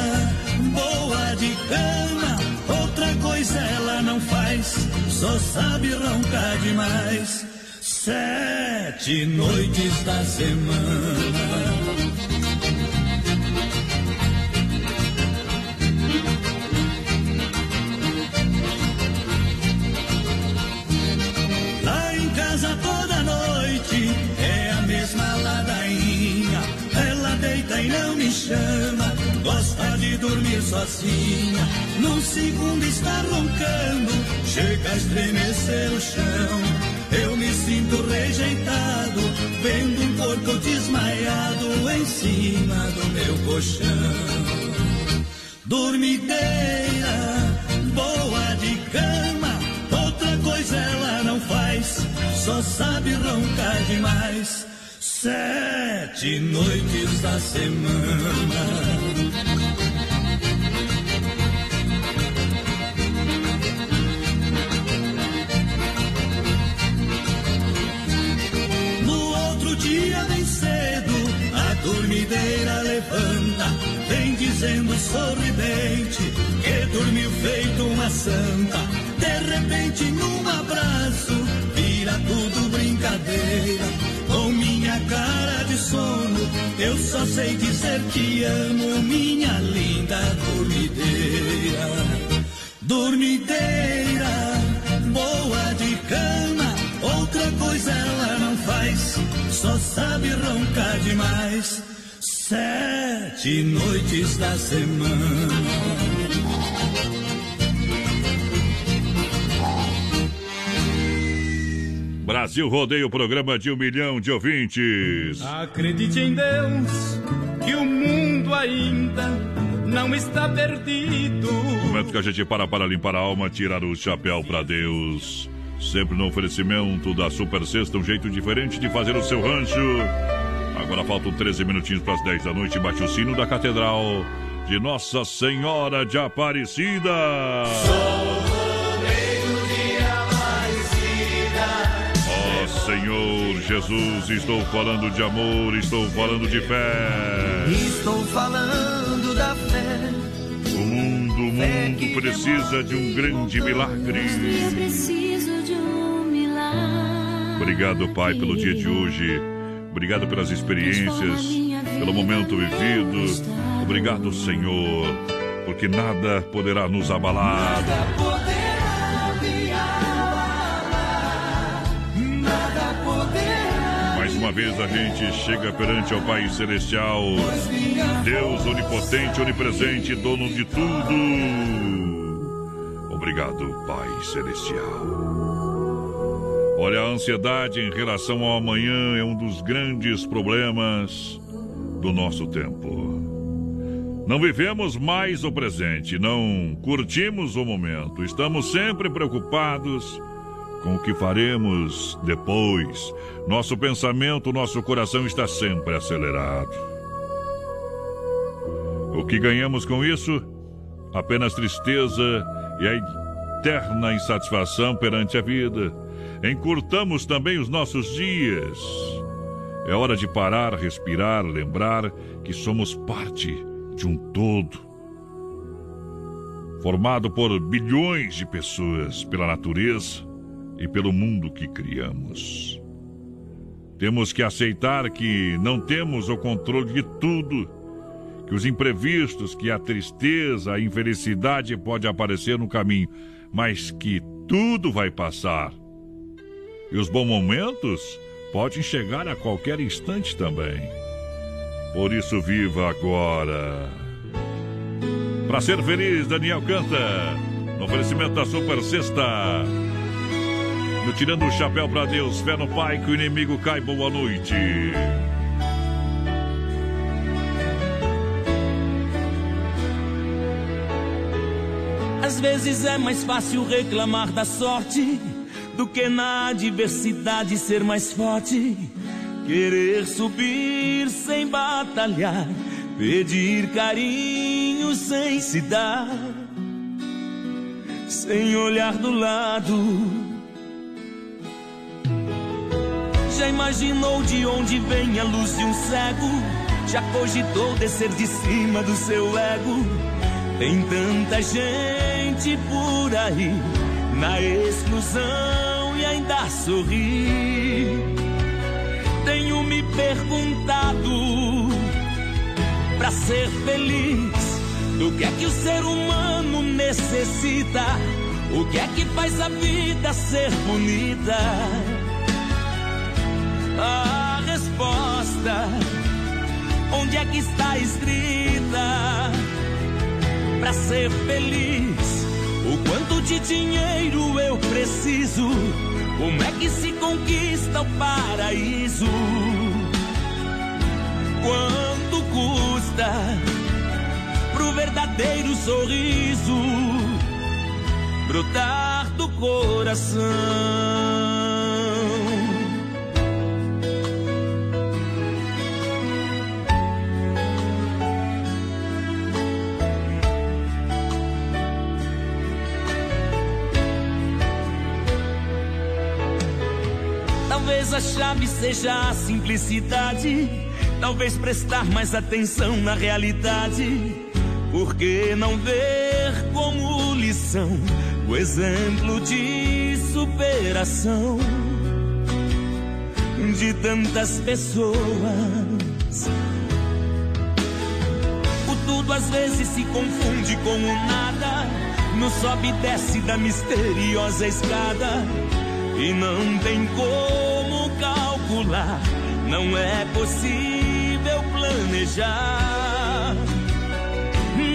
[SPEAKER 9] boa de cama, outra coisa ela não faz, só sabe roncar demais. Sete noites da semana. Lá em casa toda noite é a mesma ladainha. Ela deita e não me chama, gosta de dormir sozinha. No segundo está roncando, chega a estremecer o chão. Eu me sinto rejeitado, vendo um corpo desmaiado em cima do meu colchão. Dormideira, boa de cama, outra coisa ela
[SPEAKER 1] só sabe roncar demais. Sete noites da semana. Outro dia bem cedo, a dormideira levanta, vem dizendo sorridente que dormiu feito uma santa. De repente, num abraço, vira tudo brincadeira. Com minha cara de sono, eu só sei dizer que amo minha linda dormideira. Dormideira, boa de cama, outra coisa ela não faz, só sabe roncar demais. Sete noites da semana.
[SPEAKER 3] Brasil Rodeio, programa de um milhão de ouvintes.
[SPEAKER 10] Acredite em Deus, que o mundo ainda não está perdido.
[SPEAKER 3] Momento que a gente para para limpar a alma, tirar o chapéu para Deus. Sempre no oferecimento da Super Sexta, um jeito diferente de fazer o seu rancho. Agora faltam 13 minutinhos para as 10 da noite. Bate o sino da Catedral de Nossa Senhora de Aparecida. Ó Senhor Jesus, estou falando de amor, estou falando de fé.
[SPEAKER 21] Estou falando da fé.
[SPEAKER 3] O mundo, o mundo precisa de um grande milagre. Obrigado, Pai, pelo dia de hoje. Obrigado pelas experiências, pelo momento vivido. Obrigado, Senhor, porque nada poderá nos abalar.
[SPEAKER 21] Poderá me abalar, nada poderá.
[SPEAKER 3] Mais uma vez a gente chega perante ao Pai Celestial, Deus onipotente, onipresente, dono de tudo. Obrigado, Pai Celestial. Olha, a ansiedade em relação ao amanhã é um dos grandes problemas do nosso tempo. Não vivemos mais o presente, não curtimos o momento, estamos sempre preocupados com o que faremos depois. Nosso pensamento, nosso coração está sempre acelerado. O que ganhamos com isso? Apenas tristeza e a eterna insatisfação perante a vida. Encurtamos também os nossos dias. É hora de parar, respirar, lembrar que somos parte de um todo. Formado por bilhões de pessoas, pela natureza e pelo mundo que criamos. Temos que aceitar que não temos o controle de tudo, que os imprevistos, que a tristeza, a infelicidade pode aparecer no caminho, mas que tudo vai passar. E os bons momentos podem chegar a qualquer instante também. Por isso, viva agora. Para ser feliz, Daniel canta. No oferecimento da Super Sexta. No Tirando o Chapéu para Deus, fé no Pai que o inimigo cai. Boa noite.
[SPEAKER 9] Às vezes é mais fácil reclamar da sorte do que na adversidade ser mais forte. Querer subir sem batalhar, pedir carinho sem se dar, sem olhar do lado. Já imaginou de onde vem a luz de um cego? Já cogitou descer de cima do seu ego? Tem tanta gente por aí na exclusão e ainda sorri. Tenho me perguntado para ser feliz, do que é que o ser humano necessita? O que é que faz a vida ser bonita? A resposta, onde é que está escrita? Para ser feliz, o quanto de dinheiro eu preciso? Como é que se conquista o paraíso? Quanto custa pro verdadeiro sorriso brotar do coração? Talvez a chave seja a simplicidade. Talvez prestar mais atenção na realidade. Por que não ver como lição o exemplo de superação de tantas pessoas? O tudo às vezes se confunde com o nada. No sobe e desce da misteriosa escada. E não tem como calcular, não é possível planejar.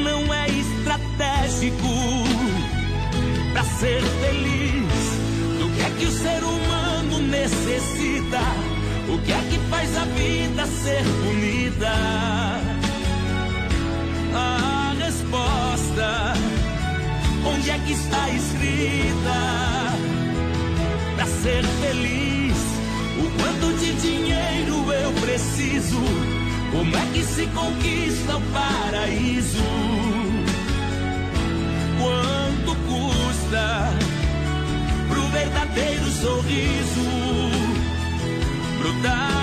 [SPEAKER 9] Não é estratégico para ser feliz. Do que é que o ser humano necessita? O que é que faz a vida ser bonita? A resposta, onde é que está escrita? Para ser feliz, quanto de dinheiro eu preciso? Como é que se conquista o paraíso? Quanto custa pro verdadeiro sorriso brotar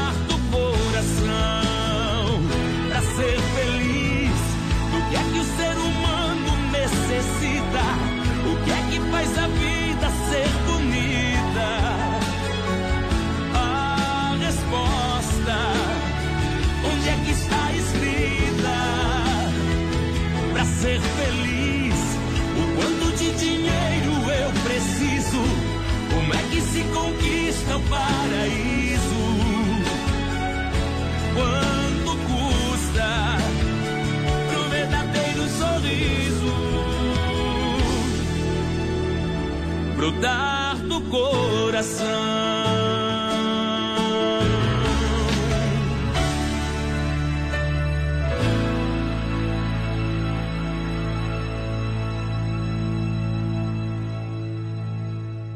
[SPEAKER 9] ser feliz, o quanto de dinheiro eu preciso? Como é que se conquista o paraíso? Quanto custa pro verdadeiro sorriso brotar do coração?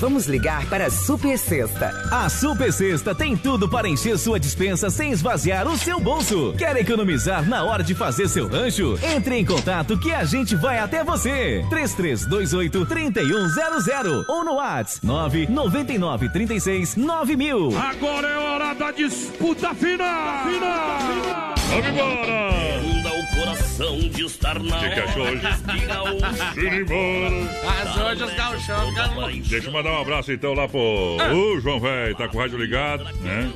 [SPEAKER 18] Vamos ligar para a Super Sexta.
[SPEAKER 20] A Super Sexta tem tudo para encher sua dispensa sem esvaziar o seu bolso. Quer economizar na hora de fazer seu rancho? Entre em contato que a gente vai até você. 3328 3100 ou no WhatsApp 999 36 9000.
[SPEAKER 3] Agora é hora da disputa final! Final! Vamos embora!
[SPEAKER 7] De estar na
[SPEAKER 3] que achou hoje? Vamos embora!
[SPEAKER 8] Mas hoje os gauchão loucos.
[SPEAKER 3] Deixa eu mandar um abraço então lá pro
[SPEAKER 8] Ah.
[SPEAKER 3] Ô, João Velho, tá com o rádio ligado, né?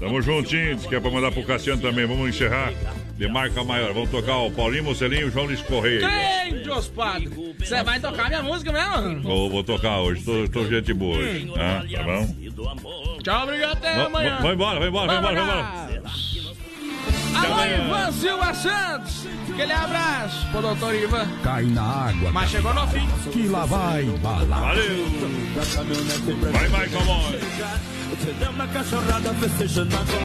[SPEAKER 3] Tamo juntinhos, que é pra mandar pro Cassiano também. Vamos encerrar de marca maior. Vamos tocar o Paulinho Mocelinho e o João Luiz Correia.
[SPEAKER 8] Quem, Deus Padre? Você vai tocar minha música mesmo?
[SPEAKER 3] Vou, vou tocar hoje, tô, tô gente boa hoje.
[SPEAKER 8] Hum.
[SPEAKER 3] Tá, bom?
[SPEAKER 8] Tchau, obrigado, até amanhã.
[SPEAKER 3] va- Vai embora, vai embora, vai embora, vai embora.
[SPEAKER 8] Alô. Ivan Silva Santos. Aquele abraço pro doutor Ivan.
[SPEAKER 11] Cai na água.
[SPEAKER 8] Mas chegou no fim.
[SPEAKER 11] Que lá vai bala.
[SPEAKER 3] Valeu. Vai, vai, come on.
[SPEAKER 1] Você deu uma cachorrada festejando agora.